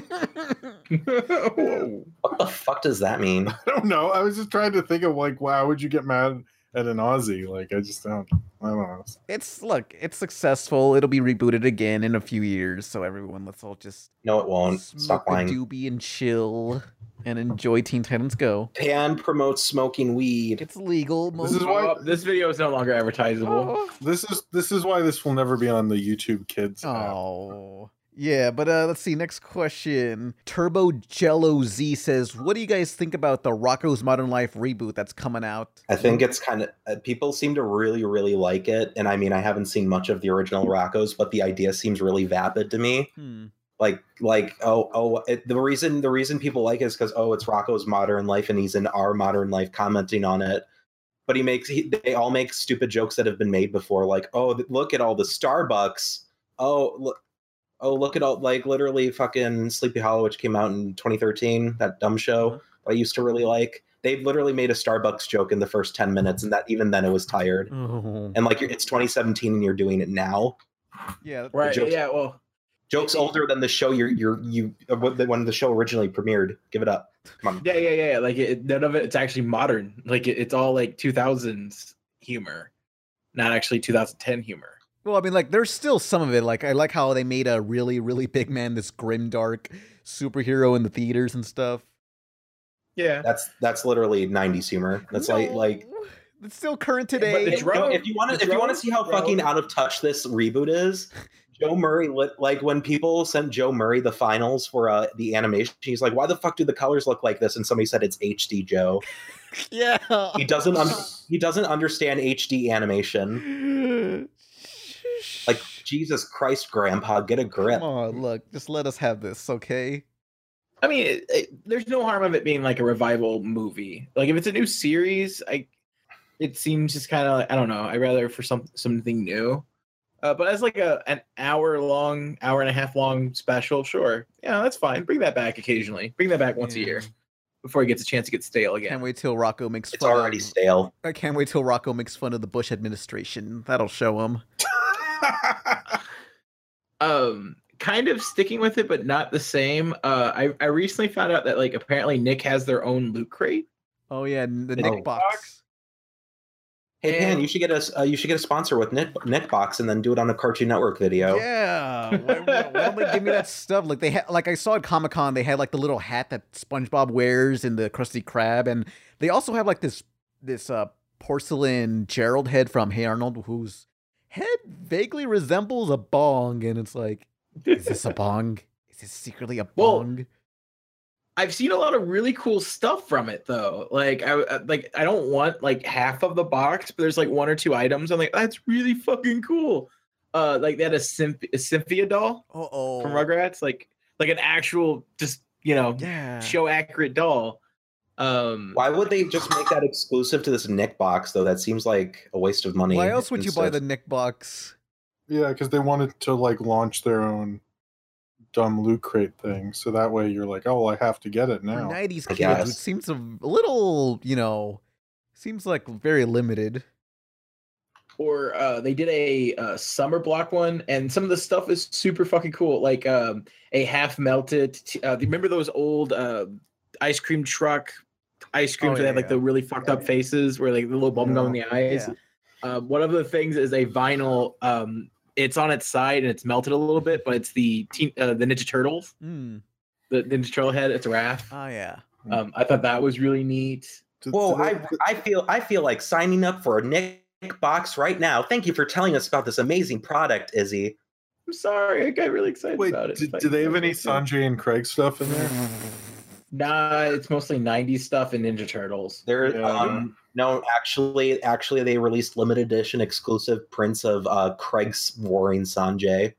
[SPEAKER 7] the fuck does that mean
[SPEAKER 4] I don't know. I was just trying to think of like, wow, would you get mad at an Aussie? Like, I just don't. I don't know.
[SPEAKER 3] It's look, it's successful. It'll be rebooted again in a few years. So everyone, let's all just
[SPEAKER 7] no it won't stop
[SPEAKER 3] smoke a
[SPEAKER 7] lying
[SPEAKER 3] doobie and chill and enjoy Teen Titans Go.
[SPEAKER 7] Pan promotes smoking weed
[SPEAKER 3] It's legal.
[SPEAKER 4] This is why
[SPEAKER 5] Oh, this video is no longer advertisable
[SPEAKER 3] Oh.
[SPEAKER 4] this is this is why this will never be on the YouTube Kids. app.
[SPEAKER 3] Oh. Yeah, but uh, let's see. Next question. Turbo Jello Z says, "What do you guys think about the Rocko's Modern Life reboot that's coming out?"
[SPEAKER 7] I think it's kind of uh, people seem to really, really like it. And I mean, I haven't seen much of the original Rocko's, but the idea seems really vapid to me.
[SPEAKER 3] Hmm.
[SPEAKER 7] Like, like, oh, oh, it, the reason the reason people like it is because oh, it's Rocko's Modern Life, and he's in our Modern Life commenting on it. But he makes he, they all make stupid jokes that have been made before, like oh, look at all the Starbucks. Oh, look. Oh, look at all like literally fucking Sleepy Hollow, which came out in 2013, that dumb show that I used to really like. They literally made a Starbucks joke in the first 10 minutes, and that even then it was tired.
[SPEAKER 3] Oh.
[SPEAKER 7] And like you're, it's 2017 and you're doing it now.
[SPEAKER 3] Yeah,
[SPEAKER 5] Right.
[SPEAKER 7] jokes-
[SPEAKER 5] Yeah. Well,
[SPEAKER 7] Jokes older than the show you're you're you uh, when the- show originally premiered. Give it up. Come on.
[SPEAKER 5] yeah, yeah, yeah. yeah. Like it, none of it. It's actually modern. Like it, it's all like 2000s humor, not actually 2010 humor.
[SPEAKER 3] Well, I mean, like, there's still some of it. Like, I like how they made a really, really big man, this grim, dark superhero in the theaters and stuff.
[SPEAKER 5] Yeah.
[SPEAKER 7] That's that's literally 90s humor. That's like like
[SPEAKER 3] It's still current
[SPEAKER 5] but
[SPEAKER 3] today.
[SPEAKER 5] the
[SPEAKER 7] if,
[SPEAKER 5] drone-
[SPEAKER 7] if you want to if you want to see how
[SPEAKER 5] drone-
[SPEAKER 7] fucking out of touch this reboot is, [laughs] Joe Murray lit like when people sent Joe Murray the finals for uh, the animation, he's like, "Why the fuck do the colors look like this?" And somebody said it's HD Joe. [laughs]
[SPEAKER 3] yeah.
[SPEAKER 7] He doesn't un- [laughs] he doesn't understand HD animation. Like Jesus Christ, Grandpa, get a grip.
[SPEAKER 3] Come on, look, just let us have this, okay?
[SPEAKER 5] I mean, it, it, there's no harm of it being like a revival movie. Like if it's a new series, I it seems just kind of I don't know. I'd rather for some something new. Uh, but as like a an hour long, hour and a half long special, sure, yeah, that's fine. Bring that back occasionally. Bring that back once a year before he gets a chance to get stale again.
[SPEAKER 3] Can't wait till Rocko makes
[SPEAKER 7] It's
[SPEAKER 3] fun.
[SPEAKER 7] already
[SPEAKER 3] of,
[SPEAKER 7] stale.
[SPEAKER 3] I can't wait till Rocko makes fun of the Bush administration. That'll show him. [laughs] [laughs]
[SPEAKER 5] um kind of sticking with it but not the same uh i i recently found out that like apparently nick has their own loot crate
[SPEAKER 3] Oh yeah, the
[SPEAKER 5] The
[SPEAKER 3] Nick
[SPEAKER 5] Nick
[SPEAKER 3] box.
[SPEAKER 7] Hey Pan, you should get a uh, you should get a sponsor with Nick Nickbox and then do it on a Cartoon Network video.
[SPEAKER 3] Yeah. why, why- why don't they give me that [laughs] stuff? Like they had, like I saw at Comic Con, they had like the little hat that SpongeBob wears in the Krusty Krab, and they also have like this this uh porcelain Gerald head from Hey Arnold, whose head vaguely resembles a bong, and it's like, is this a bong? Is this secretly a
[SPEAKER 5] Well,
[SPEAKER 3] bong?
[SPEAKER 5] i've seen a lot of really cool stuff from it though. Like i I- like i don't want like half of the box but there's like one or two items. I'm like that's really fucking cool. Uh like they had a, Symph- a Cynthia doll
[SPEAKER 3] oh
[SPEAKER 5] from rugrats like like an actual just you know
[SPEAKER 3] yeah.
[SPEAKER 5] show accurate doll um
[SPEAKER 7] Why would they just make that exclusive to this Nick box though? That seems like a waste of money.
[SPEAKER 3] Why else would you buy the Nick box?
[SPEAKER 4] Yeah, because they wanted to like launch their own dumb loot crate thing, so that way you're like, oh, well, I have to get it
[SPEAKER 3] For
[SPEAKER 4] now.
[SPEAKER 3] 90s
[SPEAKER 7] I
[SPEAKER 3] kids,
[SPEAKER 7] guess.
[SPEAKER 3] it seems a little, you know, seems like very limited.
[SPEAKER 5] or uh, they did a uh, summer block one, and some of the stuff is super fucking cool. Like um, a half melted. T- uh, remember those old uh, ice cream truck ice creams
[SPEAKER 3] Oh,
[SPEAKER 5] where they
[SPEAKER 3] yeah,
[SPEAKER 5] had like the really fucked up faces, where like the little bubble gum in the eyes? Um, one of the things is a vinyl. Um, it's on its side and it's melted a little bit, but it's the teen, uh, the Ninja Turtles,
[SPEAKER 3] Mm.
[SPEAKER 5] the Ninja Turtle head. It's a Raph.
[SPEAKER 3] Oh yeah.
[SPEAKER 5] Um, I thought that was really neat.
[SPEAKER 7] Whoa, I I feel I feel like signing up for a Nick box right now. Thank you for telling us about this amazing product, Izzy.
[SPEAKER 5] I'm sorry, I got really excited
[SPEAKER 4] Wait,
[SPEAKER 5] about it.
[SPEAKER 4] do, do they have any Sanjay and Craig stuff in there?
[SPEAKER 5] Nah, it's mostly 90s stuff and Ninja Turtles.
[SPEAKER 7] There,
[SPEAKER 4] Yeah,
[SPEAKER 7] um, no, actually, actually, they released limited edition exclusive prints of uh, Craig's warring Sanjay.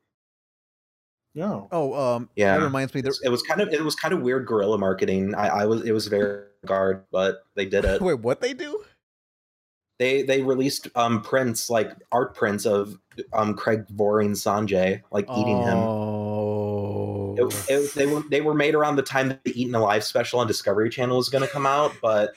[SPEAKER 4] No.
[SPEAKER 3] Oh, um,
[SPEAKER 7] Yeah,
[SPEAKER 3] that reminds me. There,
[SPEAKER 7] It was kind of it was kind of weird guerrilla marketing. I, I was it was very guard, but they did it. [laughs]
[SPEAKER 3] wait, what they do?
[SPEAKER 7] They they released um prints like art prints of um Craig warring Sanjay, like eating him. It, it, they were they were made around the time that the Eaten Alive special on Discovery Channel was going to come out, but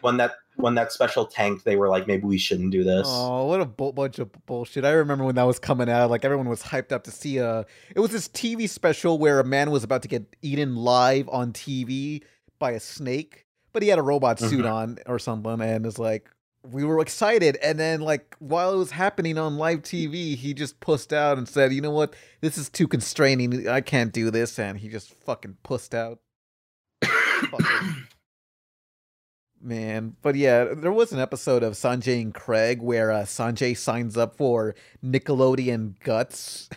[SPEAKER 7] when that when that special tanked, they were like, maybe we shouldn't do this.
[SPEAKER 3] Oh, what a bu- bunch of bullshit! I remember when that was coming out. Like everyone was hyped up to see a. It was this TV special where a man was about to get eaten live on TV by a snake, but he had a robot suit
[SPEAKER 7] Mhm.
[SPEAKER 3] on or something, and it's like we were excited. And then, like while it was happening on live TV, he just pussed out and said, "You know what? This is too constraining. I can't do this." And he just fucking pussed out. Fucking [coughs] Man, but yeah, there was an episode of Sanjay and Craig where uh, Sanjay signs up for Nickelodeon Guts.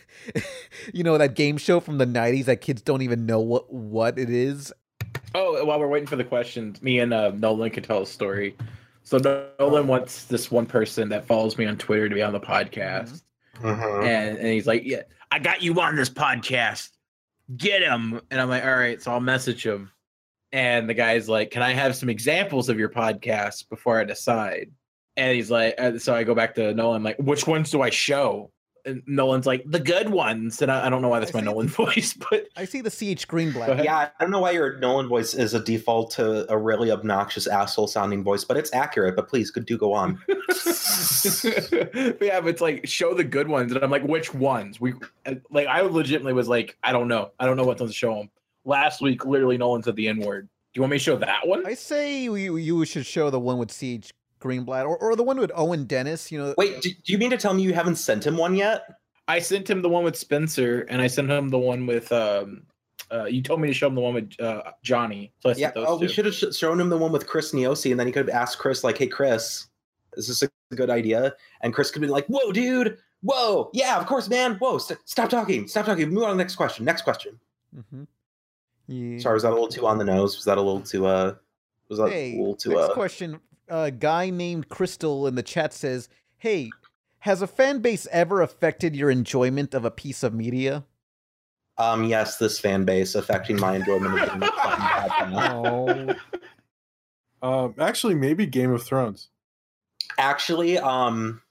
[SPEAKER 3] [laughs] you know that game show from the '90s that kids don't even know what what it is.
[SPEAKER 5] Oh, while we're waiting for the questions, me and uh, Nolan can tell a story. So Nolan wants this one person that follows me on Twitter to be on the podcast,
[SPEAKER 7] Mhm.
[SPEAKER 5] and and he's like, "Yeah, I got you on this podcast. Get him." And I'm like, "All right." So I'll message him, and the guy's like, "Can I have some examples of your podcast before I decide?" And he's like, uh, "So I go back to Nolan, like, which ones do I show?" And Nolan's like, "The good ones." And I, I don't know why that's my Nolan [laughs] voice, but
[SPEAKER 3] I see the CH Greenblatt.
[SPEAKER 7] Yeah, I don't know why your Nolan voice is a default to a really obnoxious asshole sounding voice, but it's accurate. But please, could do go on. [laughs]
[SPEAKER 5] But yeah, but it's like show the good ones, and I'm like, which ones? We like, I legitimately was like, I don't know, I don't know what to show them. Last week, literally, Nolan said the N word. Do you want me to show that one?
[SPEAKER 3] I say you, you should show the one with CH Greenblatt or, or the one with Owen Dennis. You know,
[SPEAKER 7] Wait, do, do you mean to tell me you haven't sent him one yet?
[SPEAKER 5] I sent him the one with Spencer, and I sent him the one with. um uh, you told me to show him the one with uh, Johnny, so I
[SPEAKER 7] Yeah.
[SPEAKER 5] those
[SPEAKER 7] Oh, we should have sh- shown him the one with Chris Niosi, and then he could have asked Chris, like, "Hey, Chris, is this a good idea?" And Chris could be like, "Whoa, dude! Whoa, yeah, of course, man! Whoa, st- stop talking! Stop talking! Move on to the next question. Next question."
[SPEAKER 3] Mm-hmm. Yeah.
[SPEAKER 7] Sorry, was that a little too on the nose? Was that a little too uh? Was that
[SPEAKER 3] Hey,
[SPEAKER 7] a little too
[SPEAKER 3] next
[SPEAKER 7] uh?
[SPEAKER 3] question. A guy named Crystal in the chat says, "Hey, has a fan base ever affected your enjoyment of a piece of media?"
[SPEAKER 7] Um, yes, this fan base affecting my enjoyment of the fucking podcast.
[SPEAKER 3] Oh,
[SPEAKER 4] Um, actually, maybe Game of Thrones.
[SPEAKER 7] Actually, um,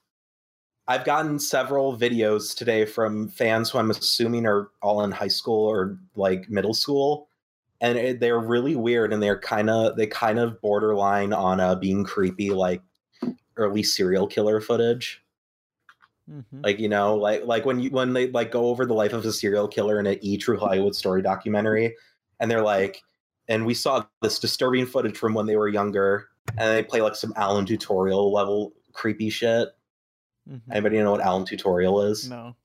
[SPEAKER 7] I've gotten several videos today from fans who I'm assuming are all in high school or like middle school, and it, they're really weird and they're kind of they kind of borderline on uh, being creepy, like early serial killer footage.
[SPEAKER 3] Mhm.
[SPEAKER 7] Like you know, like like when you when they like go over the life of a serial killer in an E True Hollywood Story documentary, and they're like, and we saw this disturbing footage from when they were younger, and they play like some Alan tutorial level creepy shit.
[SPEAKER 3] Mhm.
[SPEAKER 7] Anybody know what Alan tutorial is?
[SPEAKER 3] no.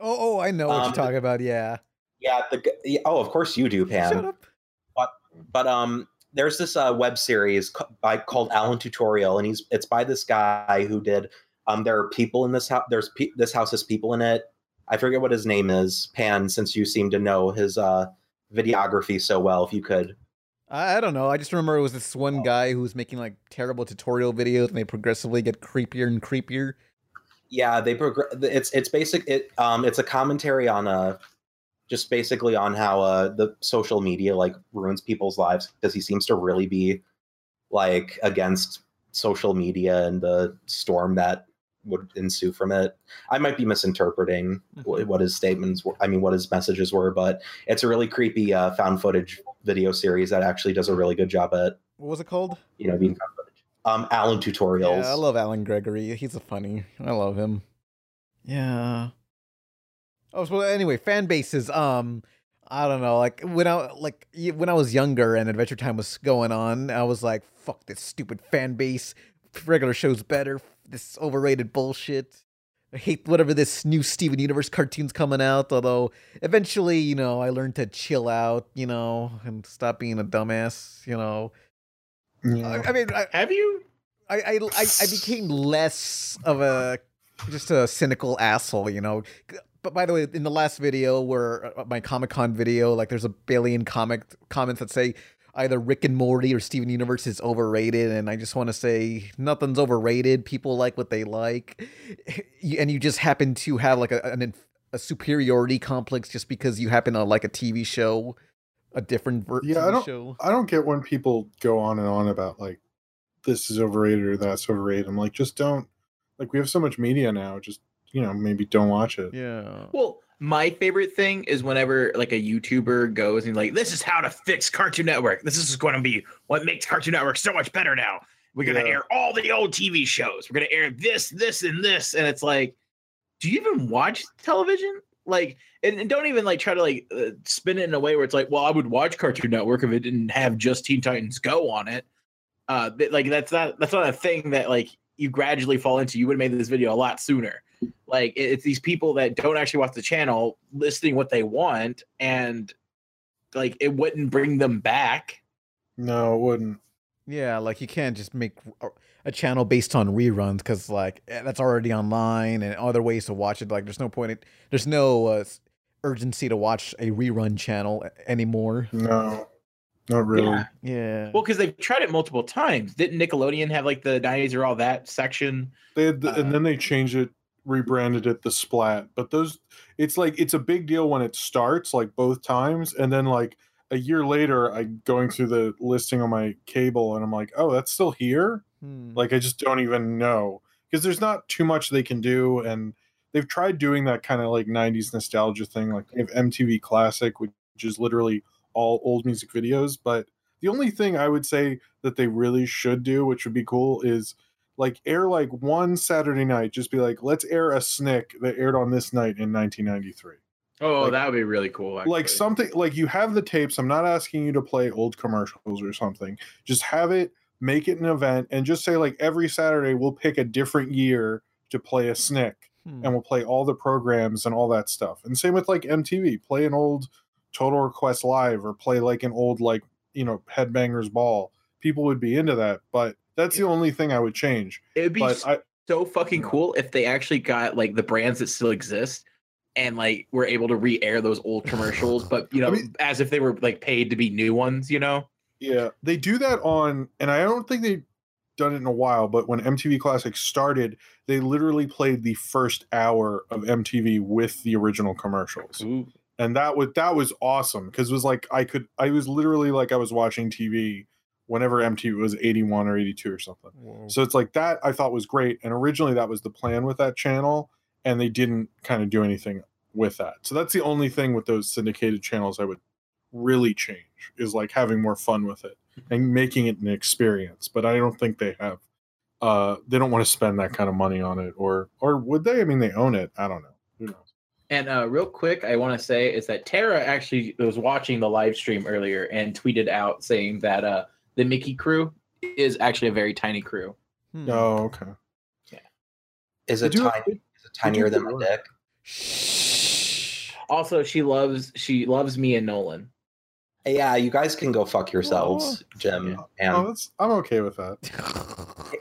[SPEAKER 3] Oh, oh, I know what
[SPEAKER 7] Um,
[SPEAKER 3] you're talking about. Yeah.
[SPEAKER 7] Yeah, the oh, of course you do, Pam.
[SPEAKER 3] Shut up.
[SPEAKER 7] But but um, there's this uh, web series by called Alan Tutorial, and he's it's by this guy who did um. There are people in this house. There's pe- this house has people in it. I forget what his name is, Pan. Since you seem to know his uh videography so well, if you could.
[SPEAKER 3] I, don't know. I just remember it was this one guy who was making like terrible tutorial videos, and they progressively get creepier and creepier.
[SPEAKER 7] Yeah, they progress. It's it's basic. It um, it's a commentary on uh, just basically on how uh the social media like ruins people's lives because he seems to really be like against social media and the storm that would ensue from it. I might be misinterpreting wh- what his statements were. I mean, what his messages were, but it's a really creepy uh, found footage video series that actually does a really good job at
[SPEAKER 3] What was it called?
[SPEAKER 7] you know being found footage. Um, Alan tutorials.
[SPEAKER 3] Yeah, I love Allen Gregory. He's a funny. I love him. Yeah. Oh, so anyway, fan bases. Um, I don't know. Like when I like when I was younger and Adventure Time was going on, I was like, "Fuck this stupid fan base. Regular shows better. This overrated bullshit." I hate whatever this new Steven Universe cartoon's coming out. Although eventually, you know, I learned to chill out, you know, and stop being a dumbass. You know, I, I mean, I,
[SPEAKER 5] have you?
[SPEAKER 3] I, I I I became less of a just a cynical asshole, you know. But by the way, in the last video, where uh, my Comic Con video, like there's a billion comic comments that say either Rick and Morty or Steven Universe is overrated, and I just want to say nothing's overrated. People like what they like, and you just happen to have like a an, a superiority complex just because you happen to like a TV show, a different ver-
[SPEAKER 4] Yeah, I don't.
[SPEAKER 3] show.
[SPEAKER 4] I don't get when people go on and on about like this is overrated or that's overrated. I'm like, just don't. Like we have so much media now. Just you know, maybe don't watch it.
[SPEAKER 3] Yeah.
[SPEAKER 5] Well, my favorite thing is whenever like a YouTuber goes and like, this is how to fix Cartoon Network. This is going to be what makes Cartoon Network so much better now. We're gonna
[SPEAKER 4] Yeah.
[SPEAKER 5] air all the old TV shows. We're gonna air this, this, and this. And it's like, do you even watch television? Like, and, and don't even like try to like uh, spin it in a way where it's like, well, I would watch Cartoon Network if it didn't have just Teen Titans Go on it. Uh, th- like that's not that's not a thing that like you gradually fall into. You would have made this video a lot sooner like it's these people that don't actually watch the channel listing what they want and like it wouldn't bring them back
[SPEAKER 4] No, it wouldn't.
[SPEAKER 12] Yeah, like you can't just make a- a channel based on reruns because like eh, that's already online and other ways to watch it. Like there's no point. In, there's no uh, urgency to watch a rerun channel anymore.
[SPEAKER 4] No, not really.
[SPEAKER 5] Yeah.
[SPEAKER 12] Yeah.
[SPEAKER 5] Well, because they've tried it multiple times. Didn't Nickelodeon have like the 90s or all that section?
[SPEAKER 4] They had the, and then they changed it, rebranded it the Splat. But those, it's like it's a big deal when it starts, like both times, and then like a year later, I going through the listing on my cable, and I'm like, oh, that's still here.
[SPEAKER 12] Hmm.
[SPEAKER 4] Like I just don't even know because there's not too much they can do, and they've tried doing that kind of like '90s nostalgia thing, like they have MTV Classic, which is literally all old music videos. But the only thing I would say that they really should do, which would be cool, is like air like one Saturday night, just be like, let's air a snick that aired on this night in 1993
[SPEAKER 5] Oh,
[SPEAKER 4] Like-
[SPEAKER 5] that would be really cool.
[SPEAKER 4] like something like you have the tapes i'm not asking you to play old commercials or something just have it make it an event and just say like every saturday we'll pick a different year to play a snick
[SPEAKER 12] Hmm.
[SPEAKER 4] and we'll play all the programs and all that stuff and same with like mtv play an old total request live or play like an old like you know headbangers ball people would be into that but that's the only thing i would change
[SPEAKER 5] It would be
[SPEAKER 4] but
[SPEAKER 5] s-
[SPEAKER 4] I,
[SPEAKER 5] so fucking cool if they actually got like the brands that still exist and like were able to re-air those old commercials, but you [laughs] know, as if they were like paid to be new ones, you know?
[SPEAKER 4] Yeah, they do that on, and I don't think they've done it in a while. But when MTV Classic started, they literally played the first hour of MTV with the original commercials, and that was that was awesome because it was like I could, I was literally like I was watching TV whenever MTV was eighty one or eighty two or something. So it's like that I thought was great, and originally that was the plan with that channel, and they didn't kind of do anything with that. So that's the only thing with those syndicated channels I would really change is like having more fun with it and making it an experience. But I don't think they have uh they don't want to spend that kind of money on it or or would they? I mean they own it. I don't know. Who knows?
[SPEAKER 5] And uh, real quick, I want to say is that Tara actually was watching the live stream earlier and tweeted out saying that uh, the Mickey crew is actually a very tiny crew.
[SPEAKER 4] Oh, okay.
[SPEAKER 7] Yeah.
[SPEAKER 4] Is
[SPEAKER 7] it
[SPEAKER 4] do have-
[SPEAKER 7] tiny? Is it tinier than my dick?
[SPEAKER 5] Also, she loves she loves me and Nolan.
[SPEAKER 7] Yeah, you guys can go fuck yourselves, oh, Jim. And
[SPEAKER 4] Oh, that's I'm okay with that.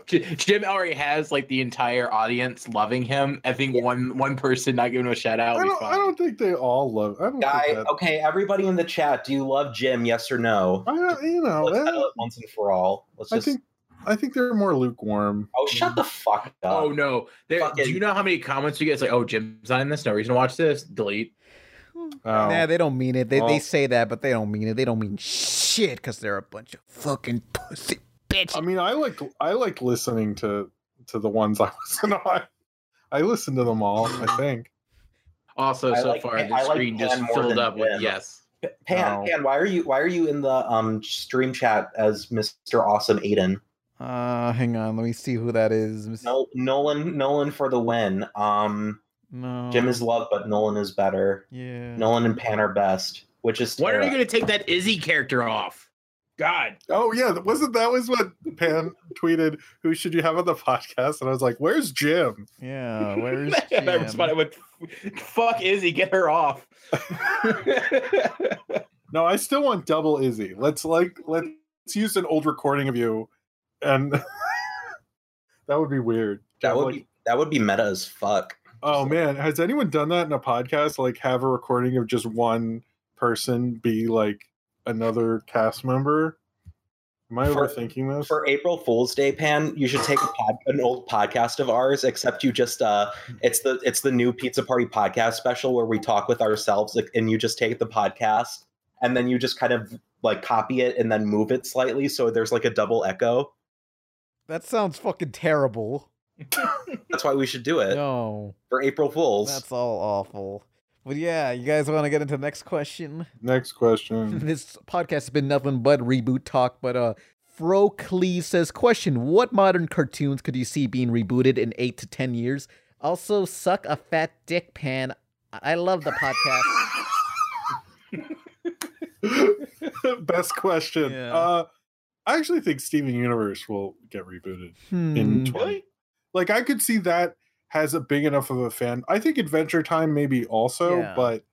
[SPEAKER 4] [laughs]
[SPEAKER 5] Jim already has like the entire audience loving him. I think one one person not giving him a shout out.
[SPEAKER 4] I don't. I don't think they all love. I don't
[SPEAKER 7] guy,
[SPEAKER 4] think that.
[SPEAKER 7] okay, everybody in the chat, do you love Jim? Yes or no?
[SPEAKER 4] I, don't- you know,
[SPEAKER 7] Let's it once and for all. Let's
[SPEAKER 4] I
[SPEAKER 7] just.
[SPEAKER 4] think I think they're more lukewarm.
[SPEAKER 7] oh, shut the fuck up.
[SPEAKER 5] Oh no! There,
[SPEAKER 7] Fucking-
[SPEAKER 5] do you know how many comments you get? It's like, oh, Jim's not in this. No reason to watch this. Delete.
[SPEAKER 4] Oh.
[SPEAKER 12] Nah, they don't mean it. They, they say that, but they don't mean it. They don't mean shit because they're a bunch of fucking pussy bitch.
[SPEAKER 4] I mean, I like I like listening to to the ones I [laughs] listen to. I, I listen to them all. I think.
[SPEAKER 5] Also,
[SPEAKER 7] I
[SPEAKER 5] so
[SPEAKER 7] like-
[SPEAKER 5] far
[SPEAKER 7] I
[SPEAKER 5] the
[SPEAKER 7] like
[SPEAKER 5] screen just filled up with yes.
[SPEAKER 7] Pan,
[SPEAKER 4] No.
[SPEAKER 7] Pan, why are you why are you in the um stream chat as Mr. Awesome Aiden?
[SPEAKER 12] Uh, hang on. Let me see who that is.
[SPEAKER 7] No, Nolan, Nolan for the win. Um,
[SPEAKER 12] No.
[SPEAKER 7] Jim is loved, but Nolan is better.
[SPEAKER 12] Yeah.
[SPEAKER 7] Nolan and Pan are best, which is
[SPEAKER 5] When are you going to take that Izzy character off? God.
[SPEAKER 4] Oh yeah, that- wasn't that was what Pan tweeted? Who should you have on the podcast? And I was like, "Where's Jim?"
[SPEAKER 12] Yeah, [laughs] where's [laughs]
[SPEAKER 5] And I
[SPEAKER 12] Jim?
[SPEAKER 5] responded with, "Fuck Izzy, get her off." [laughs]
[SPEAKER 4] No, I still want double Izzy. Let's like let's use an old recording of you, and that would be weird.
[SPEAKER 7] That would
[SPEAKER 4] Like,
[SPEAKER 7] be that would be meta as fuck.
[SPEAKER 4] Oh man, has anyone done that in a podcast? Like have a recording of just one person be like another cast member? Am I
[SPEAKER 7] For-
[SPEAKER 4] overthinking this?
[SPEAKER 7] For April Fool's Day, Pan, you should take a pod, [laughs] an old podcast of ours, except you just uh it's the it's the new Pizza Party podcast special where we talk with ourselves like, and you just take the podcast and then you just kind of like copy it and then move it slightly so there's like a double echo.
[SPEAKER 12] That sounds fucking terrible.
[SPEAKER 7] That's why we should do it
[SPEAKER 12] No,
[SPEAKER 7] for April Fools.
[SPEAKER 12] that's all awful. But yeah, you guys want to get into the next question?
[SPEAKER 4] Next question. [laughs]
[SPEAKER 12] this podcast has been nothing but reboot talk. But uh, Fro Clee says, "Question: What modern cartoons could you see being rebooted in eight to ten years? Also, suck a fat dick pan. I love the podcast. [laughs]
[SPEAKER 4] Best question.
[SPEAKER 12] Yeah.
[SPEAKER 4] Uh, I actually think Steven Universe will get rebooted
[SPEAKER 12] Hmm.
[SPEAKER 4] in 20. Like I could see that has a big enough of a fan. I think Adventure Time maybe also,
[SPEAKER 12] Yeah.
[SPEAKER 4] but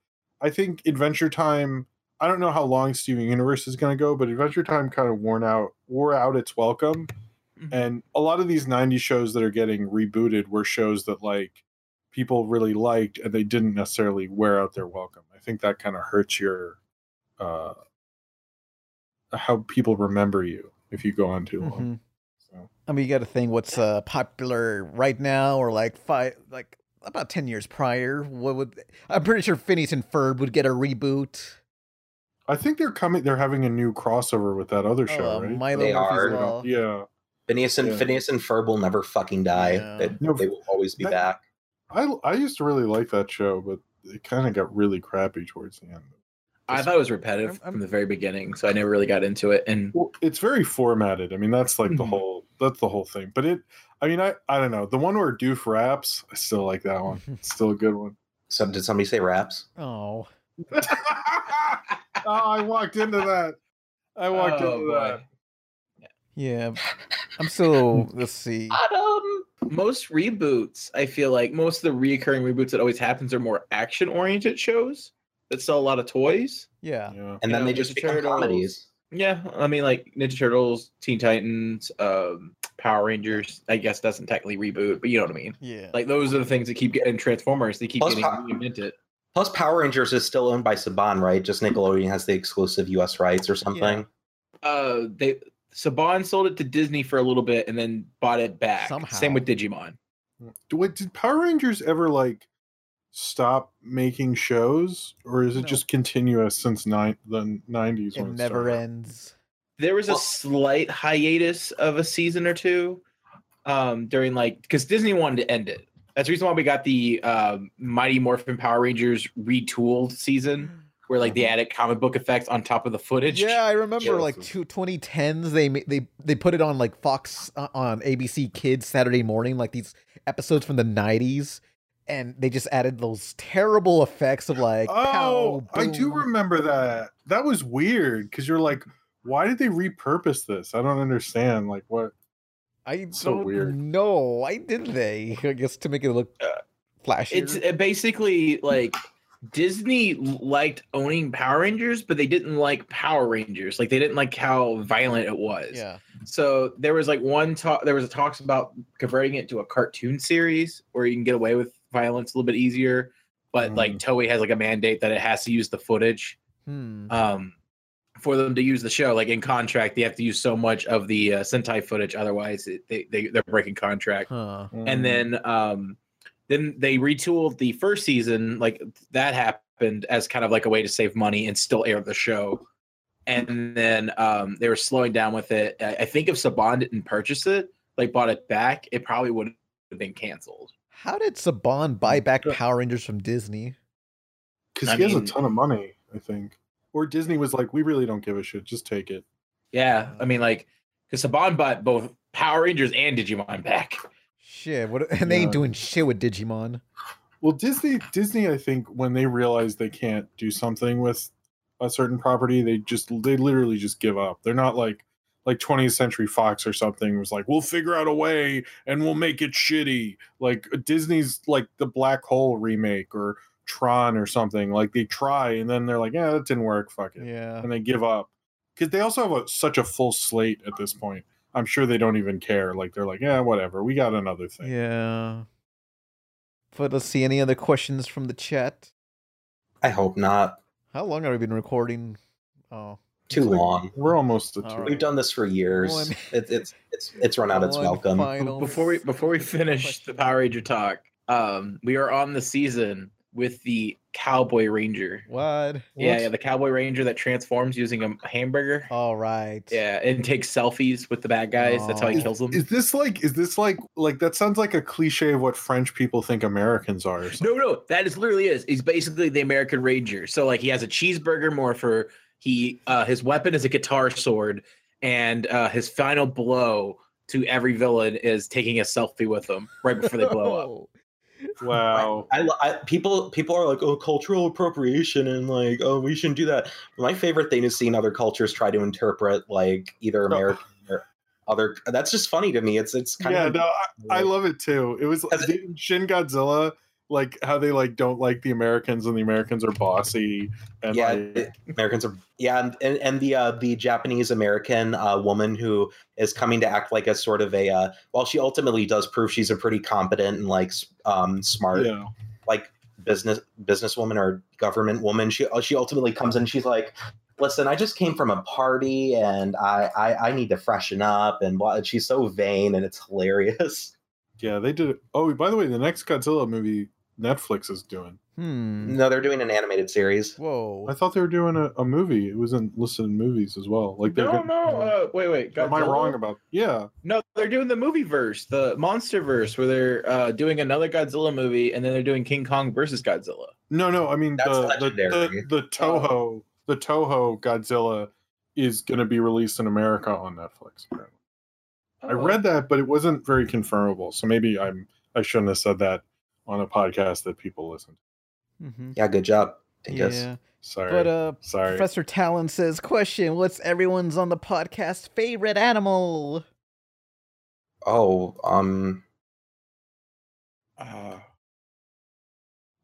[SPEAKER 4] I think Adventure Time I don't know how long Steven Universe is going to go, but Adventure Time kind of worn out, wore out its welcome. And a lot of these 90s shows that are getting rebooted were shows that like people really liked and they didn't necessarily wear out their welcome. I think that kind of hurts your uh how people remember you if you go on too long.
[SPEAKER 12] I mean, you got to think what's uh, popular right now, or like five, like about ten years prior. What would I'm pretty sure Phineas and Ferb would get a reboot.
[SPEAKER 4] I think they're coming they're having a new crossover with that other show,
[SPEAKER 12] Uh,
[SPEAKER 4] right?
[SPEAKER 12] Milo
[SPEAKER 7] They are.
[SPEAKER 12] Law.
[SPEAKER 4] Yeah.
[SPEAKER 7] Phineas and
[SPEAKER 4] Yeah.
[SPEAKER 7] Phineas and Ferb will never fucking die. They,
[SPEAKER 4] No,
[SPEAKER 7] they will always be
[SPEAKER 4] that-
[SPEAKER 7] back.
[SPEAKER 4] I I used to really like that show, but it kind of got really crappy towards the end.
[SPEAKER 5] I thought it was repetitive from the very beginning, so I never really got into it. And
[SPEAKER 4] Well, it's very formatted. I mean, that's like the
[SPEAKER 5] Mhm.
[SPEAKER 4] whole that's the whole thing. But it, I mean, I I don't know the one where Doof raps. I still like that one. [laughs] It's still a good one.
[SPEAKER 7] So did somebody say raps?
[SPEAKER 12] Oh, [laughs]
[SPEAKER 4] Oh, I walked into that. I walked
[SPEAKER 5] Oh,
[SPEAKER 4] into
[SPEAKER 5] boy.
[SPEAKER 4] that.
[SPEAKER 12] yeah. I'm still. let's see. [laughs]
[SPEAKER 5] most reboots, I feel like most of the recurring reboots that always happens are more action oriented shows that sell a lot of toys.
[SPEAKER 12] Yeah.
[SPEAKER 4] Yeah.
[SPEAKER 7] And
[SPEAKER 5] You
[SPEAKER 7] then
[SPEAKER 5] know,
[SPEAKER 7] they just
[SPEAKER 5] Ninja
[SPEAKER 7] become
[SPEAKER 5] Turtles.
[SPEAKER 7] comedies.
[SPEAKER 5] Yeah, I mean like Ninja Turtles, Teen Titans, um, Power Rangers. I guess doesn't technically reboot, but you know what I mean.
[SPEAKER 12] Yeah.
[SPEAKER 5] Like those are the things that keep getting Transformers. They keep
[SPEAKER 7] Plus,
[SPEAKER 5] getting
[SPEAKER 7] Pow-
[SPEAKER 5] reinvented.
[SPEAKER 7] Plus, Power Rangers is still owned by Saban, right? Just Nickelodeon has the exclusive U.S. rights or something.
[SPEAKER 5] Uh, they Saban sold it to Disney for a little bit and then bought it back.
[SPEAKER 12] Somehow.
[SPEAKER 5] Same with Digimon.
[SPEAKER 4] Do- Wait, did Power Rangers ever like stop making shows, or is it
[SPEAKER 12] No.
[SPEAKER 4] just continuous since nine the nineties?
[SPEAKER 12] It never ends.
[SPEAKER 5] There was a slight hiatus of a season or two um, during like because Disney wanted to end it. That's the reason why we got the um, Mighty Morphin Power Rangers retooled season, [gasps] where like they added comic book effects on top of the footage.
[SPEAKER 12] Yeah, I remember
[SPEAKER 4] Yeah.
[SPEAKER 12] like two, 2010s. They ma- they they put it on like Fox uh, on ABC Kids Saturday morning, like these episodes from the 90s, and they just added those terrible effects of like.
[SPEAKER 4] Oh,
[SPEAKER 12] pow,
[SPEAKER 4] I do remember that. That was weird because you're like, why did they repurpose this? I don't understand. Like, what?
[SPEAKER 12] I
[SPEAKER 4] so
[SPEAKER 12] don't
[SPEAKER 4] weird.
[SPEAKER 12] no Why did they? [laughs] I guess to make it look flashy.
[SPEAKER 5] It's uh, basically like Disney liked owning Power Rangers, but they didn't like Power Rangers. Like they didn't like how violent it was.
[SPEAKER 12] yeah.
[SPEAKER 5] So there was like one talk. There was a talks about converting it to a cartoon series where you can get away with violence a little bit easier. But like Toei has like a mandate that it has to use the footage
[SPEAKER 12] Hmm.
[SPEAKER 5] um, for them to use the show. Like in contract, they have to use so much of the uh, Sentai footage, otherwise it, they, they they're breaking contract.
[SPEAKER 12] Huh.
[SPEAKER 5] And then um, then they retooled the first season. Like that happened as kind of like a way to save money and still air the show. And then um, they were slowing down with it. I, I think if Saban didn't purchase it, like bought it back, it probably would have been canceled.
[SPEAKER 12] How did Saban buy mm, back Power Rangers from Disney?
[SPEAKER 4] Because
[SPEAKER 5] I
[SPEAKER 4] he has a ton of money, I think. Or Disney was like, we really don't give a shit. Just take it.
[SPEAKER 5] Yeah, I mean, like, because Saban bought both Power Rangers and Digimon back.
[SPEAKER 12] Shit, what? And they ain't doing shit with Digimon.
[SPEAKER 4] Well, Disney, Disney, I think when they realize they can't do something with a certain property, they just they literally just give up. They're not like like 20th Century Fox or something was like, we'll figure out a way and we'll make it shitty. Like uh, Disney's like the Black Hole remake or Tron or something. Like they try and then they're like, yeah, that didn't work. Fuck it,
[SPEAKER 12] Yeah.
[SPEAKER 4] and they give up because they also have a, such a full slate at this point. I'm sure they don't even care. Like they're like, yeah, whatever. We got another thing.
[SPEAKER 12] Yeah. But let's see any other questions from the chat.
[SPEAKER 7] I hope not.
[SPEAKER 12] How long have we been recording? Oh,
[SPEAKER 7] Too
[SPEAKER 4] like-
[SPEAKER 7] long.
[SPEAKER 4] We're almost at two.
[SPEAKER 12] right.
[SPEAKER 7] We've done this for years.
[SPEAKER 12] One- [laughs]
[SPEAKER 7] It, it's it's it's run out its welcome.
[SPEAKER 12] final
[SPEAKER 5] Before we before we finish the Power Ranger talk, um, we are on the season with the Cowboy Ranger.
[SPEAKER 12] What?
[SPEAKER 5] Yeah, yeah, the Cowboy Ranger that transforms using a hamburger.
[SPEAKER 12] All right.
[SPEAKER 5] Yeah, and takes selfies with the bad guys. That's how he kills them.
[SPEAKER 4] Is this like is this like like that sounds like a cliche of what French people think Americans are?
[SPEAKER 5] No, no, that is literally is. He's basically the American Ranger. So like he has a cheeseburger morpher. He uh his weapon is a guitar sword, and uh his final blow to every villain is taking a selfie with them right before they blow up.
[SPEAKER 12] Oh. [laughs]
[SPEAKER 4] Wow.
[SPEAKER 7] I, I people people are like oh cultural appropriation and like oh we shouldn't do that. My favorite thing is seeing other cultures try to interpret like either American or other. That's just funny to me. It's it's kind
[SPEAKER 4] yeah,
[SPEAKER 7] of yeah.
[SPEAKER 4] no, I, I love it too. It was
[SPEAKER 7] Because-
[SPEAKER 4] didn't Shin Godzilla like how they like don't like the Americans and the Americans are bossy and
[SPEAKER 7] yeah,
[SPEAKER 4] like,
[SPEAKER 7] Americans are yeah, and and, the uh, the Japanese American uh, woman who is coming to act like a sort of a uh, well, she ultimately does prove she's a pretty competent and like um, smart
[SPEAKER 4] yeah.
[SPEAKER 7] like business businesswoman or government woman. She uh, she ultimately comes in. and She's like, "Listen, I just came from a party and I I, I need to freshen up." And blah. and she's so vain and it's hilarious.
[SPEAKER 4] Yeah, they did. Oh, by the way, the next Godzilla movie Netflix is doing.
[SPEAKER 3] Hmm.
[SPEAKER 7] No, they're doing an animated series.
[SPEAKER 3] Whoa.
[SPEAKER 4] I thought they were doing a, a movie. It wasn't listed in movies as well. Like they're
[SPEAKER 5] No,
[SPEAKER 4] gonna-
[SPEAKER 5] no. Uh, wait, wait.
[SPEAKER 4] Am I wrong about? Yeah,
[SPEAKER 5] No, they're doing the movie verse, the monster verse, where they're uh, doing another Godzilla movie, and then they're doing King Kong versus Godzilla.
[SPEAKER 4] no, no. I mean
[SPEAKER 7] That's
[SPEAKER 4] the, the the the Toho the Toho Godzilla is going to be released in America on Netflix. Apparently. I
[SPEAKER 5] Oh.
[SPEAKER 4] read that, but it wasn't very confirmable. So maybe I'm I shouldn't have said that on a podcast that people listen. to.
[SPEAKER 3] Mm-hmm.
[SPEAKER 7] Yeah, good job. Dingus.
[SPEAKER 3] Yeah.
[SPEAKER 4] Sorry,
[SPEAKER 3] But uh,
[SPEAKER 4] sorry.
[SPEAKER 3] Professor Talon says, "Question: What's everyone's on the podcast favorite animal?"
[SPEAKER 7] Oh, um,
[SPEAKER 5] Uh,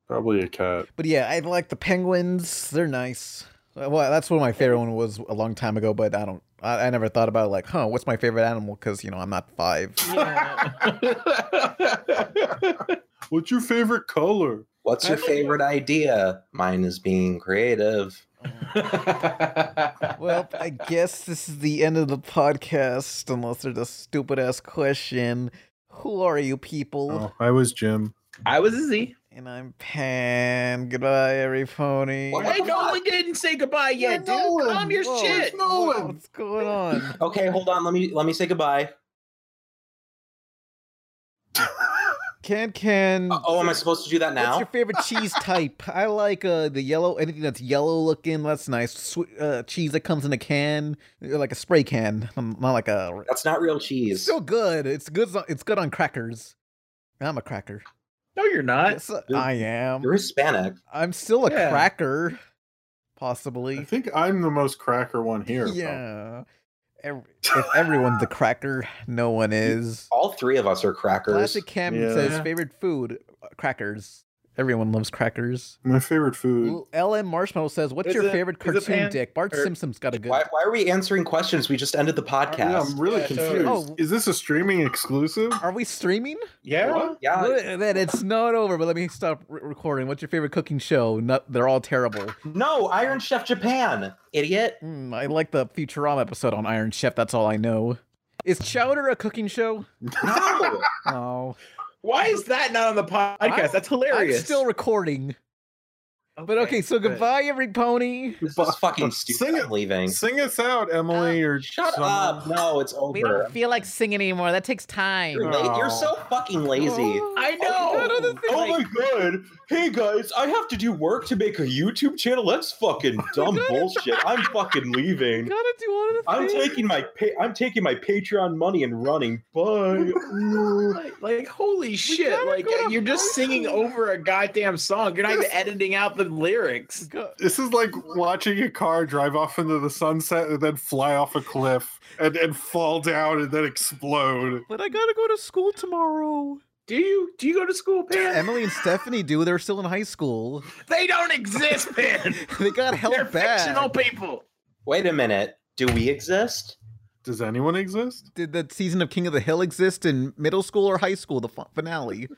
[SPEAKER 4] Probably a cat.
[SPEAKER 3] But yeah, I like the penguins. They're nice. Uh, Well, that's what my favorite one was a long time ago. But I don't. I, I never thought about it like, huh? What's my favorite animal? Because you know I'm not five. [laughs] [laughs]
[SPEAKER 4] What's your favorite color?
[SPEAKER 7] what's your favorite idea? Mine is being creative. [laughs]
[SPEAKER 3] well, I guess this is the end of the podcast, unless there's a stupid ass question. Who are you people?
[SPEAKER 4] Oh, I was Jim.
[SPEAKER 5] I was Izzy.
[SPEAKER 3] And I'm Pan. Goodbye, every pony.
[SPEAKER 7] What
[SPEAKER 5] Hey, no, we didn't say goodbye yet, dude.
[SPEAKER 4] Nolan.
[SPEAKER 5] Calm your
[SPEAKER 3] Whoa,
[SPEAKER 5] shit.
[SPEAKER 3] whoa, What's going on?
[SPEAKER 7] Okay, hold on. Let me let me say goodbye.
[SPEAKER 3] Can can.
[SPEAKER 7] Oh, am I supposed to do that now?
[SPEAKER 3] What's your favorite [laughs] cheese type? I like uh the yellow. Anything that's yellow looking, that's nice. Sweet uh, cheese that comes in a can, uh, like a spray can, um, not like a.
[SPEAKER 7] That's not real
[SPEAKER 3] It's
[SPEAKER 7] cheese.
[SPEAKER 3] still good. It's good. It's good on crackers. I'm a cracker.
[SPEAKER 5] No, you're not.
[SPEAKER 3] Yes, uh, I am.
[SPEAKER 7] You're Hispanic.
[SPEAKER 3] I'm still a
[SPEAKER 5] Yeah.
[SPEAKER 3] cracker, possibly.
[SPEAKER 4] I think I'm the most cracker one here. though.
[SPEAKER 3] Yeah. Every, if everyone's a cracker, no one is.
[SPEAKER 7] All three of us are crackers.
[SPEAKER 3] Classic Cam
[SPEAKER 4] Yeah.
[SPEAKER 3] says favorite food, uh, crackers. Everyone loves crackers.
[SPEAKER 4] My favorite food.
[SPEAKER 3] LM Marshmallow says, "What's
[SPEAKER 5] Is
[SPEAKER 3] your
[SPEAKER 5] it-
[SPEAKER 3] favorite
[SPEAKER 5] is it
[SPEAKER 3] cartoon,
[SPEAKER 5] Pan?
[SPEAKER 3] Dick?" Bart
[SPEAKER 5] Or-
[SPEAKER 3] Simpson's got a good.
[SPEAKER 7] Why, why are we answering questions? We just ended the podcast.
[SPEAKER 4] Yeah, I'm really
[SPEAKER 5] Yeah, so-
[SPEAKER 4] confused.
[SPEAKER 3] Oh.
[SPEAKER 4] Is this a streaming exclusive?
[SPEAKER 3] Are we streaming?
[SPEAKER 5] Yeah.
[SPEAKER 7] yeah.
[SPEAKER 3] Look, Then it's not over. But let me stop re- recording. What's your favorite cooking show? Not, they're all terrible.
[SPEAKER 7] No, Iron Chef Japan, idiot.
[SPEAKER 3] Hmm, I like the Futurama episode on Iron Chef. That's all I know. Is Chowder a cooking show?
[SPEAKER 7] No. [laughs]
[SPEAKER 3] Oh,
[SPEAKER 5] Why is that not on the podcast? That's hilarious.
[SPEAKER 3] I'm still recording. But okay, so
[SPEAKER 5] good.
[SPEAKER 3] goodbye, every pony.
[SPEAKER 7] this is fucking
[SPEAKER 4] Sing
[SPEAKER 7] stupid.
[SPEAKER 4] it.
[SPEAKER 7] I'm leaving.
[SPEAKER 4] Sing us out, Emily. Uh, or
[SPEAKER 7] Shut
[SPEAKER 4] someone.
[SPEAKER 7] up. No, it's over.
[SPEAKER 3] We don't feel like singing anymore. That takes time.
[SPEAKER 7] You're, la- you're so oh. fucking lazy.
[SPEAKER 5] Oh, I oh, know.
[SPEAKER 7] Oh my god! Hey guys, I have to do work to make a YouTube channel. That's fucking [laughs] dumb bullshit. I'm fucking leaving.
[SPEAKER 3] Gotta do all of the
[SPEAKER 7] I'm
[SPEAKER 3] things.
[SPEAKER 7] taking my pa- I'm taking my Patreon money and running. Bye.
[SPEAKER 5] Like, [laughs] like, holy shit! Like you're just
[SPEAKER 3] high
[SPEAKER 5] singing over a goddamn song. You're not even editing out the lyrics.
[SPEAKER 4] This is like watching a car drive off into the sunset and then fly off a cliff and, and fall down and then explode.
[SPEAKER 3] But I gotta go to school tomorrow.
[SPEAKER 5] Do you do you go to school, Pan? [laughs]
[SPEAKER 3] Emily and Stephanie do. They're still in high school.
[SPEAKER 5] They don't exist, [laughs] Pan.
[SPEAKER 3] They got held
[SPEAKER 5] They're
[SPEAKER 3] back.
[SPEAKER 5] fictional people.
[SPEAKER 7] Wait a minute. Do we exist?
[SPEAKER 4] Does anyone exist?
[SPEAKER 3] Did the season of King of the Hill exist in middle school or high school? The finale.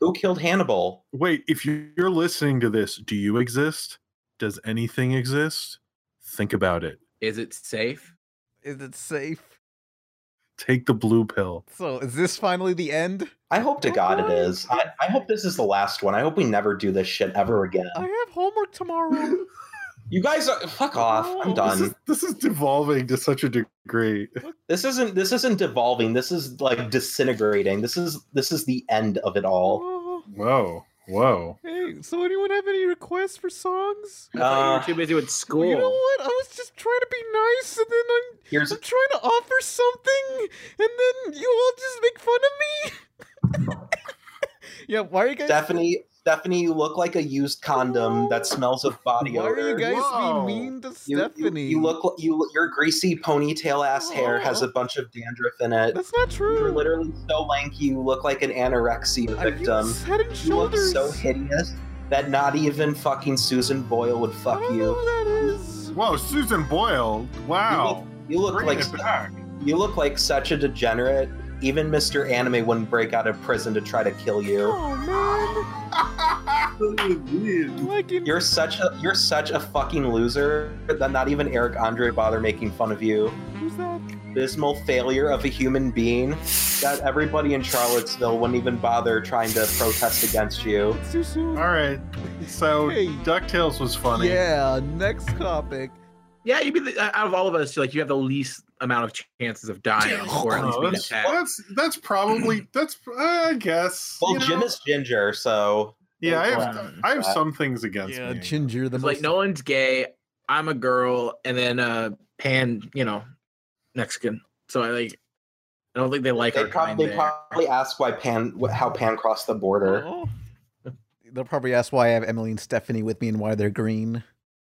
[SPEAKER 7] Who killed Hannibal?
[SPEAKER 4] Wait, if you're listening to this, do you exist? Does anything exist? Think about it.
[SPEAKER 5] Is it safe?
[SPEAKER 3] Is it safe?
[SPEAKER 4] Take the blue pill.
[SPEAKER 3] So is this finally the end?
[SPEAKER 7] I hope to God it is. I, I hope this is the last one. I hope we never do this shit ever again.
[SPEAKER 3] I have homework tomorrow. [laughs]
[SPEAKER 7] You guys are fuck off. I'm
[SPEAKER 4] This
[SPEAKER 7] done.
[SPEAKER 4] is, this is devolving to such a degree.
[SPEAKER 7] This isn't this isn't devolving. This is like disintegrating. This is this is the end of it all.
[SPEAKER 4] Whoa, whoa.
[SPEAKER 3] hey, so anyone have any requests for songs?
[SPEAKER 5] I thought you
[SPEAKER 7] Uh,
[SPEAKER 5] were too busy with school.
[SPEAKER 3] You know what? I was just trying to be nice, and then I'm,
[SPEAKER 7] Here's
[SPEAKER 3] I'm trying to offer something, and then you all just make fun of me. [laughs] yeah, why are you guys?
[SPEAKER 7] Stephanie. Stephanie, you look like a used condom that smells of body
[SPEAKER 3] Why
[SPEAKER 7] odor.
[SPEAKER 3] are you guys
[SPEAKER 4] Whoa.
[SPEAKER 3] being mean to
[SPEAKER 7] You- you-
[SPEAKER 3] Stephanie?
[SPEAKER 7] You, look you your greasy ponytail ass hair has a bunch of dandruff in it.
[SPEAKER 3] That's not true.
[SPEAKER 7] You're literally so lanky. You look like an anorexia
[SPEAKER 3] Are you
[SPEAKER 7] victim.
[SPEAKER 3] head and
[SPEAKER 7] You look so hideous that not even fucking Susan Boyle would fuck
[SPEAKER 3] I don't
[SPEAKER 7] you.
[SPEAKER 3] know who that is.
[SPEAKER 4] Whoa, Susan Boyle. Wow.
[SPEAKER 7] You look
[SPEAKER 4] Bring
[SPEAKER 7] like you look like such a degenerate. Even Mr. Anime wouldn't break out of prison to try to kill you.
[SPEAKER 3] Oh man, [laughs]
[SPEAKER 7] You're such a you're such a fucking loser that not even Eric Andre bother making fun of you.
[SPEAKER 3] who's that?
[SPEAKER 7] Dismal failure of a human being that everybody in Charlottesville wouldn't even bother trying to protest against you.
[SPEAKER 3] It's too soon.
[SPEAKER 4] All right. So
[SPEAKER 3] Hey.
[SPEAKER 4] DuckTales was funny.
[SPEAKER 3] Yeah. Next topic.
[SPEAKER 5] Yeah, you'd be the, out of all of us, like you have the least amount of chances of dying or at least being
[SPEAKER 4] that's,
[SPEAKER 5] attacked.
[SPEAKER 4] that's that's probably that's I guess.
[SPEAKER 7] Well,
[SPEAKER 4] you know?
[SPEAKER 7] Jim is ginger, so
[SPEAKER 4] yeah, I have I have some things against
[SPEAKER 3] Yeah,
[SPEAKER 4] me.
[SPEAKER 3] Ginger. The
[SPEAKER 5] It's
[SPEAKER 3] most
[SPEAKER 5] like Nolan's gay, I'm a girl, and then uh Pan, you know, Mexican. So I like I don't think they like
[SPEAKER 7] they
[SPEAKER 5] our kind
[SPEAKER 7] probably
[SPEAKER 5] there.
[SPEAKER 7] probably ask why Pan how Pan crossed the border.
[SPEAKER 3] Oh. They'll probably ask why I have Emily and Stephanie with me and why they're green.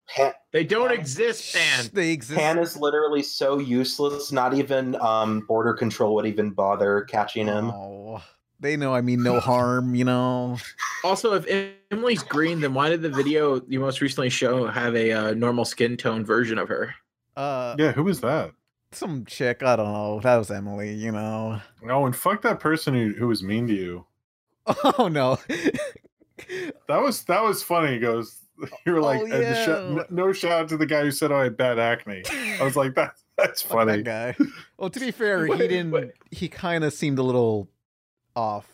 [SPEAKER 7] Pan,
[SPEAKER 5] They don't exist, Pan.
[SPEAKER 3] They exist.
[SPEAKER 7] Pan is literally so useless. Not even um, border control would even bother catching him.
[SPEAKER 3] Oh, they know I mean no [laughs] harm, you know.
[SPEAKER 5] Also, if Emily's green, then why did the video you most recently show have a uh, normal skin tone version of her?
[SPEAKER 3] Uh,
[SPEAKER 4] Yeah, who was that?
[SPEAKER 3] some chick, I don't know. That was Emily, you know.
[SPEAKER 4] Oh, and fuck that person who, who was mean to you. [laughs]
[SPEAKER 3] Oh no.
[SPEAKER 4] That was that was funny. He goes, [laughs] you were like,
[SPEAKER 3] Oh,
[SPEAKER 4] and the sh- no shout out to the guy who said I had bad acne. I was like, that [laughs] that's funny.
[SPEAKER 3] that guy. [laughs] Well, to be fair, he didn't.
[SPEAKER 5] wait.
[SPEAKER 3] He kind of seemed a little off.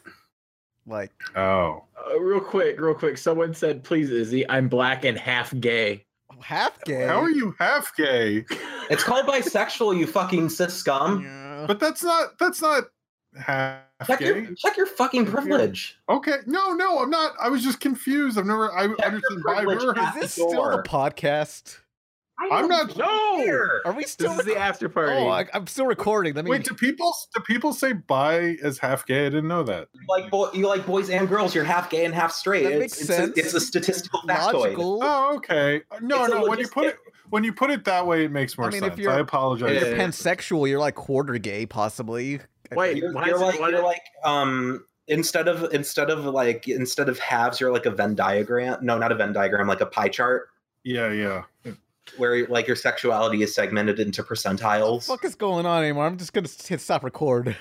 [SPEAKER 3] Like,
[SPEAKER 4] Oh,
[SPEAKER 5] Uh, real quick, real quick. Someone said, "Please, Izzy, I'm black and half gay."
[SPEAKER 3] half gay.
[SPEAKER 4] how are you half gay?
[SPEAKER 7] It's called bisexual, you fucking cis scum.
[SPEAKER 3] Yeah.
[SPEAKER 4] But that's not that's not half
[SPEAKER 7] Check
[SPEAKER 4] gay.
[SPEAKER 7] your, check your fucking privilege.
[SPEAKER 4] Okay, no, no, I'm not. I was just confused. I've never. I
[SPEAKER 7] your
[SPEAKER 4] understand. I've
[SPEAKER 7] privilege,
[SPEAKER 4] never
[SPEAKER 3] Is
[SPEAKER 7] Pat.
[SPEAKER 4] heard.
[SPEAKER 3] this still the podcast?
[SPEAKER 4] I'm not.
[SPEAKER 5] No,
[SPEAKER 3] Are we still?
[SPEAKER 5] this is the after party.
[SPEAKER 3] oh, I, I'm still recording. Let me.
[SPEAKER 4] Wait, do people do people say bi as half gay? I didn't know that.
[SPEAKER 7] You like boy, you like boys and girls. You're half gay and half straight.
[SPEAKER 3] That
[SPEAKER 7] it's,
[SPEAKER 3] makes
[SPEAKER 7] it's
[SPEAKER 3] sense.
[SPEAKER 7] A, it's a statistical factoid.
[SPEAKER 4] Oh, okay. No,
[SPEAKER 7] It's
[SPEAKER 4] no. When you put it when you put it that way, it makes more
[SPEAKER 3] I mean,
[SPEAKER 4] sense.
[SPEAKER 3] if you're-
[SPEAKER 4] I apologize.
[SPEAKER 3] If you're pansexual, you're like quarter gay, possibly.
[SPEAKER 5] Wait,
[SPEAKER 7] You're,
[SPEAKER 5] why
[SPEAKER 7] you're
[SPEAKER 5] is
[SPEAKER 7] like
[SPEAKER 5] why
[SPEAKER 7] you're
[SPEAKER 5] did-
[SPEAKER 7] like um instead of instead of like instead of halves, you're like a Venn diagram. No, not a Venn diagram, like a pie chart
[SPEAKER 4] Yeah, yeah.
[SPEAKER 7] where like your sexuality is segmented into percentiles.
[SPEAKER 3] fuck is going on anymore? I'm just gonna hit stop record.